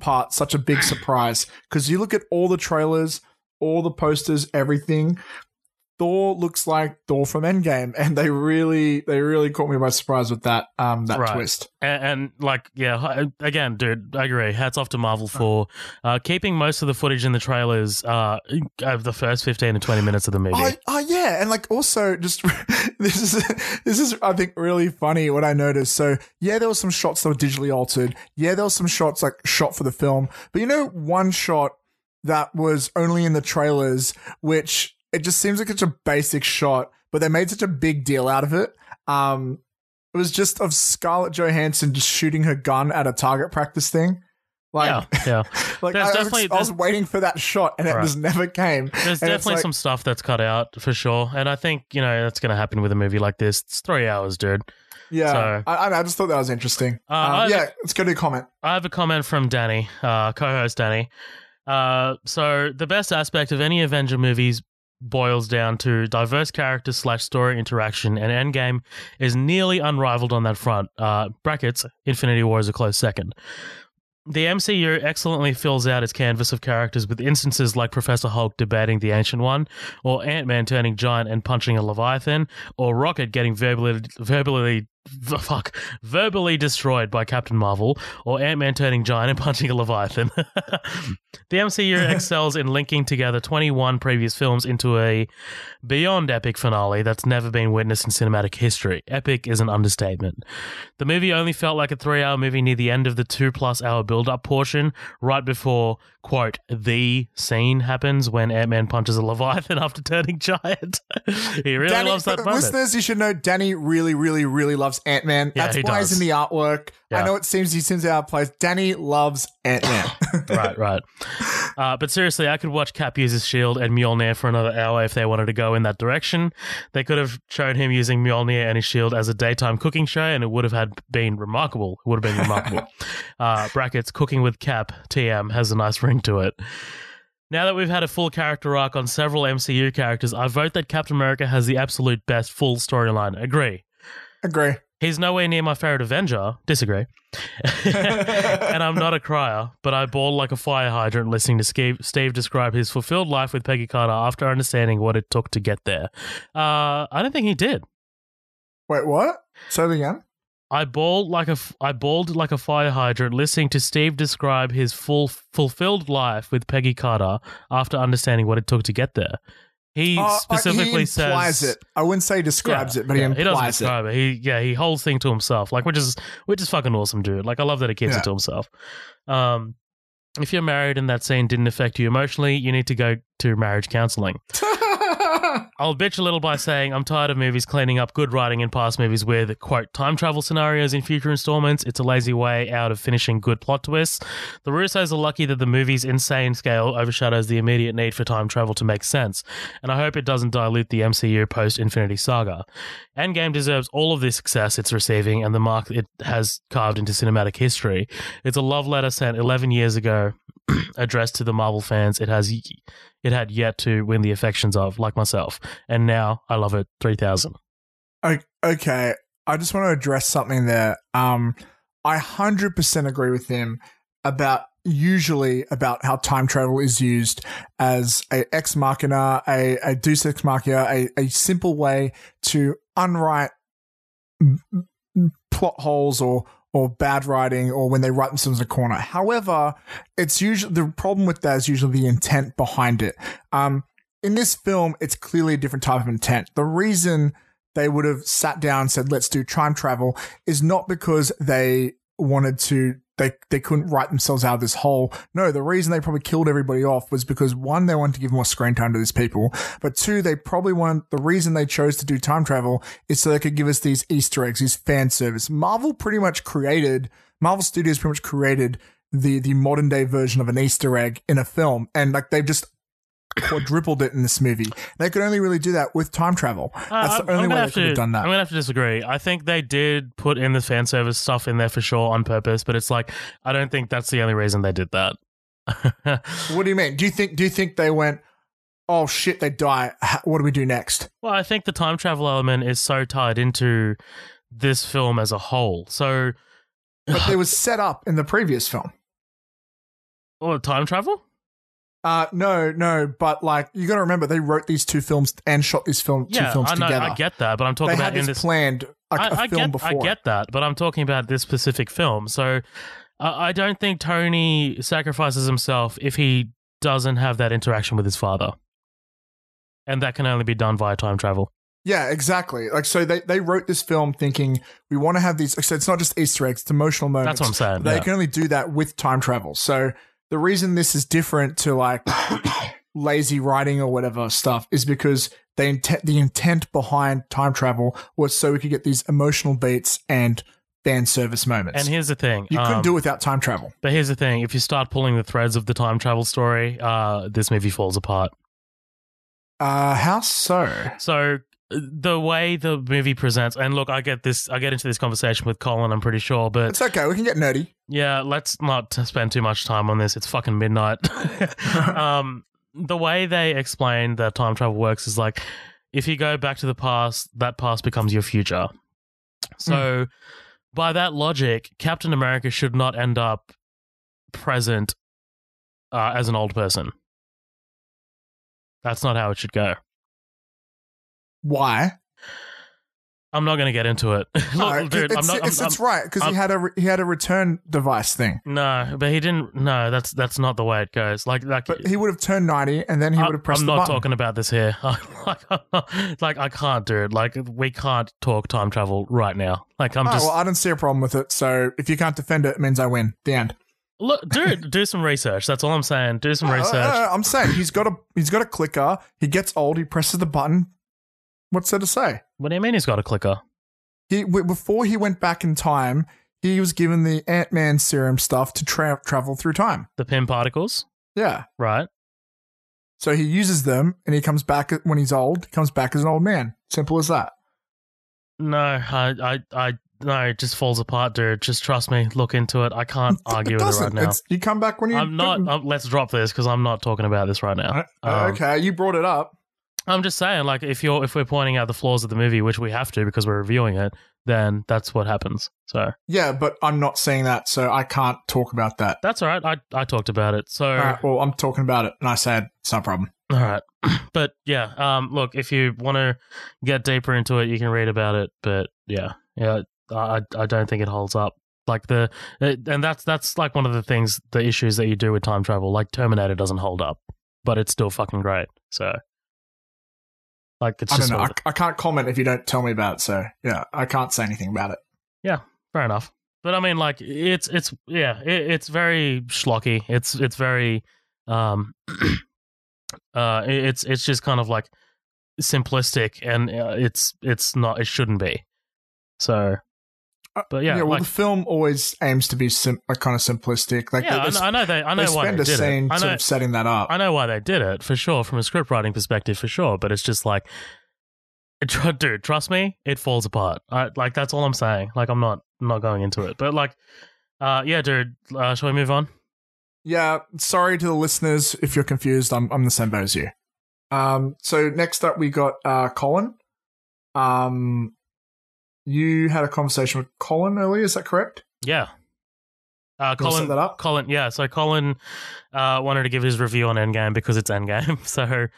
part such a big surprise. Because you look at all the trailers, all the posters, everything. Thor looks like Thor from Endgame, and they really, they really caught me by surprise with that, um, that Right. twist. And, and like, yeah, again, dude, I agree. Hats off to Marvel for uh, keeping most of the footage in the trailers uh, of the first fifteen to twenty minutes of the movie. Oh, oh yeah, and like also just this is this is I think really funny what I noticed. So yeah, there were some shots that were digitally altered. Yeah, there were some shots like shot for the film, but you know one shot that was only in the trailers, which it just seems like such a basic shot, but they made such a big deal out of it. Um, it was just of Scarlett Johansson just shooting her gun at a target practice thing. Like, yeah, yeah. like There's I, was- definitely- I was waiting for that shot and it Right. just never came. There's And definitely like- some stuff that's cut out for sure, and I think you know that's going to happen with a movie like this. It's three hours, dude. Yeah, So- I, I- I just thought that was interesting. Uh, Um, yeah, let's go to a comment. I have a comment from Danny, uh, co-host Danny. Uh, so the best aspect of any Avenger movies boils down to diverse character slash story interaction, and Endgame is nearly unrivaled on that front. Uh, brackets Infinity War is a close second. The MCU excellently fills out its canvas of characters with instances like Professor Hulk debating the Ancient One, or Ant Man turning giant and punching a Leviathan, or Rocket getting verbally, verbally, fuck, verbally destroyed by Captain Marvel, or Ant Man turning giant and punching a Leviathan. the MCU excels in linking together 21 previous films into a beyond epic finale that's never been witnessed in cinematic history. Epic is an understatement. The movie only felt like a three hour movie near the end of the two plus hour build up portion, right before, quote, the scene happens when Ant Man punches a Leviathan after turning giant. he really Danny, loves that uh, moment. listeners, you should know Danny really, really, really loves Ant Man. Yeah, That's he why he's in the artwork. I know it seems he seems out of place. Danny loves Ant Man. right, right. Uh, but seriously, I could watch Cap use his shield and Mjolnir for another hour if they wanted to go in that direction. They could have shown him using Mjolnir and his shield as a daytime cooking show, and it would have had been remarkable. It would have been remarkable. uh, brackets cooking with Cap TM has a nice ring to it. Now that we've had a full character arc on several MCU characters, I vote that Captain America has the absolute best full storyline. Agree. Agree. He's nowhere near my favorite Avenger. Disagree. and I'm not a crier, but I bawled like a fire hydrant listening to Steve, Steve describe his fulfilled life with Peggy Carter after understanding what it took to get there. Uh, I don't think he did. Wait, what? Say it again. I bawled like a f- I bawled like a fire hydrant listening to Steve describe his full fulfilled life with Peggy Carter after understanding what it took to get there. He Oh, uh, specifically he implies says it. I wouldn't say he describes Yeah, it, but yeah, he doesn't implies it. describe it. He yeah, he holds thing to himself, like which is which is fucking awesome, dude. Like I love that he keeps Yeah. it to himself. Um, If you're married and that scene didn't affect you emotionally, you need to go to marriage counseling. I'll bitch a little by saying I'm tired of movies cleaning up good writing in past movies with, quote, time travel scenarios in future installments. It's a lazy way out of finishing good plot twists. The Russos are lucky that the movie's insane scale overshadows the immediate need for time travel to make sense, and I hope it doesn't dilute the MCU post Infinity Saga. Endgame deserves all of the success it's receiving and the mark it has carved into cinematic history. It's a love letter sent 11 years ago, addressed to the Marvel fans it has it had yet to win the affections of, like myself. And now I love it 3000. Okay, I just want to address something there. Um, I hundred percent agree with him about usually about how time travel is used as a ex machina, a, a deus ex machina, a, a simple way to unwrite plot holes or or bad writing or when they write themselves in a corner. However, it's usually the problem with that is usually the intent behind it. Um, in this film, it's clearly a different type of intent. The reason they would have sat down and said, let's do time travel is not because they wanted to they they couldn't write themselves out of this hole. No, the reason they probably killed everybody off was because one, they wanted to give more screen time to these people, but two, they probably want the reason they chose to do time travel is so they could give us these Easter eggs, these fan service. Marvel pretty much created Marvel Studios pretty much created the the modern day version of an Easter egg in a film, and like they've just quadrupled it in this movie. They could only really do that with time travel. That's Uh, the only way they could to- have done that. I'm gonna have to disagree. I think they did put in the fan service stuff in there for sure on purpose, but it's like I don't think that's the only reason they did that. What do you mean? Do you think? Do you think they went? Oh shit! They die. What do we do next? well, I think the time travel element is so tied into this film as a whole. So, But it was set up in the previous film. oh, time travel? Uh no, no. But like, you got to remember, they wrote these two films and shot this film two films I know. together. I get that, but I'm they talking had about in this planned a I, I film get, before. I get that, but I'm talking about this specific film. So, I I don't think Tony sacrifices himself if he doesn't have that interaction with his father, and that can only be done via time travel. Yeah, exactly. Like, so they they wrote this film thinking we want to have these. So it's not just Easter eggs; it's emotional moments. That's what I'm saying. They yeah. can only do that with time travel. So the reason this is different to like lazy writing or whatever stuff is because they intent the intent behind time travel was so we could get these emotional beats and fan service moments. And here's the thing: you couldn't um, do it without time travel. But here's the thing: if you start pulling the threads of the time travel story, uh, this movie falls apart. Uh, how so? So the way the movie presents, and look, I get this, I get into this conversation with Colin. I'm pretty sure, but It's okay. We can get nerdy. yeah, let's not spend too much time on this. It's fucking midnight. um, the way they explain that time travel works is like if you go back to the past, that past becomes your future. So, by that logic, Captain America should not end up present uh, as an old person. That's not how it should go. Why? I'm not going to get into it. Look, No, dude, it's, I'm not. it's, I'm- it's right because he had a he had a return device thing, no, but he didn't. No, that's that's not the way it goes. Like, like but he would have turned ninety and then he would have pressed I'm not button. talking about this here. like, like, I can't do it. Like, we can't talk time travel right now. Like, I'm Oh, just well, I don't see a problem with it. So if you can't defend it, it means I win. The end. look, dude. do some research. That's all I'm saying. Do some Uh, research. uh, I'm saying he's got a he's got a clicker. He gets old. He presses the button. What's there to say? what do you mean he's got a clicker? He w- before he went back in time, he was given the Ant Man serum stuff to tra- travel through time. The Pym particles, Yeah. right? So he uses them, and he comes back when he's old. Comes back as an old man. Simple as that. No, I, I, I, no. It just falls apart, dude. Just trust me. Look into it. I can't argue with it right now. It's, you come back when you. I'm not. Um, let's drop this because I'm not talking about this right now. Uh, Um, okay, you brought it up. I'm just saying, like, if you're if we're pointing out the flaws of the movie, which we have to because we're reviewing it, then that's what happens. So Yeah, but I'm not saying that, so I can't talk about that. that's all right. I I talked about it. So All right, well, I'm talking about it, and I said it's no problem. all right, but yeah, um, look, if you want to get deeper into it, you can read about it. But yeah, yeah, I I don't think it holds up. Like the it, and that's that's like one of the things, the issues that you do with time travel. Like Terminator doesn't hold up, but it's still fucking great. So. Like it's I don't know. I, I can't comment if you don't tell me about it. So yeah, I can't say anything about it. Yeah, fair enough. but I mean, like it's it's yeah, it, it's very schlocky. It's it's very um, uh, it- it's it's just kind of like simplistic, and uh, it's it's not it shouldn't be. So, but yeah, well, like, the film always aims to be sim- like kind of simplistic. Like yeah, I know, I know they I know they why spend they a did scene it. I sort know of setting that up. I know why they did it for sure, from a script writing perspective, for sure. But it's just like, dude, trust me, it falls apart. I, like that's all I'm saying. Like I'm not I'm not going into it, but like, uh, yeah, dude. Uh, shall we move on? Yeah, sorry to the listeners if you're confused. I'm I'm the same boat as you. Um, so next up we got uh Colin. Um, you had a conversation with Colin earlier. Is that correct? Yeah. Uh, You wanna set Colin, that up? Colin, yeah. So Colin uh, wanted to give his review on Endgame because it's Endgame. So,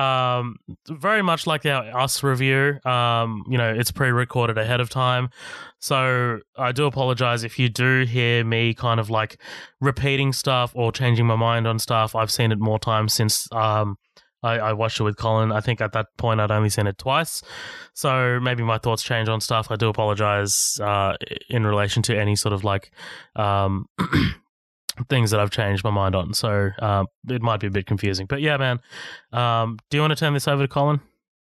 um, very much like our us review, um, you know, it's pre-recorded ahead of time. So I do apologize if you do hear me kind of like repeating stuff or changing my mind on stuff. I've seen it more times since um, I, I watched it with Colin. I think at that point I'd only seen it twice. So maybe my thoughts change on stuff. I do apologize uh, in relation to any sort of like um, things that I've changed my mind on. So um, it might be a bit confusing. But yeah, man, um, do you want to turn this over to Colin?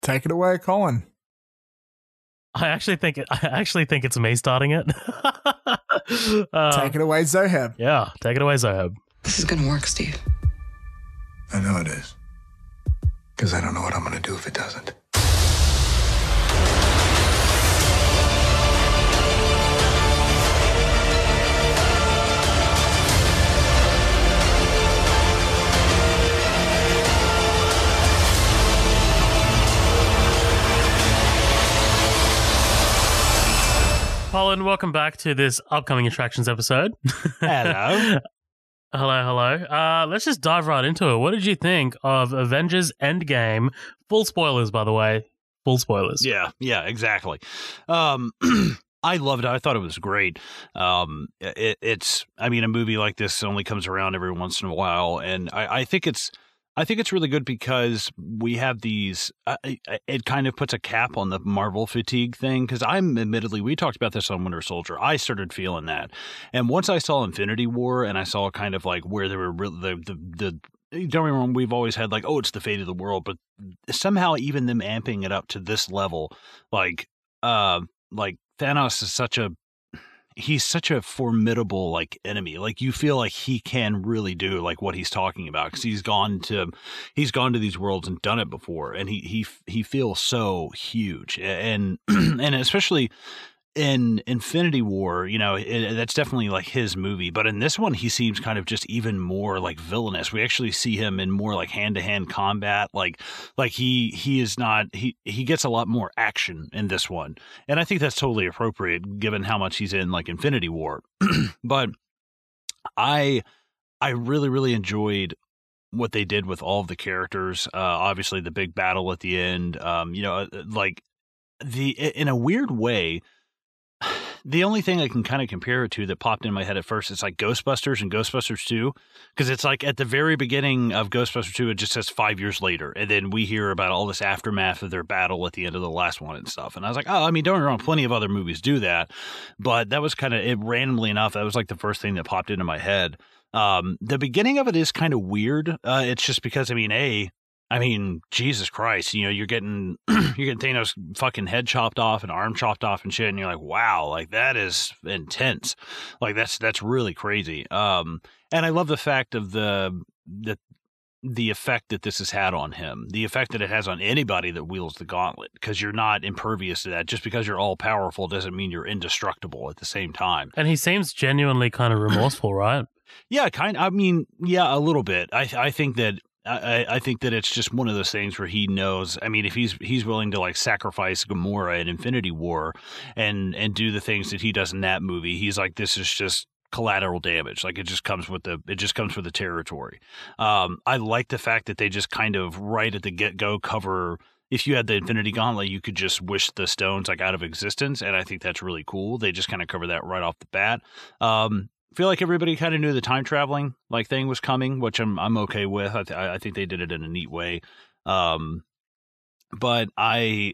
Take it away, Colin. I actually think it, I actually think it's me starting it. uh, Take it away, Zoheb. Yeah, take it away, Zohab. This is gonna work, Steve. I know it is. Because I don't know what I'm going to do if it doesn't. Colin, welcome back to this upcoming attractions episode. Hello. hello, hello. Uh, let's just dive right into it. What did you think of Avengers Endgame? Full spoilers, by the way. Full spoilers. Yeah, yeah, exactly. Um, I loved it. I thought it was great. Um, it, it's, I mean, a movie like this only comes around every once in a while, and I, I think it's, I think it's really good because we have these. Uh, it kind of puts a cap on the Marvel fatigue thing because I'm admittedly, we talked about this on Winter Soldier. I started feeling that, and once I saw Infinity War and I saw kind of like where there were re- the the the don't wrong, we've always had like, oh, it's the fate of the world, but somehow even them amping it up to this level, like, uh, like Thanos is such a, he's such a formidable like enemy. Like you feel like he can really do like what he's talking about because he's gone to, he's gone to these worlds and done it before, and he he he feels so huge, and and especially in Infinity War, you know, it, that's definitely like his movie. But in this one, he seems kind of just even more like villainous. We actually see him in more like hand to hand combat. Like, like he he is not he he gets a lot more action in this one, and I think that's totally appropriate given how much he's in like Infinity War. but I I really really enjoyed what they did with all of the characters. Uh, obviously, the big battle at the end. Um, you know, uh, like the in a weird way the only thing I can kind of compare it to that popped in my head at first is like Ghostbusters and Ghostbusters 2. Because it's like at the very beginning of Ghostbusters 2, it just says five years later. And then we hear about all this aftermath of their battle at the end of the last one and stuff. And I was like, oh, I mean, don't get me wrong, plenty of other movies do that. But that was kind of it randomly enough. That was like the first thing that popped into my head. Um, the beginning of it is kind of weird. Uh, it's just because, I mean, A, I mean, Jesus Christ, you know, you're getting you're getting Thanos fucking head chopped off and arm chopped off and shit, and you're like, wow, like that is intense. Like that's that's really crazy. Um and I love the fact of the the the effect that this has had on him, the effect that it has on anybody that wields the gauntlet, because you're not impervious to that. Just because you're all powerful doesn't mean you're indestructible at the same time. And he seems genuinely kind of remorseful, right? Yeah, kind. I mean, yeah, a little bit. I I think that I, I think that it's just one of those things where he knows. I mean, if he's he's willing to like sacrifice Gamora in Infinity War and and do the things that he does in that movie, he's like, this is just collateral damage. Like it just comes with the it just comes with the territory. Um, I like the fact that they just kind of right at the get go cover. If you had the Infinity Gauntlet, you could just wish the stones like out of existence, and I think that's really cool. They just kind of cover that right off the bat. Um, feel like everybody kind of knew the time traveling like thing was coming, which I'm I'm okay with. I, th- I think they did it in a neat way. Um, but I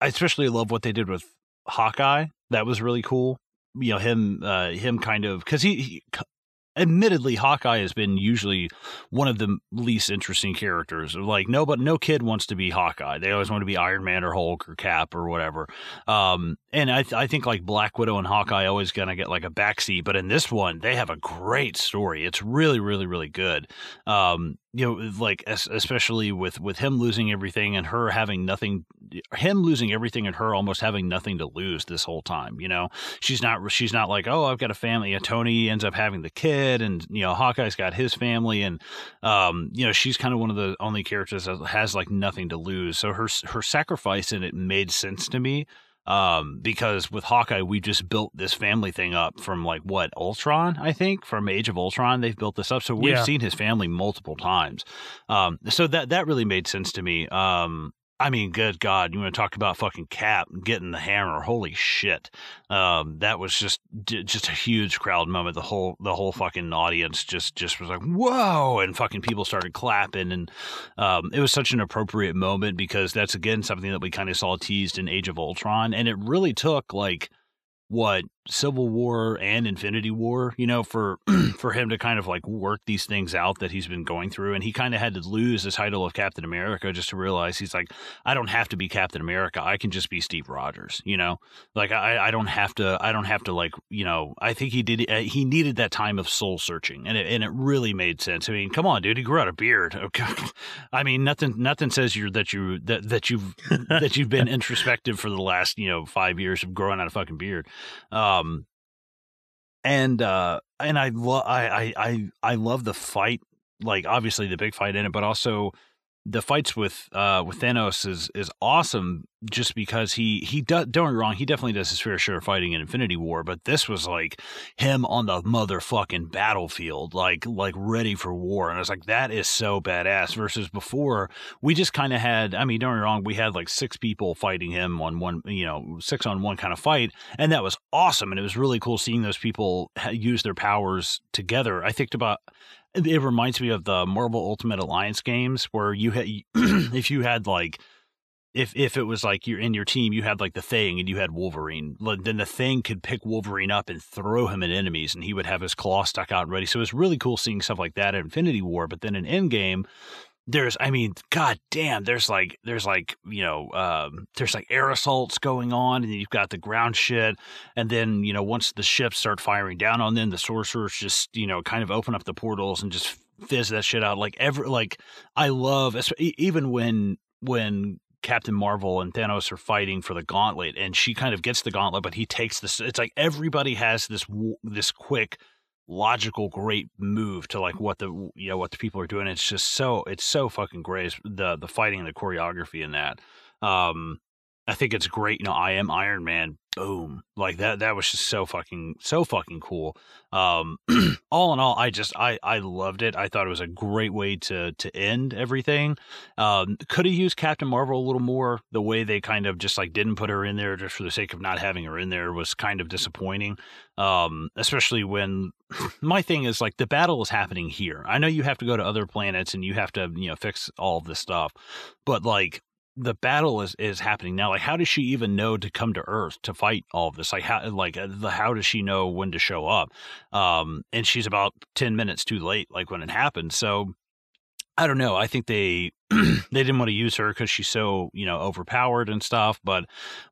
I especially love what they did with Hawkeye. That was really cool you know him uh, him kind of because he, he admittedly hawkeye has been usually one of the least interesting characters like no but no kid wants to be hawkeye they always want to be iron man or hulk or cap or whatever um, and I, th- I think like black widow and hawkeye always gonna get like a backseat but in this one they have a great story. It's really really really good. Um, you know like especially with with him losing everything and her having nothing him losing everything and her almost having nothing to lose this whole time you know? She's not she's not like oh i've got a family and tony ends up having the kid and you know hawkeye's got his family and um you know she's kind of one of the only characters that has like nothing to lose. So her her sacrifice in it made sense to me um, because with Hawkeye, we just built this family thing up from like what Ultron, I think, from Age of Ultron. They've built this up, so we've Yeah. seen his family multiple times. Um, so that that really made sense to me. Um, I mean, good God, you want to talk about fucking Cap getting the hammer? Holy shit! Um, that was just just a huge crowd moment. The whole the whole fucking audience just just was like whoa, and fucking people started clapping, and um, it was such an appropriate moment because that's again something that we kind of saw teased in Age of Ultron, and it really took like what Civil War and Infinity War, you know, for for him to kind of like work these things out that he's been going through, and he kind of had to lose the title of Captain America just to realize he's like, I don't have to be Captain America, I can just be Steve Rogers, you know, like I I don't have to I don't have to like you know I think he did uh, he needed that time of soul searching, and it and it really made sense. I mean, come on, dude, he grew out a beard. Okay. I mean, nothing nothing says you're that you that that you've that you've been introspective for the last you know five years of growing out a fucking beard. Um, and uh, and I love I, I I I love the fight. Like obviously the big fight in it, but also the fights with uh with Thanos is is awesome just because he he does don't get me wrong he definitely does his fair share of fighting in Infinity War but this was like him on the motherfucking battlefield like like ready for war and I was like that is so badass versus before we just kind of had I mean don't get me wrong we had like six people fighting him on one you know six on one kind of fight and that was awesome and it was really cool seeing those people use their powers together. I think about it reminds me of the Marvel Ultimate Alliance games where you had if you had like if if it was like you're in your team you had like the thing and you had Wolverine then the thing could pick Wolverine up and throw him at enemies and he would have his claw stuck out and ready. So it was really cool seeing stuff like that in Infinity War but then in Endgame there's I mean god damn there's like there's like you know um there's like air assaults going on and you've got the ground shit and then you know once the ships start firing down on them the sorcerers just you know kind of open up the portals and just fizz that shit out. Like ever like I love even when when Captain Marvel and Thanos are fighting for the gauntlet and she kind of gets the gauntlet but he takes this it's like everybody has this this quick logical great move to like what the you know what the people are doing. It's just so it's so fucking great the the fighting and the choreography in that. Um i think it's great you know i am iron man boom. Like that that was just so fucking so fucking cool. Um all in all i just i i loved it. I thought it was a great way to to end everything. Um could have used captain marvel a little more. The way they kind of just like didn't put her in there just for the sake of not having her in there was kind of disappointing. Um especially when my thing is like the battle is happening here. I know you have to go to other planets and you have to you know fix all of this stuff but like the battle is is happening now like how does she even know to come to earth to fight all of this? Like how like uh, the how does she know when to show up? Um and she's about 10 minutes too late like when it happened. So i don't know i think they they didn't want to use her because she's so you know overpowered and stuff but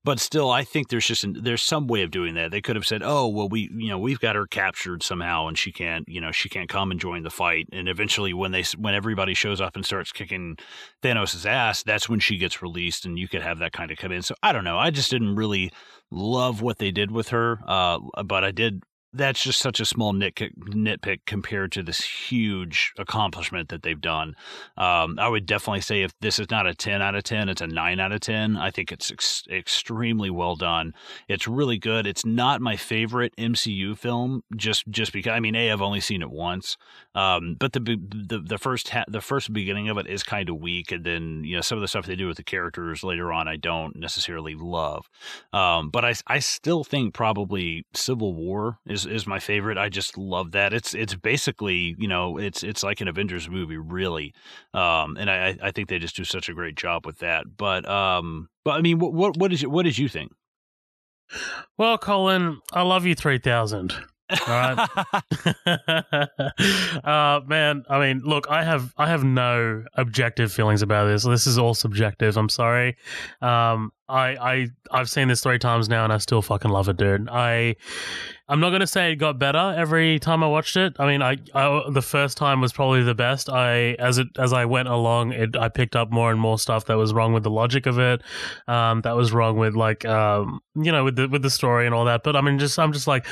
but still i think there's just an, there's some way of doing that. They could have said oh well we you know we've got her captured somehow and she can't you know she can't come and join the fight. And eventually when they when everybody shows up and starts kicking thanos' ass that's when she gets released and you could have that kind of come in. So i don't know i just didn't really love what they did with her uh but i did that's just such a small nitpick, nitpick compared to this huge accomplishment that they've done. Um, I would definitely say if this is not a 10 out of 10, it's a 9 out of 10. I think it's ex- extremely well done. It's really good. It's not my favorite MCU film just just because I mean, A, I've only seen it once. Um, but the, the the first ha- the first beginning of it is kind of weak and then, you know, some of the stuff they do with the characters later on I don't necessarily love. Um, but I I still think probably Civil War is is my favorite. I just love that. It's it's basically you know it's it's like an Avengers movie really, um, and I I think they just do such a great job with that. But um, but I mean, what what what is what did you think? Well, Colin, I love you 3000. All right. uh, man, I mean, look, I have I have no objective feelings about this. This is all subjective. I'm sorry. Um, I I I've seen this three times now, and I still fucking love it, dude. I I'm not gonna say it got better every time I watched it. I mean, I, I the first time was probably the best. I as it as I went along, it I picked up more and more stuff that was wrong with the logic of it. Um, that was wrong with like um, you know, with the with the story and all that. But I mean, just I'm just like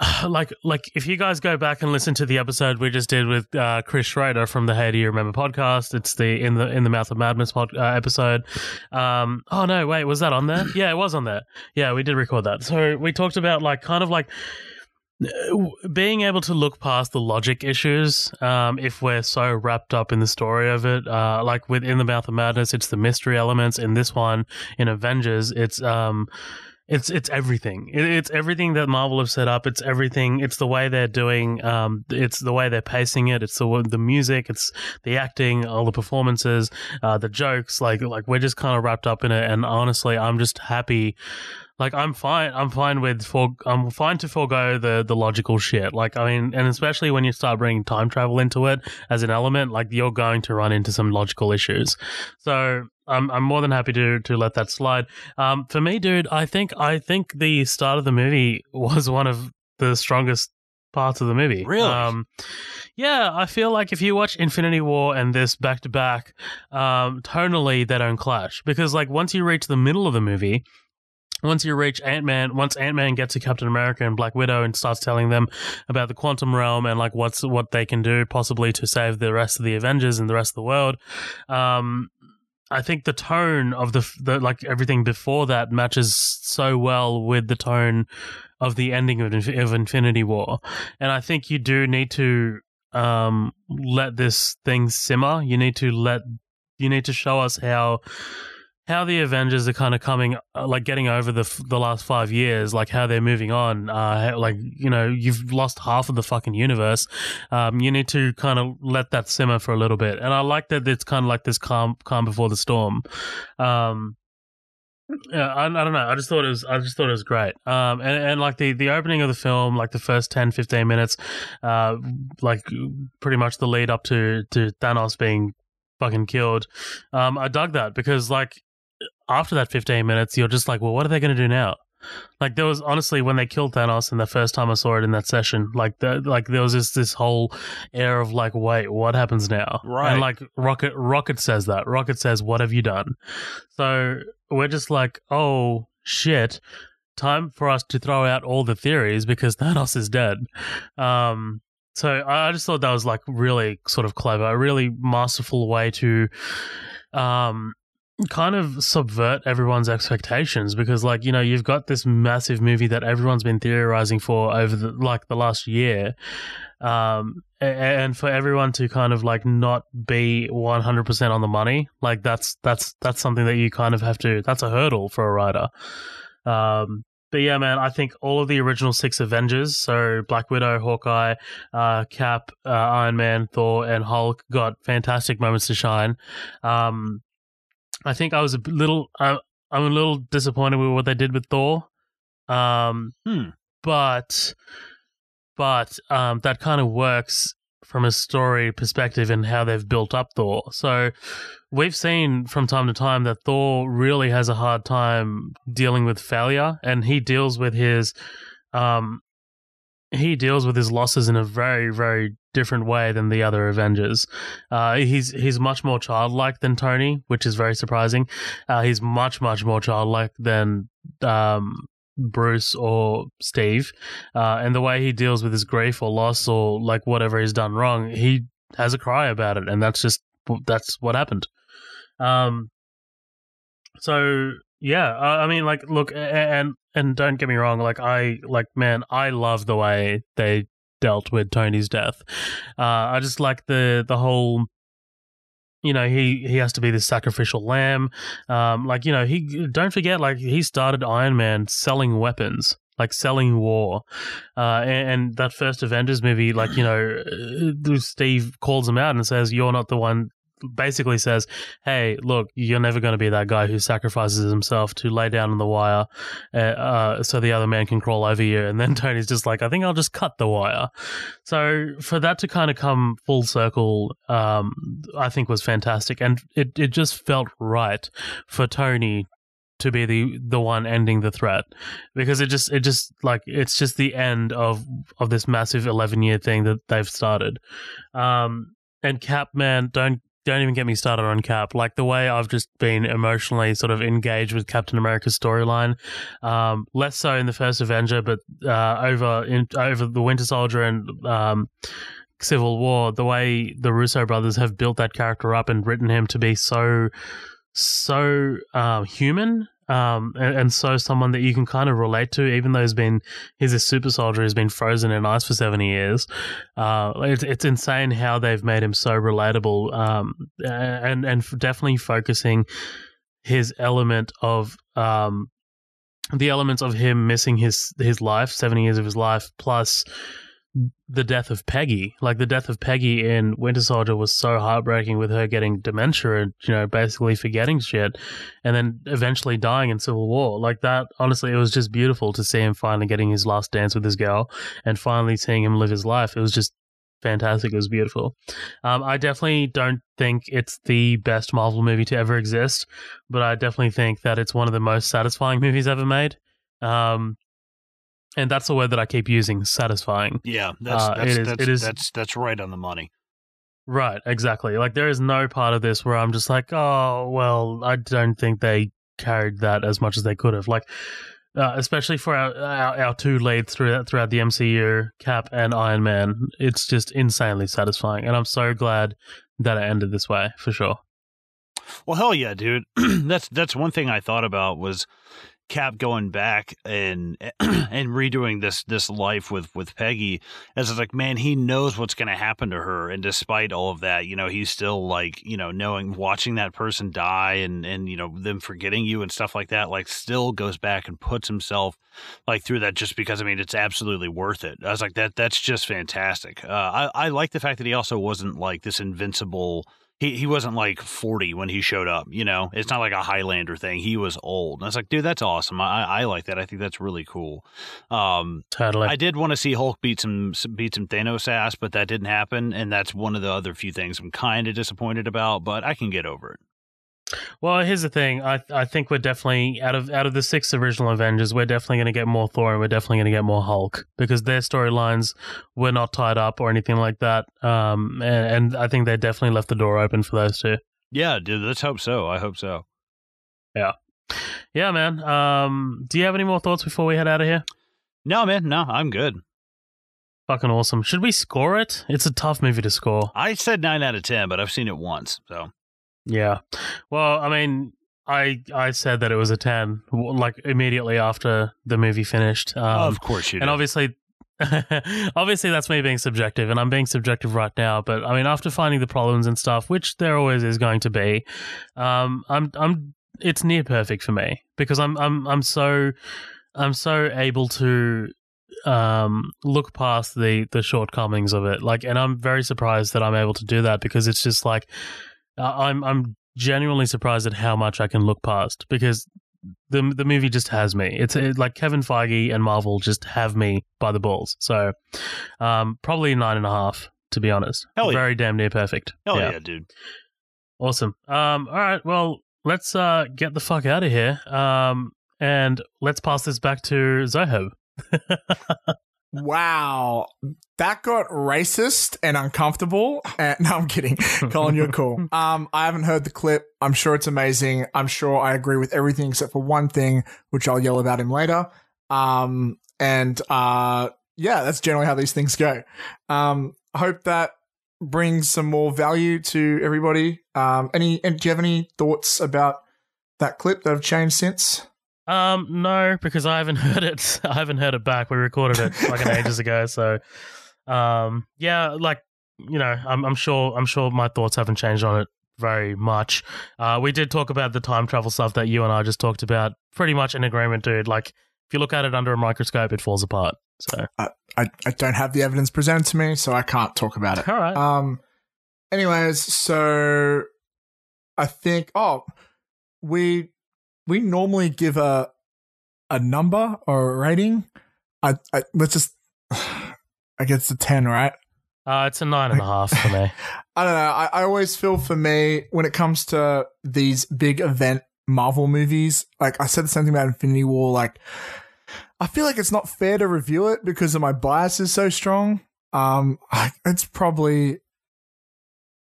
like like if you guys go back and listen to the episode we just did with uh, Chris Schrader from the Hey Do You Remember podcast, it's the in the in the Mouth of Madness pod, uh, episode. Um, oh no, wait, was that on there? Yeah, it was on there. Yeah, we did record that. So we talked about like kind of like uh, being able to look past the logic issues um, if we're so wrapped up in the story of it uh, like within the mouth of madness it's the mystery elements in this one in avengers it's um, it's it's everything. it's everything that Marvel have set up. It's everything. It's the way they're doing. Um, it's the way they're pacing it. It's the the music. It's the acting, all the performances, uh, the jokes. Like like we're just kind of wrapped up in it. And honestly, I'm just happy. Like I'm fine. I'm fine with for. I'm fine to forego the the logical shit. Like I mean, and especially when you start bringing time travel into it as an element, like you're going to run into some logical issues. So I'm I'm more than happy to to let that slide. Um, for me, dude, I think I think the start of the movie was one of the strongest parts of the movie. Really? Um, yeah, I feel like if you watch Infinity War and this back to back, um, tonally they don't clash because like once you reach the middle of the movie. Once you reach Ant Man, once Ant Man gets to Captain America and Black Widow and starts telling them about the quantum realm and like what's what they can do possibly to save the rest of the Avengers and the rest of the world, um, I think the tone of the, the like everything before that matches so well with the tone of the ending of, of Infinity War, and I think you do need to um, let this thing simmer. You need to let you need to show us how how the Avengers are kind of coming, uh, like getting over the the last five years, like how they're moving on. Uh, like you know, you've lost half of the fucking universe. Um, you need to kind of let that simmer for a little bit. And I like that it's kind of like this calm, calm before the storm. Um, yeah, I, I, don't know. I just thought it was. I just thought it was great. Um, and, and like the, the opening of the film, like the first 10, 15 minutes, uh, like pretty much the lead up to to Thanos being fucking killed. Um, I dug that because like after that 15 minutes, you're just like, well, what are they going to do now? Like there was honestly when they killed Thanos and the first time I saw it in that session, like the, like there was just this whole air of like, wait, what happens now? Right. And like Rocket, Rocket says that. Rocket says, "What have you done?" So we're just like, oh shit, time for us to throw out all the theories because Thanos is dead. Um, so I just thought that was like really sort of clever, a really masterful way to um kind of subvert everyone's expectations because like you know you've got this massive movie that everyone's been theorizing for over the like the last year um and for everyone to kind of like not be 100% on the money like that's that's that's something that you kind of have to that's a hurdle for a writer um but yeah, man, I think all of the original six Avengers, so Black Widow, Hawkeye, uh, Cap, uh, Iron Man, Thor, and Hulk, got fantastic moments to shine. Um, I think I was a little. Uh, I'm a little disappointed with what they did with Thor. Um, Hmm. but but um, that kind of works from a story perspective and how they've built up Thor. So we've seen from time to time that Thor really has a hard time dealing with failure, and he deals with his um, he deals with his losses in a very very different way than the other Avengers. Uh, he's he's much more childlike than Tony, which is very surprising. Uh, he's much much more childlike than um, Bruce or Steve, uh, and the way he deals with his grief or loss or like whatever he's done wrong, he has a cry about it, and that's just that's what happened. Um, so yeah, I mean, like, look, and and don't get me wrong, like, I like, man, I love the way they dealt with Tony's death. Uh, I just like the the whole. You know, he he has to be the sacrificial lamb. Um, like you know, he don't forget, like he started Iron Man selling weapons like selling war. Uh, and, and, that first Avengers movie, like, you know, Steve calls him out and says, You're not the one basically says, "Hey, look, you're never going to be that guy who sacrifices himself to lay down on the wire, uh, uh, so the other man can crawl over you." And then Tony's just like, "I think I'll just cut the wire." So for that to kind of come full circle, um, I think was fantastic, and it it just felt right for Tony to be the the one ending the threat because it just it just like it's just the end of of this massive 11 year thing that they've started um and cap man don't don't even get me started on cap. Like the way i've just been emotionally sort of engaged with captain america's storyline um less so in the first avenger but uh over in over the winter soldier and um civil war the way the russo brothers have built that character up and written him to be so so uh, human um, and, and, so someone that you can kind of relate to, even though he's been he's a super soldier, he's been frozen in ice for seventy years. Uh, it's, it's insane how they've made him so relatable, um, and and definitely focusing his element of um, the elements of him missing his his life, seventy years of his life, plus the death of Peggy. Like the death of Peggy in Winter Soldier was so heartbreaking with her getting dementia and, you know, basically forgetting shit and then eventually dying in Civil War. Like that, honestly, it was just beautiful to see him finally getting his last dance with his girl and finally seeing him live his life. It was just fantastic. It was beautiful. Um, I definitely don't think it's the best Marvel movie to ever exist, but I definitely think that it's one of the most satisfying movies ever made. Um, and that's the word that I keep using, satisfying. Yeah, that's uh, that's, it is, that's, it is, that's that's right on the money. Right, exactly. Like there is no part of this where I'm just like, oh well, I don't think they carried that as much as they could have. Like, uh, especially for our, our, our two leads throughout throughout the MCU, Cap and Iron Man, it's just insanely satisfying, and I'm so glad that it ended this way for sure. Well, hell yeah, dude. that's that's one thing I thought about was Cap going back and and redoing this this life with with Peggy as it's like man he knows what's going to happen to her. And despite all of that you know he's still like you know knowing watching that person die and and you know them forgetting you and stuff like that like still goes back and puts himself like through that just because I mean it's absolutely worth it. I was like that that's just fantastic. Uh, I I like the fact that he also wasn't like this invincible he he wasn't like 40 when he showed up you know? It's not like a highlander thing. He was old. And i was like dude that's awesome. I i like that. I think that's really cool. Um totally. I did want to see hulk beat some beat some thanos ass but that didn't happen and that's one of the other few things i'm kind of disappointed about but i can get over it well, here's the thing. I I think we're definitely out of out of the six original Avengers, we're definitely going to get more Thor and we're definitely going to get more Hulk because their storylines were not tied up or anything like that. Um, and, and I think they definitely left the door open for those two. Yeah, dude. Let's hope so. I hope so. Yeah, yeah, man. Um, do you have any more thoughts before we head out of here? No, man. No, I'm good. Fucking awesome. Should we score it? It's a tough movie to score. I said nine out of ten, but I've seen it once, so yeah. Well, I mean, I I said that it was a 10 like immediately after the movie finished. Um, of course you did. And obviously obviously that's me being subjective and I'm being subjective right now, but I mean after finding the problems and stuff, which there always is going to be, um I'm I'm it's near perfect for me because I'm I'm I'm so I'm so able to um look past the the shortcomings of it. Like and I'm very surprised that I'm able to do that because it's just like uh, I'm I'm genuinely surprised at how much I can look past because the the movie just has me. It's it, like Kevin Feige and Marvel just have me by the balls. So, um, probably nine and a half to be honest. Hell yeah. Very damn near perfect. Hell yeah, yeah dude. Awesome. Um, all right. Well, let's uh get the fuck out of here. Um, and let's pass this back to Zoheb. Wow, that got racist and uncomfortable. And no, I'm kidding. Colin, you're cool. Um, I haven't heard the clip. I'm sure it's amazing. I'm sure I agree with everything except for one thing, which I'll yell about him later. Um, and uh, yeah, that's generally how these things go. Um, I hope that brings some more value to everybody. Um, any? And do you have any thoughts about that clip that have changed since? Um, no, because I haven't heard it. I haven't heard it back. We recorded it like an ages ago. So, um, yeah, like you know, I'm, I'm sure. I'm sure my thoughts haven't changed on it very much. Uh, we did talk about the time travel stuff that you and I just talked about. Pretty much in agreement, dude. Like, if you look at it under a microscope, it falls apart. So, I, I, I don't have the evidence presented to me, so I can't talk about it. All right. Um, anyways, so I think oh we we normally give a a number or a rating. I, I let's just I guess it's a ten, right? Uh, it's a nine and a half for me. I don't know. I, I always feel for me when it comes to these big event Marvel movies, like I said the same thing about Infinity War, like I feel like it's not fair to review it because of my bias is so strong. Um, it's probably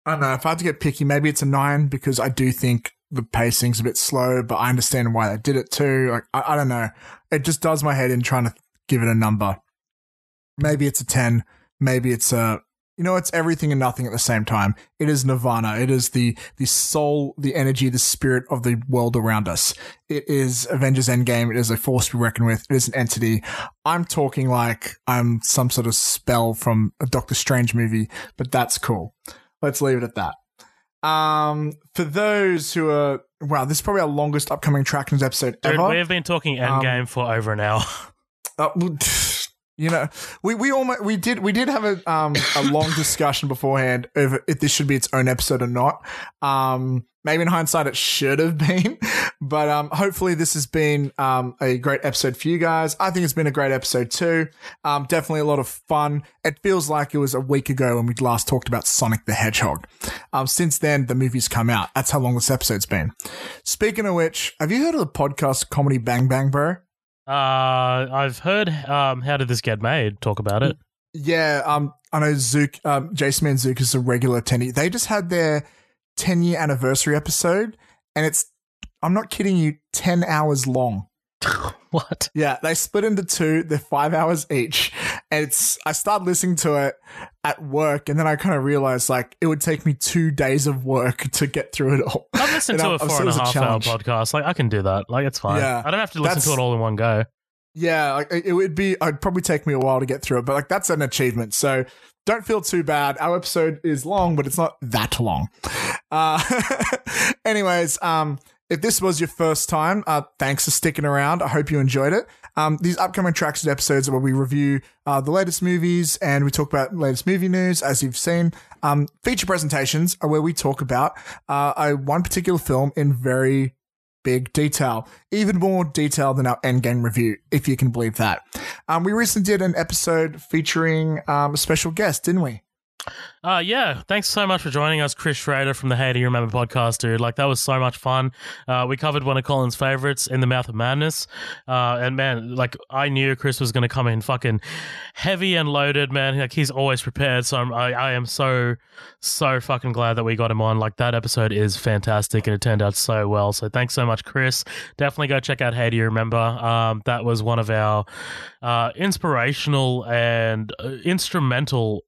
I don't know. If I had to get picky, maybe it's a nine because I do think the pacing's a bit slow, but I understand why they did it too. Like I, I don't know. It just does my head in trying to give it a number. Maybe it's a ten. Maybe it's a you know, it's everything and nothing at the same time. It is nirvana. It is the the soul, the energy, the spirit of the world around us. It is Avengers Endgame. It is a force to be reckoned with. It is an entity. I'm talking like I'm some sort of spell from a Doctor Strange movie, but that's cool. Let's leave it at that. Um, for those who are wow, this is probably our longest upcoming Attractions episode Dude, ever. we have been talking Um, Endgame for over an hour. Uh, well, you know, we we almost we did we did have a um a long discussion beforehand over if this should be its own episode or not. Um, maybe in hindsight it should have been, but um, hopefully this has been um a great episode for you guys. I think it's been a great episode too. Um, definitely a lot of fun. It feels like it was a week ago when we last talked about Sonic the Hedgehog. Um, since then the movie's come out. That's how long this episode's been. Speaking of which, have you heard of the podcast Comedy Bang Bang, bro? Uh, I've heard. Um, how did this get made? Talk about it. Yeah, um, I know Zook, um, Jason Mantzoukas is a regular attendee. They just had their 10 year anniversary episode, and it's, I'm not kidding you, 10 hours long. What? Yeah, they split into two. They're five hours each. And it's, I started listening to it at work, and then I kind of realized like it would take me two days of work to get through it all. I've listened to a it and a as a hour podcast. Like I can do that. Like it's fine. Yeah, I don't have to listen to it all in one go. Yeah, like it it would be. I'd probably take me a while to get through it, but like that's an achievement. So don't feel too bad. Our episode is long, but it's not that long. Uh, anyways, um, if this was your first time, uh, thanks for sticking around. I hope you enjoyed it. Um, these upcoming attractions episodes are where we review uh, the latest movies and we talk about latest movie news, as you've seen. Um, feature presentations are where we talk about uh, a one particular film in very big detail, even more detail than our Endgame review, if you can believe that. Um, we recently did an episode featuring um, a special guest, didn't we? Uh, yeah, thanks so much for joining us, Chris Schrader from the Hey Do You Remember podcast, dude. Like, that was so much fun. Uh, we covered one of Colin's favorites, In the Mouth of Madness. Uh, and man, like, I knew Chris was going to come in fucking heavy and loaded, man. Like, he's always prepared. So I'm, I, I am so, so fucking glad that we got him on. Like, that episode is fantastic and it turned out so well. So thanks so much, Chris. Definitely go check out Hey Do You Remember. Um, that was one of our uh, inspirational and uh, instrumental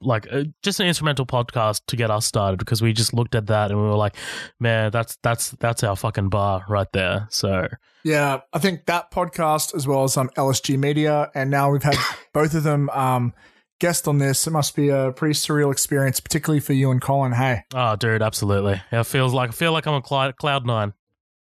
like uh, just an instrumental podcast to get us started because we just looked at that and we were like man that's that's that's our fucking bar right there so Yeah, I think that podcast as well as um, LSG Media, and now we've had both of them um, guest on this. It must be a pretty surreal experience, particularly for you and Colin. Hey, oh dude absolutely it feels like i feel like i'm on cloud, cloud nine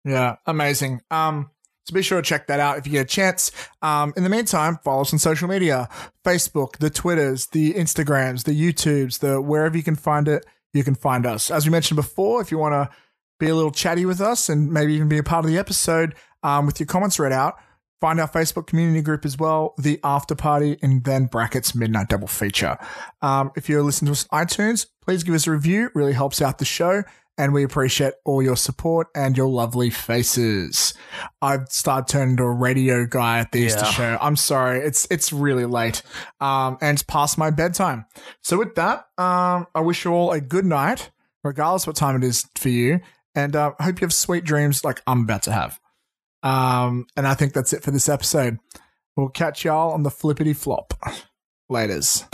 yeah, amazing. Um, so be sure to check that out if you get a chance. Um, in the meantime, follow us on social media: Facebook, the Twitters, the Instagrams, the YouTubes, the wherever you can find it, you can find us. As we mentioned before, if you want to be a little chatty with us and maybe even be a part of the episode um, with your comments read out, find our Facebook community group as well, the After Party, and then brackets Midnight Double Feature. Um, if you're listening to us on iTunes, please give us a review. It really helps out the show. And we appreciate all your support and your lovely faces. I've started turning into a radio guy at the Easter Yeah. show. I'm sorry. It's it's really late. Um, and it's past my bedtime. So with that, um, I wish you all a good night, regardless what time it is for you. And uh, I hope you have sweet dreams like I'm about to have. Um, and I think that's it for this episode. We'll catch y'all on the flippity flop. Laters.